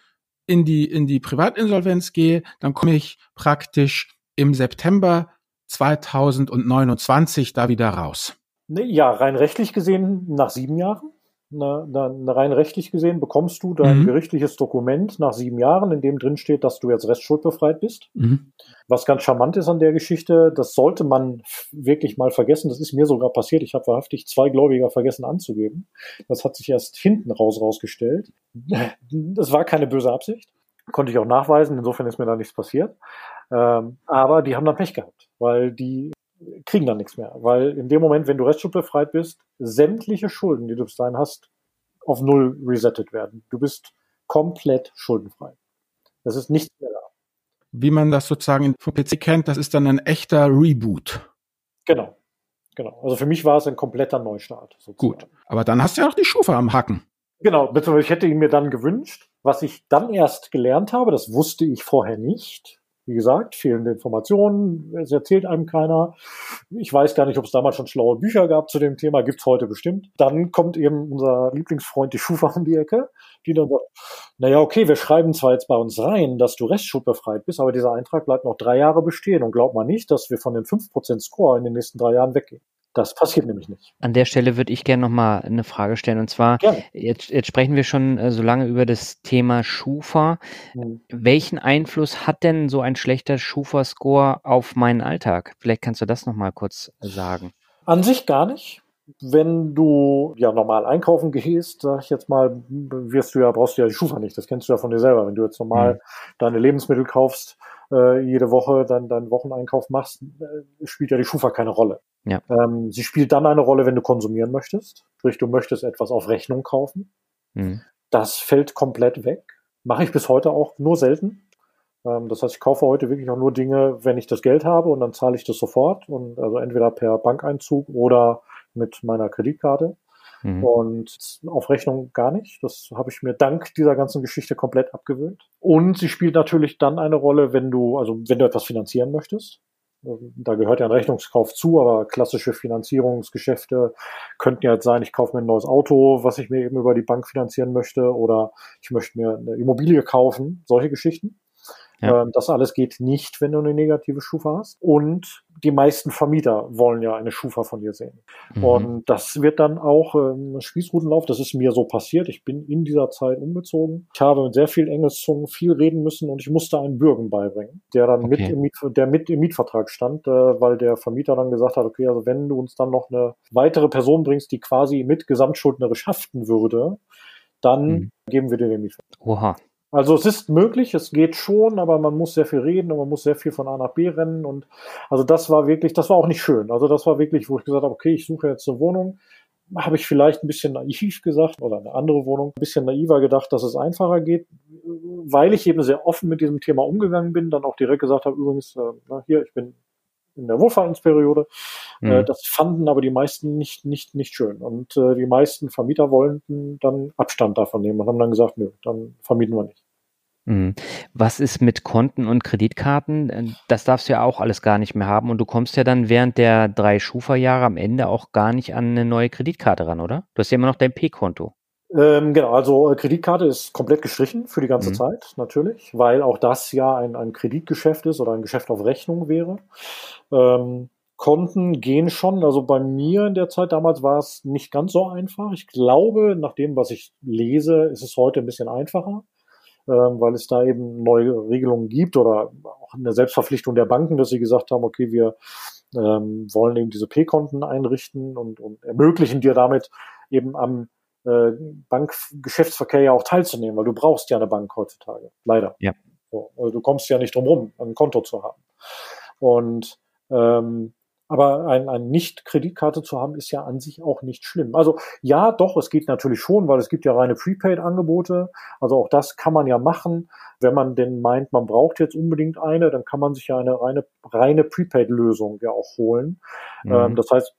Speaker 4: in die, in die Privatinsolvenz gehe, dann komme ich praktisch im September 2029 da wieder raus.
Speaker 2: Ja, rein rechtlich gesehen nach sieben Jahren na, na, na, rein rechtlich gesehen bekommst du dein mhm. gerichtliches Dokument nach sieben Jahren, in dem drin steht, dass du jetzt restschuldbefreit bist. Mhm. Was ganz charmant ist an der Geschichte, das sollte man wirklich mal vergessen. Das ist mir sogar passiert. Ich habe wahrhaftig zwei Gläubiger vergessen anzugeben. Das hat sich erst hinten raus rausgestellt. <laughs> Das war keine böse Absicht. Konnte ich auch nachweisen. Insofern ist mir da nichts passiert. Ähm, aber die haben dann Pech gehabt, weil die kriegen dann nichts mehr. Weil in dem Moment, wenn du restschuldbefreit bist, sämtliche Schulden, die du bis dahin hast, auf Null resettet werden. Du bist komplett schuldenfrei. Das ist nichts mehr da.
Speaker 4: Wie man das sozusagen vom PC kennt, das ist dann ein echter Reboot.
Speaker 2: Genau. Genau. Also für mich war es ein kompletter Neustart.
Speaker 4: Sozusagen. Gut. Aber dann hast du ja auch die Schufa am Hacken.
Speaker 2: Genau. Beziehungsweise ich hätte ihn mir dann gewünscht. Was ich dann erst gelernt habe, das wusste ich vorher nicht, wie gesagt, fehlende Informationen, es erzählt einem keiner. Ich weiß gar nicht, ob es damals schon schlaue Bücher gab zu dem Thema, gibt's heute bestimmt. Dann kommt eben unser Lieblingsfreund die Schufa um die Ecke, die dann sagt, naja, okay, wir schreiben zwar jetzt bei uns rein, dass du restschuldbefreit bist, aber dieser Eintrag bleibt noch drei Jahre bestehen und glaub mal nicht, dass wir von den 5% Score in den nächsten drei Jahren weggehen. Das passiert nämlich nicht.
Speaker 3: An der Stelle würde ich gerne nochmal eine Frage stellen. Und zwar, jetzt, jetzt sprechen wir schon äh, so lange über das Thema Schufa. Mhm. Welchen Einfluss hat denn so ein schlechter Schufa-Score auf meinen Alltag? Vielleicht kannst du das nochmal kurz sagen.
Speaker 2: An sich gar nicht. Wenn du ja normal einkaufen gehst, sag ich jetzt mal, wirst du ja, brauchst du ja die Schufa nicht. Das kennst du ja von dir selber. Wenn du jetzt normal mhm. deine Lebensmittel kaufst, äh, jede Woche dann deinen Wocheneinkauf machst, äh, spielt ja die Schufa keine Rolle. Ja. Ähm, sie spielt dann eine Rolle, wenn du konsumieren möchtest. Sprich, du möchtest etwas auf Rechnung kaufen. Mhm. Das fällt komplett weg. Mache ich bis heute auch nur selten. Ähm, das heißt, ich kaufe heute wirklich auch nur Dinge, wenn ich das Geld habe und dann zahle ich das sofort und also entweder per Bankeinzug oder mit meiner Kreditkarte. Mhm. Und auf Rechnung gar nicht. Das habe ich mir dank dieser ganzen Geschichte komplett abgewöhnt. Und sie spielt natürlich dann eine Rolle, wenn du, also wenn du etwas finanzieren möchtest. Da gehört ja ein Rechnungskauf zu, aber klassische Finanzierungsgeschäfte könnten ja jetzt sein, ich kaufe mir ein neues Auto, was ich mir eben über die Bank finanzieren möchte, oder ich möchte mir eine Immobilie kaufen, solche Geschichten. Ja. Ähm, das alles geht nicht, wenn du eine negative Schufa hast. Und die meisten Vermieter wollen ja eine Schufa von dir sehen. Mhm. Und das wird dann auch ähm, Spießrutenlauf. Das ist mir so passiert. Ich bin in dieser Zeit umgezogen. Ich habe mit sehr viel Engelszungen viel reden müssen und ich musste einen Bürgen beibringen, der dann okay. mit im Miet, der mit im Mietvertrag stand, äh, weil der Vermieter dann gesagt hat, okay, also wenn du uns dann noch eine weitere Person bringst, die quasi mit gesamtschuldnerisch haften würde, dann mhm. geben wir dir den Mietvertrag. Oha. Also es ist möglich, es geht schon, aber man muss sehr viel reden und man muss sehr viel von A nach B rennen und also das war wirklich, das war auch nicht schön. Also das war wirklich, wo ich gesagt habe, okay, ich suche jetzt eine Wohnung, habe ich vielleicht ein bisschen naiv gesagt oder eine andere Wohnung, ein bisschen naiver gedacht, dass es einfacher geht, weil ich eben sehr offen mit diesem Thema umgegangen bin, dann auch direkt gesagt habe, übrigens, äh, hier, ich bin in der Wohlfahrtsperiode. Äh, mhm. Das fanden aber die meisten nicht, nicht, nicht schön. Und äh, die meisten Vermieter wollten dann Abstand davon nehmen und haben dann gesagt, nö, dann vermieten wir nicht.
Speaker 3: Mhm. Was ist mit Konten und Kreditkarten? Äh, das darfst du ja auch alles gar nicht mehr haben und du kommst ja dann während der drei Schufa-Jahre am Ende auch gar nicht an eine neue Kreditkarte ran, oder? Du hast ja immer noch dein P-Konto.
Speaker 2: Ähm, genau, also äh, Kreditkarte ist komplett gestrichen für die ganze mhm. Zeit, natürlich, weil auch das ja ein, ein Kreditgeschäft ist oder ein Geschäft auf Rechnung wäre. Ähm, Konten gehen schon, also bei mir in der Zeit damals war es nicht ganz so einfach. Ich glaube, nach dem, was ich lese, ist es heute ein bisschen einfacher, ähm, weil es da eben neue Regelungen gibt oder auch eine Selbstverpflichtung der Banken, dass sie gesagt haben, okay, wir ähm, wollen eben diese P-Konten einrichten und, und ermöglichen dir damit eben am äh, Bankgeschäftsverkehr ja auch teilzunehmen, weil du brauchst ja eine Bank heutzutage. Leider. Ja. So, also du kommst ja nicht drum rum, ein Konto zu haben. Und ähm, aber ein, ein Nicht-Kreditkarte zu haben, ist ja an sich auch nicht schlimm. Also ja, doch, es geht natürlich schon, weil es gibt ja reine Prepaid-Angebote. Also auch das kann man ja machen. Wenn man denn meint, man braucht jetzt unbedingt eine, dann kann man sich ja eine reine, reine Prepaid-Lösung ja auch holen. Mhm. Ähm, das heißt,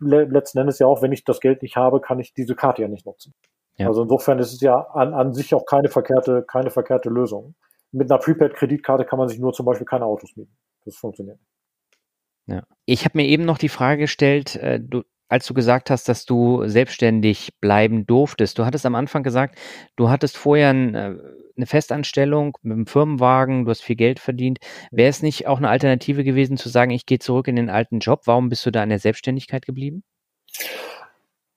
Speaker 2: letzten Endes ja auch, wenn ich das Geld nicht habe, kann ich diese Karte ja nicht nutzen. Ja. Also insofern ist es ja an, an sich auch keine verkehrte, keine verkehrte Lösung. Mit einer Prepaid-Kreditkarte kann man sich nur zum Beispiel keine Autos mieten. Das funktioniert.
Speaker 3: Ja. Ich habe mir eben noch die Frage gestellt, äh, du, als du gesagt hast, dass du selbstständig bleiben durftest. Du hattest am Anfang gesagt, du hattest vorher ein, äh, eine Festanstellung mit einem Firmenwagen, du hast viel Geld verdient. Wäre es nicht auch eine Alternative gewesen zu sagen, ich gehe zurück in den alten Job? Warum bist du da in der Selbstständigkeit geblieben?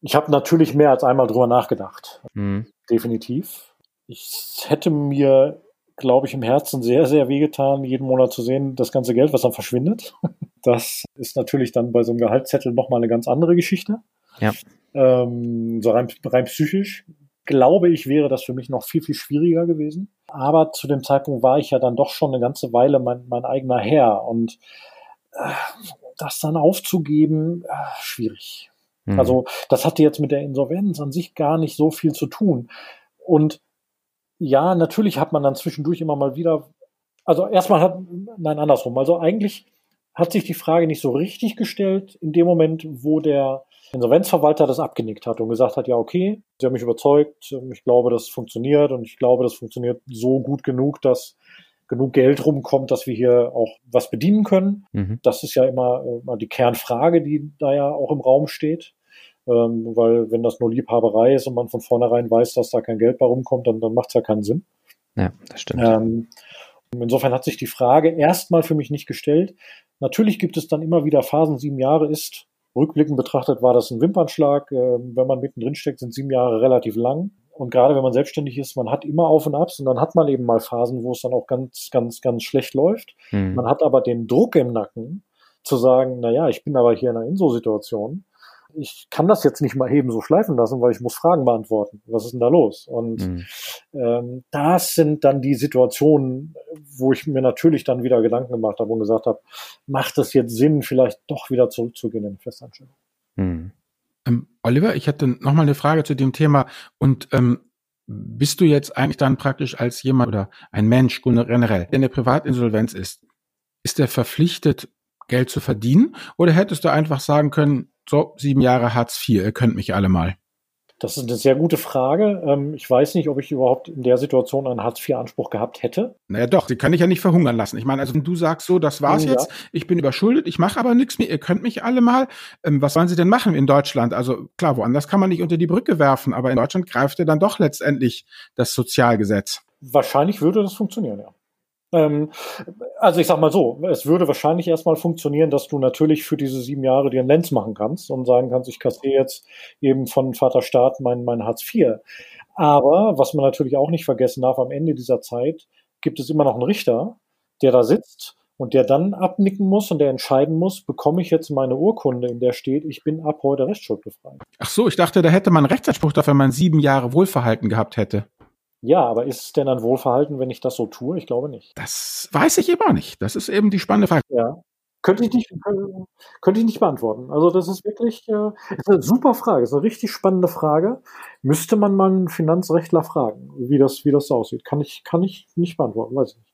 Speaker 2: Ich habe natürlich mehr als einmal drüber nachgedacht. Hm. Definitiv. Ich hätte mir, glaube ich, im Herzen sehr, sehr wehgetan, jeden Monat zu sehen, das ganze Geld, was dann verschwindet. <laughs> Das ist natürlich dann bei so einem Gehaltszettel nochmal eine ganz andere Geschichte. Ja. Ähm, so rein, rein psychisch glaube ich, wäre das für mich noch viel, viel schwieriger gewesen. Aber zu dem Zeitpunkt war ich ja dann doch schon eine ganze Weile mein, mein eigener Herr und äh, das dann aufzugeben, äh, schwierig. Mhm. Also das hatte jetzt mit der Insolvenz an sich gar nicht so viel zu tun. Und ja, natürlich hat man dann zwischendurch immer mal wieder, also erstmal hat, nein, andersrum. Also eigentlich hat sich die Frage nicht so richtig gestellt in dem Moment, wo der Insolvenzverwalter das abgenickt hat und gesagt hat, ja, okay, Sie haben mich überzeugt, ich glaube, das funktioniert und ich glaube, das funktioniert so gut genug, dass genug Geld rumkommt, dass wir hier auch was bedienen können. Mhm. Das ist ja immer, immer die Kernfrage, die da ja auch im Raum steht. Ähm, weil wenn das nur Liebhaberei ist und man von vornherein weiß, dass da kein Geld bei rumkommt, dann, dann macht es ja keinen Sinn.
Speaker 3: Ja, das stimmt.
Speaker 2: Ähm, insofern hat sich die Frage erstmal für mich nicht gestellt. Natürlich gibt es dann immer wieder Phasen, sieben Jahre ist Rückblickend betrachtet war das ein Wimpernschlag. Äh, wenn man mittendrin steckt, sind sieben Jahre relativ lang. Und gerade wenn man selbstständig ist, man hat immer Auf und Abs und dann hat man eben mal Phasen, wo es dann auch ganz, ganz, ganz schlecht läuft. Mhm. Man hat aber den Druck im Nacken zu sagen, na ja, ich bin aber hier in einer Inso-Situation ich kann das jetzt nicht mal eben so schleifen lassen, weil ich muss Fragen beantworten. Was ist denn da los? Und mhm. ähm, das sind dann die Situationen, wo ich mir natürlich dann wieder Gedanken gemacht habe und gesagt habe, macht es jetzt Sinn, vielleicht doch wieder zurückzugehen in die Festanstellung?
Speaker 4: Mhm. Ähm, Oliver, ich hätte noch mal eine Frage zu dem Thema und ähm, bist du jetzt eigentlich dann praktisch als jemand oder ein Mensch generell, der eine Privatinsolvenz ist, ist er verpflichtet, Geld zu verdienen? Oder hättest du einfach sagen können, so, sieben Jahre Hartz IV, ihr könnt mich alle mal?
Speaker 2: Das ist eine sehr gute Frage. Ähm, ich weiß nicht, ob ich überhaupt in der Situation einen Hartz-IV-Anspruch gehabt hätte.
Speaker 4: Naja, doch, sie kann ich ja nicht verhungern lassen. Ich meine, also wenn du sagst so, das war's ja. jetzt, ich bin überschuldet, ich mache aber nichts mehr, ihr könnt mich alle mal. Ähm, was sollen sie denn machen in Deutschland? Also klar, woanders kann man nicht unter die Brücke werfen, aber in Deutschland greift ja dann doch letztendlich das Sozialgesetz.
Speaker 2: Wahrscheinlich würde das funktionieren, ja. Ähm, also ich sag mal so, es würde wahrscheinlich erstmal funktionieren, dass du natürlich für diese sieben Jahre dir einen Lenz machen kannst und sagen kannst, ich kassiere jetzt eben von Vater Staat mein, mein Hartz IV. Aber was man natürlich auch nicht vergessen darf, am Ende dieser Zeit gibt es immer noch einen Richter, der da sitzt und der dann abnicken muss und der entscheiden muss, bekomme ich jetzt meine Urkunde, in der steht, ich bin ab heute rechtsschuldbefreit.
Speaker 4: Ach so, ich dachte, da hätte man einen Rechtsanspruch dafür, wenn man sieben Jahre Wohlverhalten gehabt hätte.
Speaker 2: Ja, aber ist es denn ein Wohlverhalten, wenn ich das so tue? Ich glaube nicht.
Speaker 4: Das weiß ich eben auch nicht. Das ist eben die spannende Frage.
Speaker 2: Ja. Könnte ich nicht, könnte ich nicht beantworten. Also das ist wirklich äh, ist eine super Frage, ist eine richtig spannende Frage. Müsste man mal einen Finanzrechtler fragen, wie das, wie das aussieht. Kann ich, kann ich nicht beantworten, weiß ich nicht.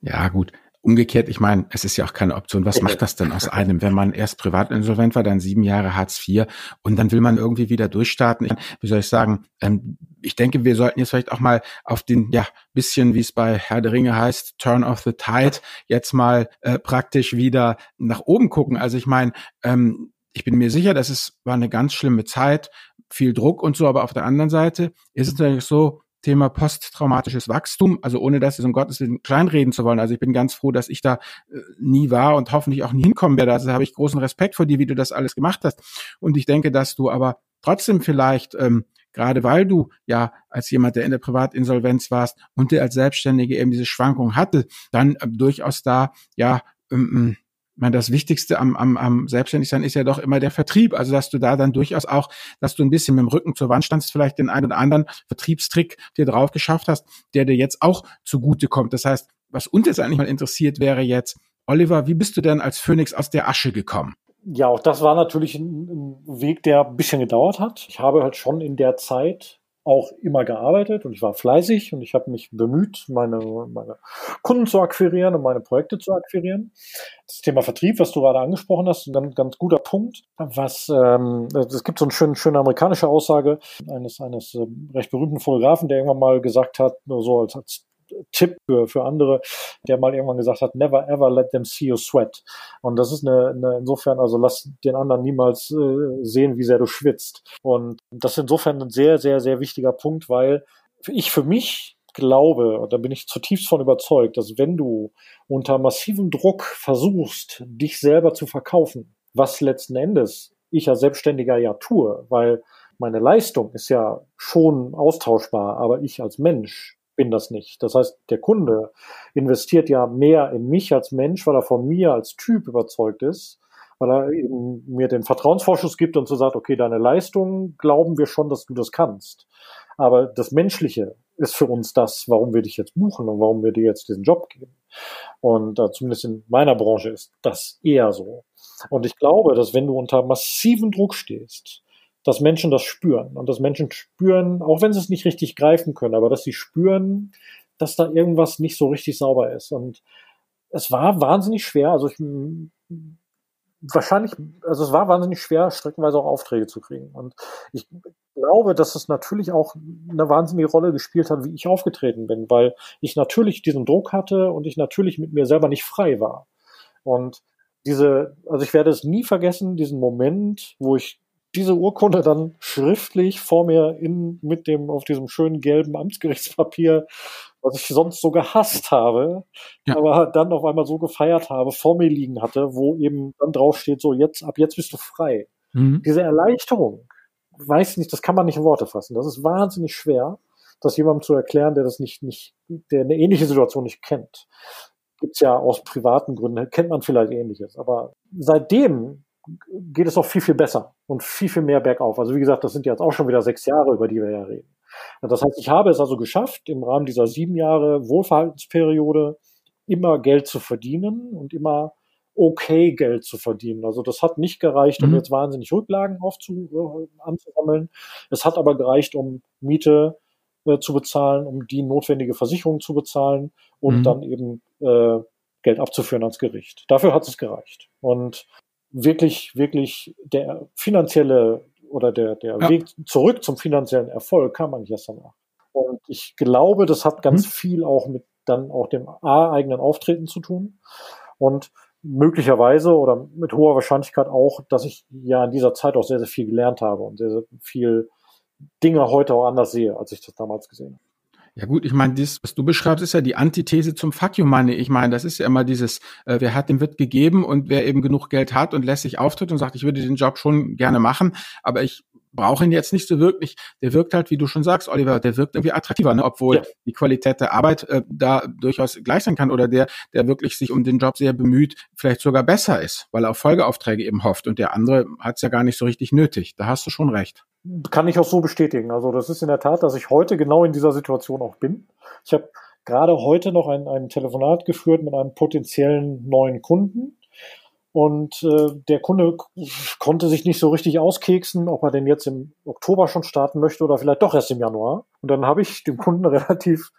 Speaker 4: Ja, gut. Umgekehrt, ich meine, es ist ja auch keine Option. Was macht das denn aus einem, wenn man erst privat insolvent war, dann sieben Jahre Hartz IV und dann will man irgendwie wieder durchstarten? Ich, wie soll ich sagen? Ähm, ich denke, wir sollten jetzt vielleicht auch mal auf den, ja, bisschen, wie es bei Herr der Ringe heißt, Turn of the Tide, jetzt mal äh, praktisch wieder nach oben gucken. Also ich meine, ähm, ich bin mir sicher, das ist, war eine ganz schlimme Zeit, viel Druck und so, aber auf der anderen Seite ist es natürlich so, Thema posttraumatisches Wachstum, also ohne das um Gottes Willen kleinreden zu wollen. Also ich bin ganz froh, dass ich da äh, nie war und hoffentlich auch nie hinkommen werde. Also habe ich großen Respekt vor dir, wie du das alles gemacht hast. Und ich denke, dass du aber trotzdem vielleicht, ähm, gerade weil du ja als jemand, der in der Privatinsolvenz warst und der als Selbstständige eben diese Schwankung hatte, dann äh, durchaus da ja ähm, meine, das Wichtigste am, am, am Selbstständigsein ist ja doch immer der Vertrieb. Also, dass du da dann durchaus auch, dass du ein bisschen mit dem Rücken zur Wand standst, vielleicht den einen oder anderen Vertriebstrick dir drauf geschafft hast, der dir jetzt auch zugute kommt. Das heißt, was uns jetzt eigentlich mal interessiert wäre jetzt, Oliver, wie bist du denn als Phönix aus der Asche gekommen?
Speaker 2: Ja, auch das war natürlich ein Weg, der ein bisschen gedauert hat. Ich habe halt schon in der Zeit auch immer gearbeitet und ich war fleißig und ich habe mich bemüht, meine, meine Kunden zu akquirieren und meine Projekte zu akquirieren. Das Thema Vertrieb, was du gerade angesprochen hast, ein ganz, ganz guter Punkt. Was ähm, es gibt so eine schöne, schöne amerikanische Aussage eines eines äh, recht berühmten Fotografen, der irgendwann mal gesagt hat, nur so als, als Tipp für, für andere, der mal irgendwann gesagt hat, never ever let them see you sweat. Und das ist eine, eine insofern, also lass den anderen niemals äh, sehen, wie sehr du schwitzt. Und das ist insofern ein sehr, sehr, sehr wichtiger Punkt, weil ich für mich glaube, und da bin ich zutiefst von überzeugt, dass wenn du unter massivem Druck versuchst, dich selber zu verkaufen, was letzten Endes ich als Selbstständiger ja tue, weil meine Leistung ist ja schon austauschbar, aber ich als Mensch bin das nicht. Das heißt, der Kunde investiert ja mehr in mich als Mensch, weil er von mir als Typ überzeugt ist, weil er eben mir den Vertrauensvorschuss gibt und so sagt, okay, deine Leistung glauben wir schon, dass du das kannst. Aber das Menschliche ist für uns das, warum wir dich jetzt buchen und warum wir dir jetzt diesen Job geben. Und äh, zumindest in meiner Branche ist das eher so. Und ich glaube, dass wenn du unter massiven Druck stehst, dass Menschen das spüren und dass Menschen spüren, auch wenn sie es nicht richtig greifen können, aber dass sie spüren, dass da irgendwas nicht so richtig sauber ist. Und es war wahnsinnig schwer, also ich wahrscheinlich, also es war wahnsinnig schwer, streckenweise auch Aufträge zu kriegen. Und ich glaube, dass es natürlich auch eine wahnsinnige Rolle gespielt hat, wie ich aufgetreten bin, weil ich natürlich diesen Druck hatte und ich natürlich mit mir selber nicht frei war. Und diese, also ich werde es nie vergessen, diesen Moment, wo ich diese Urkunde dann schriftlich vor mir in, mit dem, auf diesem schönen gelben Amtsgerichtspapier was ich sonst so gehasst habe, ja. aber dann auf einmal so gefeiert habe, vor mir liegen hatte, wo eben dann draufsteht, so jetzt, ab jetzt bist du frei. Mhm. Diese Erleichterung, weiß nicht, das kann man nicht in Worte fassen. Das ist wahnsinnig schwer, das jemandem zu erklären, der das nicht, nicht, der eine ähnliche Situation nicht kennt. Gibt's ja aus privaten Gründen, kennt man vielleicht ähnliches. Aber seitdem geht es auch viel, viel besser und viel, viel mehr bergauf. Also wie gesagt, das sind jetzt auch schon wieder sechs Jahre, über die wir ja reden. Das heißt, ich habe es also geschafft, im Rahmen dieser sieben Jahre Wohlverhaltensperiode immer Geld zu verdienen und immer okay Geld zu verdienen. Also das hat nicht gereicht, um mhm. jetzt wahnsinnig Rücklagen aufzu, äh, anzusammeln. Es hat aber gereicht, um Miete äh, zu bezahlen, um die notwendige Versicherung zu bezahlen und mhm. dann eben äh, Geld abzuführen ans Gericht. Dafür hat es gereicht. Und wirklich, wirklich der finanzielle oder der, der ja. Weg zurück zum finanziellen Erfolg kam eigentlich erst danach. Und ich glaube, das hat ganz mhm. viel auch mit dann auch dem A-eigenen Auftreten zu tun. Und möglicherweise oder mit hoher Wahrscheinlichkeit auch, dass ich ja in dieser Zeit auch sehr, sehr viel gelernt habe und sehr, sehr viel Dinge heute auch anders sehe, als ich das damals gesehen habe.
Speaker 4: Ja gut, ich meine, das, was du beschreibst, ist ja die Antithese zum Fuck you Money. Ich meine, das ist ja immer dieses, äh, wer hat, dem wird gegeben und wer eben genug Geld hat und lässt sich auftritt und sagt, ich würde den Job schon gerne machen, aber ich brauche ihn jetzt nicht so wirklich. Der wirkt halt, wie du schon sagst, Oliver, der wirkt irgendwie attraktiver, ne? obwohl ja. die Qualität der Arbeit äh, da durchaus gleich sein kann oder der, der wirklich sich um den Job sehr bemüht, vielleicht sogar besser ist, weil er auf Folgeaufträge eben hofft und der andere hat es ja gar nicht so richtig nötig. Da hast du schon recht.
Speaker 2: Kann ich auch so bestätigen. Also das ist in der Tat, dass ich heute genau in dieser Situation auch bin. Ich habe gerade heute noch ein, ein Telefonat geführt mit einem potenziellen neuen Kunden und äh, der Kunde konnte sich nicht so richtig auskeksen, ob er denn jetzt im Oktober schon starten möchte oder vielleicht doch erst im Januar. Und dann habe ich dem Kunden <laughs> relativ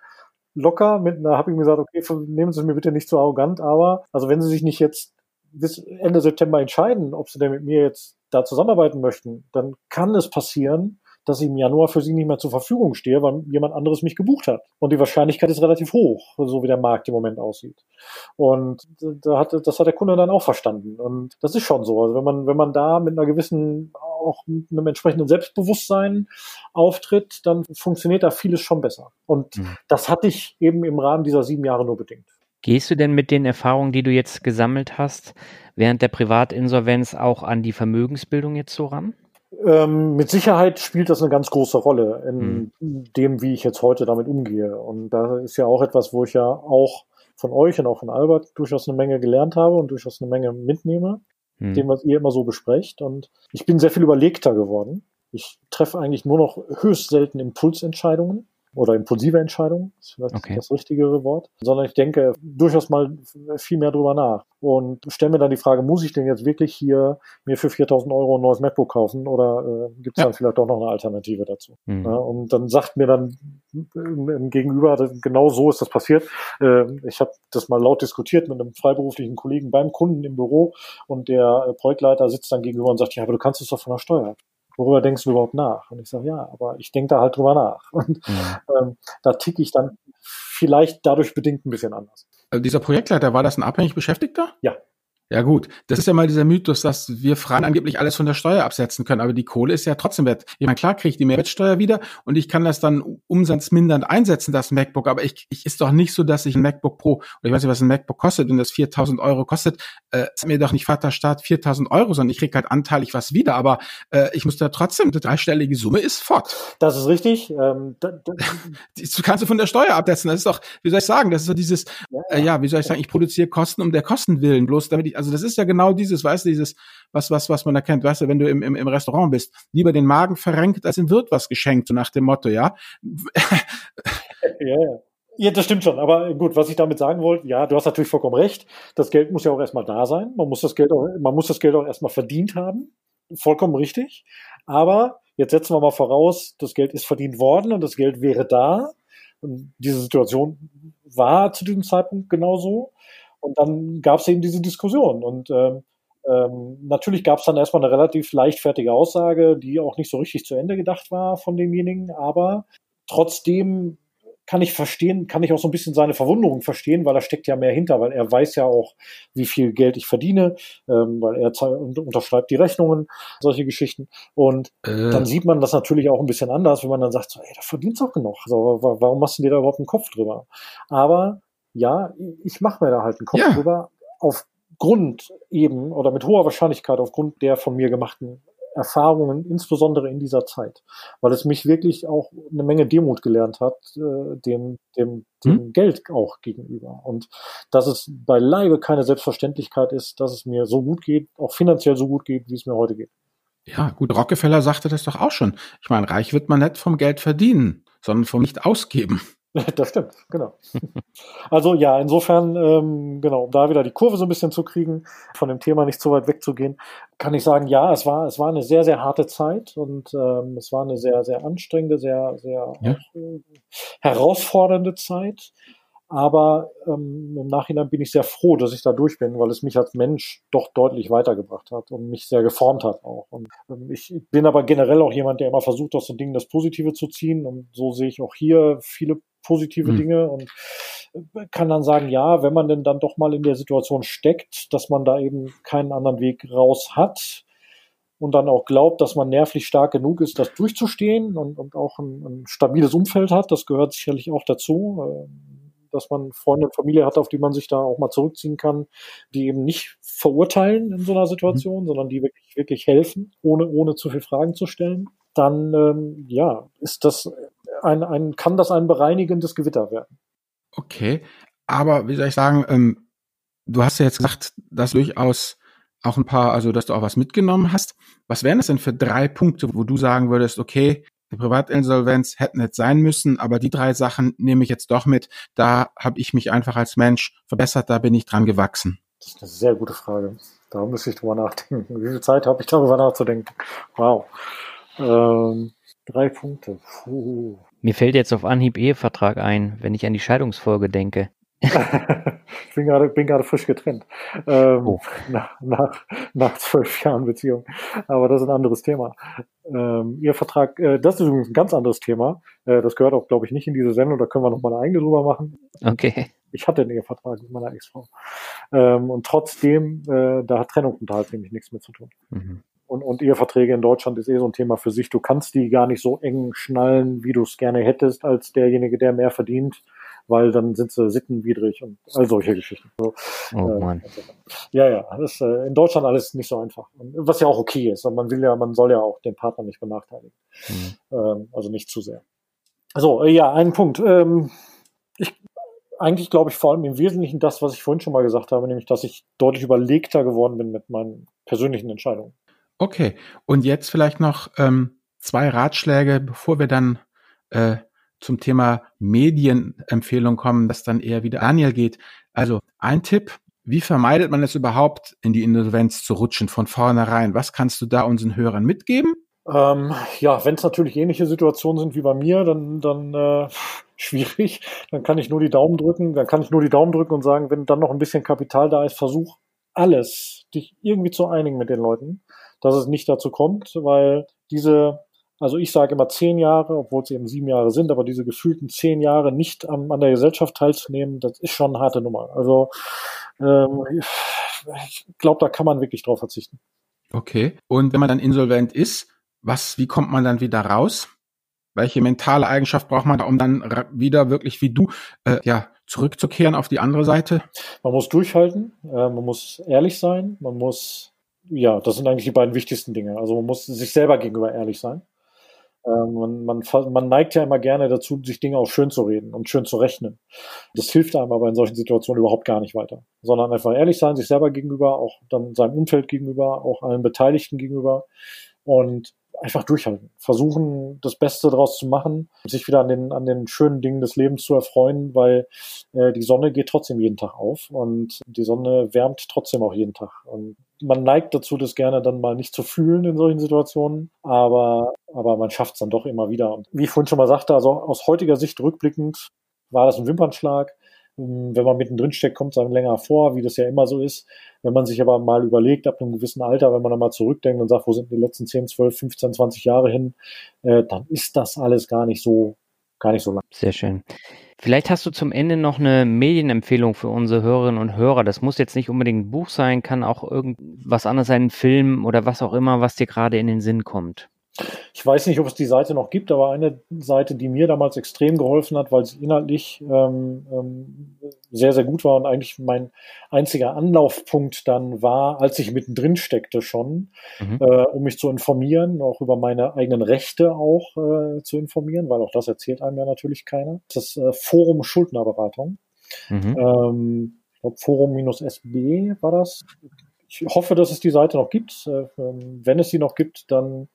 Speaker 2: locker mit einer, habe ich ihm gesagt, okay, nehmen Sie es mir bitte nicht zu arrogant, aber also wenn Sie sich nicht jetzt bis Ende September entscheiden, ob Sie denn mit mir jetzt da zusammenarbeiten möchten, dann kann es passieren, dass ich im Januar für sie nicht mehr zur Verfügung stehe, weil jemand anderes mich gebucht hat. Und die Wahrscheinlichkeit ist relativ hoch, so wie der Markt im Moment aussieht. Und da hat, das hat der Kunde dann auch verstanden. Und das ist schon so. Also wenn man, wenn man da mit einer gewissen, auch mit einem entsprechenden Selbstbewusstsein auftritt, dann funktioniert da vieles schon besser. Und mhm. das hatte ich eben im Rahmen dieser sieben Jahre nur bedingt.
Speaker 3: Gehst du denn mit den Erfahrungen, die du jetzt gesammelt hast, während der Privatinsolvenz auch an die Vermögensbildung jetzt so ran?
Speaker 2: Ähm, mit Sicherheit spielt das eine ganz große Rolle in mhm. dem, wie ich jetzt heute damit umgehe. Und da ist ja auch etwas, wo ich ja auch von euch und auch von Albert durchaus eine Menge gelernt habe und durchaus eine Menge mitnehme, mhm. dem, was ihr immer so besprecht. Und ich bin sehr viel überlegter geworden. Ich treffe eigentlich nur noch höchst selten Impulsentscheidungen oder impulsive Entscheidung, ist vielleicht okay. das richtigere Wort, sondern ich denke durchaus mal viel mehr drüber nach und stelle mir dann die Frage, muss ich denn jetzt wirklich hier mir für 4000 Euro ein neues MacBook kaufen oder äh, gibt es ja. dann vielleicht doch noch eine Alternative dazu? Mhm. Ja, und dann sagt mir dann im Gegenüber, genau so ist das passiert. Äh, ich habe das mal laut diskutiert mit einem freiberuflichen Kollegen beim Kunden im Büro und der äh, Projektleiter sitzt dann gegenüber und sagt, ja, aber du kannst es doch von der Steuer worüber denkst du überhaupt nach? Und ich sage, ja, aber ich denke da halt drüber nach. <laughs> Und ja. ähm, da ticke ich dann vielleicht dadurch bedingt ein bisschen anders.
Speaker 4: Also dieser Projektleiter, war das ein abhängig Beschäftigter?
Speaker 2: Ja.
Speaker 4: Ja gut, das ist ja mal dieser Mythos, dass wir Frauen angeblich alles von der Steuer absetzen können, aber die Kohle ist ja trotzdem wert. Ich meine, klar kriege ich die Mehrwertsteuer wieder und ich kann das dann umsatzmindernd einsetzen, das MacBook, aber ich, ich ist doch nicht so, dass ich ein MacBook Pro, oder ich weiß nicht, was ein MacBook kostet, und das 4000 Euro kostet, äh, ist mir doch nicht Vaterstaat 4000 Euro, sondern ich kriege halt anteilig was wieder, aber äh, ich muss da trotzdem, die dreistellige Summe ist fort.
Speaker 2: Das ist richtig. Ähm,
Speaker 4: da, da, <laughs> das kannst du von der Steuer absetzen, das ist doch, wie soll ich sagen, das ist so dieses, ja, äh, ja wie soll ich sagen, ich produziere Kosten um der Kosten willen, bloß damit ich, also das ist ja genau dieses, weißt du, dieses, was, was, was man erkennt, weißt du, wenn du im, im, im Restaurant bist, lieber den Magen verrenkt, als dem Wirt was geschenkt, so nach dem Motto, ja.
Speaker 2: ja, ja. Ja, das stimmt schon. Aber gut, was ich damit sagen wollte, ja, du hast natürlich vollkommen recht. Das Geld muss ja auch erstmal da sein. Man muss das Geld auch, man muss das Geld auch erstmal verdient haben. Vollkommen richtig. Aber jetzt setzen wir mal voraus, das Geld ist verdient worden und das Geld wäre da. Und diese Situation war zu diesem Zeitpunkt genauso. Und dann gab es eben diese Diskussion. Und ähm, ähm, natürlich gab es dann erstmal eine relativ leichtfertige Aussage, die auch nicht so richtig zu Ende gedacht war von demjenigen, aber trotzdem kann ich verstehen, kann ich auch so ein bisschen seine Verwunderung verstehen, weil da steckt ja mehr hinter, weil er weiß ja auch, wie viel Geld ich verdiene, ähm, weil er unterschreibt die Rechnungen, solche Geschichten. Und äh. dann sieht man das natürlich auch ein bisschen anders, wenn man dann sagt, so, ey, da verdienst auch genug. So, warum machst du dir da überhaupt einen Kopf drüber? Aber ja, ich mache mir da halt einen Kopf ja. drüber, aufgrund eben oder mit hoher Wahrscheinlichkeit aufgrund der von mir gemachten Erfahrungen, insbesondere in dieser Zeit, weil es mich wirklich auch eine Menge Demut gelernt hat, äh, dem, dem, dem hm? Geld auch gegenüber. Und dass es beileibe keine Selbstverständlichkeit ist, dass es mir so gut geht, auch finanziell so gut geht, wie es mir heute geht.
Speaker 4: Ja, gut, Rockefeller sagte das doch auch schon. Ich meine, reich wird man nicht vom Geld verdienen, sondern vom nicht ausgeben. <laughs>
Speaker 2: Das stimmt, genau. <laughs> Also ja, insofern, ähm, genau, um da wieder die Kurve so ein bisschen zu kriegen, von dem Thema nicht so weit wegzugehen, kann ich sagen, ja, es war, es war eine sehr, sehr harte Zeit und ähm, es war eine sehr, sehr anstrengende, sehr, sehr ja. äh, herausfordernde Zeit. Aber ähm, im Nachhinein bin ich sehr froh, dass ich da durch bin, weil es mich als Mensch doch deutlich weitergebracht hat und mich sehr geformt hat auch. Und ähm, ich bin aber generell auch jemand, der immer versucht, aus den Dingen das Positive zu ziehen. Und so sehe ich auch hier viele positive mhm. Dinge und äh, kann dann sagen, ja, wenn man denn dann doch mal in der Situation steckt, dass man da eben keinen anderen Weg raus hat und dann auch glaubt, dass man nervlich stark genug ist, das durchzustehen und, und auch ein, ein stabiles Umfeld hat, das gehört sicherlich auch dazu, ähm, dass man Freunde und Familie hat, auf die man sich da auch mal zurückziehen kann, die eben nicht verurteilen in so einer Situation, mhm. sondern die wirklich, wirklich helfen, ohne, ohne zu viel Fragen zu stellen dann ähm, ja, ist das ein, ein, kann das ein bereinigendes Gewitter werden.
Speaker 4: Okay, aber wie soll ich sagen, ähm, du hast ja jetzt gesagt, dass durchaus auch ein paar, also dass du auch was mitgenommen hast. Was wären das denn für drei Punkte, wo du sagen würdest, okay, die Privatinsolvenz hätte nicht sein müssen, aber die drei Sachen nehme ich jetzt doch mit. Da habe ich mich einfach als Mensch verbessert, da bin ich dran gewachsen.
Speaker 2: Das ist eine sehr gute Frage. Da muss ich drüber nachdenken. Wie viel Zeit habe ich darüber nachzudenken? Wow. Ähm, drei Punkte. Puh.
Speaker 3: Mir fällt jetzt auf Anhieb Ehevertrag ein, wenn ich an die Scheidungsfolge denke.
Speaker 2: ich <laughs> bin gerade, bin gerade frisch getrennt. Ähm, oh. nach, nach, nach zwölf Jahren Beziehung. Aber das ist ein anderes Thema. Ähm, ihr Vertrag, äh, das ist übrigens ein ganz anderes Thema. Äh, das gehört auch, glaube ich, nicht in diese Sendung. Da können wir noch mal eine eigene drüber machen.
Speaker 3: Okay.
Speaker 2: Ich hatte einen Ehevertrag mit meiner Ex-Frau. Ähm, und trotzdem, äh, da hat Trennung unterhalb nämlich nichts mit zu tun. Mhm und, und Eheverträge in Deutschland ist eh so ein Thema für sich. Du kannst die gar nicht so eng schnallen, wie du es gerne hättest, als derjenige, der mehr verdient, weil dann sind sie sittenwidrig und all solche Geschichten. So, oh äh, Mann. ja, ja, das ist äh, in Deutschland alles nicht so einfach. Was ja auch okay ist. Und man will ja, man soll ja auch den Partner nicht benachteiligen. Mhm. Ähm, also nicht zu sehr. So, äh, ja, ein Punkt. Ähm, ich, eigentlich glaube ich vor allem im Wesentlichen das, was ich vorhin schon mal gesagt habe, nämlich, dass ich deutlich überlegter geworden bin mit meinen persönlichen Entscheidungen.
Speaker 4: Okay, und jetzt vielleicht noch ähm, zwei Ratschläge, bevor wir dann äh, zum Thema Medienempfehlung kommen, das dann eher wieder Daniel geht. Also ein Tipp, wie vermeidet man es überhaupt, in die Insolvenz zu rutschen von vornherein? Was kannst du da unseren Hörern mitgeben?
Speaker 2: Ähm, ja, wenn es natürlich ähnliche Situationen sind wie bei mir, dann, dann äh, schwierig. Dann kann ich nur die Daumen drücken. Dann kann ich nur die Daumen drücken und sagen, wenn dann noch ein bisschen Kapital da ist, versuch alles, dich irgendwie zu einigen mit den Leuten dass es nicht dazu kommt, weil diese, also ich sage immer zehn Jahre, obwohl es eben sieben Jahre sind, aber diese gefühlten zehn Jahre nicht an, an der Gesellschaft teilzunehmen, das ist schon eine harte Nummer. Also ähm, ich glaube, da kann man wirklich drauf verzichten.
Speaker 4: Okay. Und wenn man dann insolvent ist, was, wie kommt man dann wieder raus? Welche mentale Eigenschaft braucht man da, um dann wieder wirklich wie du äh, ja zurückzukehren auf die andere Seite?
Speaker 2: Man muss durchhalten, äh, man muss ehrlich sein, man muss ja, das sind eigentlich die beiden wichtigsten Dinge. Also man muss sich selber gegenüber ehrlich sein. Ähm, man, man, man neigt ja immer gerne dazu, sich Dinge auch schön zu reden und schön zu rechnen. Das hilft einem aber in solchen Situationen überhaupt gar nicht weiter. Sondern einfach ehrlich sein, sich selber gegenüber, auch dann seinem Umfeld gegenüber, auch allen Beteiligten gegenüber und einfach durchhalten. Versuchen, das Beste daraus zu machen, sich wieder an den, an den schönen Dingen des Lebens zu erfreuen, weil äh, die Sonne geht trotzdem jeden Tag auf und die Sonne wärmt trotzdem auch jeden Tag. Und man neigt dazu, das gerne dann mal nicht zu fühlen in solchen Situationen, aber, aber man schafft es dann doch immer wieder. Und wie ich vorhin schon mal sagte, also aus heutiger Sicht rückblickend war das ein Wimpernschlag. Ähm, wenn man mittendrin steckt, kommt es einem länger vor, wie das ja immer so ist. Wenn man sich aber mal überlegt, ab einem gewissen Alter, wenn man dann mal zurückdenkt und sagt, wo sind die letzten 10, 12, 15, 20 Jahre hin, äh, dann ist das alles gar nicht so, gar nicht so lang.
Speaker 3: Sehr schön. Vielleicht hast du zum Ende noch eine Medienempfehlung für unsere Hörerinnen und Hörer. Das muss jetzt nicht unbedingt ein Buch sein, kann auch irgendwas anderes sein, ein Film oder was auch immer, was dir gerade in den Sinn kommt.
Speaker 2: Ich weiß nicht, ob es die Seite noch gibt, aber eine Seite, die mir damals extrem geholfen hat, weil sie inhaltlich ähm, ähm, sehr, sehr gut war und eigentlich mein einziger Anlaufpunkt dann war, als ich mittendrin steckte schon, mhm. äh, um mich zu informieren, auch über meine eigenen Rechte auch äh, zu informieren, weil auch das erzählt einem ja natürlich keiner. Das äh, Forum Schuldnerberatung. Mhm. Ähm, ich glaube, Forum-SB war das. Ich hoffe, dass es die Seite noch gibt. Äh, wenn es sie noch gibt, dann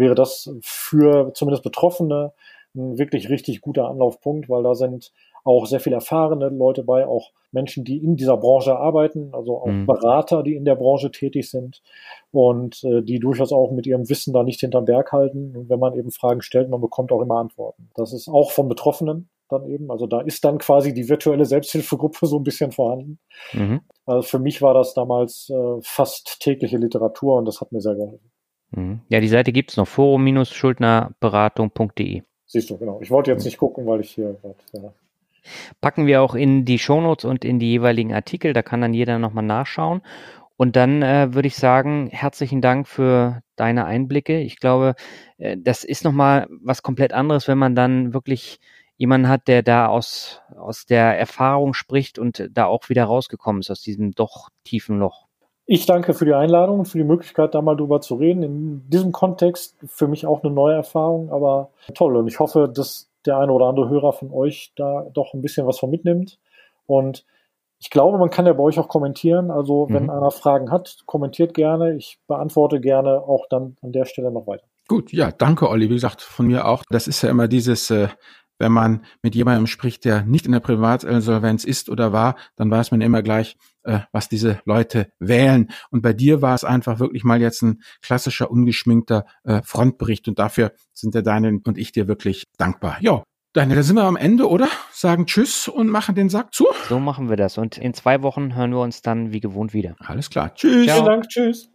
Speaker 2: wäre das für zumindest Betroffene ein wirklich richtig guter Anlaufpunkt, weil da sind auch sehr viel erfahrene Leute bei, auch Menschen, die in dieser Branche arbeiten, also auch mhm. Berater, die in der Branche tätig sind und äh, die durchaus auch mit ihrem Wissen da nicht hinterm Berg halten. Und wenn man eben Fragen stellt, man bekommt auch immer Antworten. Das ist auch von Betroffenen dann eben. Also da ist dann quasi die virtuelle Selbsthilfegruppe <laughs> so ein bisschen vorhanden. Mhm. Also für mich war das damals äh, fast tägliche Literatur und das hat mir sehr geholfen.
Speaker 3: Mhm. Ja, die Seite gibt es noch, forum-schuldnerberatung.de.
Speaker 2: Siehst du, genau. Ich wollte jetzt nicht gucken, weil ich hier grad, ja.
Speaker 3: Packen wir auch in die Shownotes und in die jeweiligen Artikel, da kann dann jeder nochmal nachschauen. Und dann äh, würde ich sagen, herzlichen Dank für deine Einblicke. Ich glaube, äh, das ist nochmal was komplett anderes, wenn man dann wirklich jemanden hat, der da aus, aus der Erfahrung spricht und da auch wieder rausgekommen ist aus diesem doch tiefen Loch.
Speaker 2: Ich danke für die Einladung und für die Möglichkeit, da mal drüber zu reden. In diesem Kontext für mich auch eine neue Erfahrung, aber toll. Und ich hoffe, dass der eine oder andere Hörer von euch da doch ein bisschen was von mitnimmt. Und ich glaube, man kann ja bei euch auch kommentieren. Also wenn mhm. einer Fragen hat, kommentiert gerne. Ich beantworte gerne auch dann an der Stelle noch weiter.
Speaker 4: Gut, ja, danke, Olli. Wie gesagt, von mir auch. Das ist ja immer dieses, äh, wenn man mit jemandem spricht, der nicht in der Privatinsolvenz ist oder war, dann weiß man immer gleich, äh, was diese Leute wählen. Und bei dir war es einfach wirklich mal jetzt ein klassischer, ungeschminkter äh, Frontbericht. Und dafür sind der Daniel und ich dir wirklich dankbar. Ja, Daniel, da sind wir am Ende, oder? Sagen Tschüss und machen den Sack zu.
Speaker 3: So machen wir das. Und in zwei Wochen hören wir uns dann wie gewohnt wieder.
Speaker 4: Alles klar. Tschüss.
Speaker 2: Ciao. Vielen Dank. Tschüss.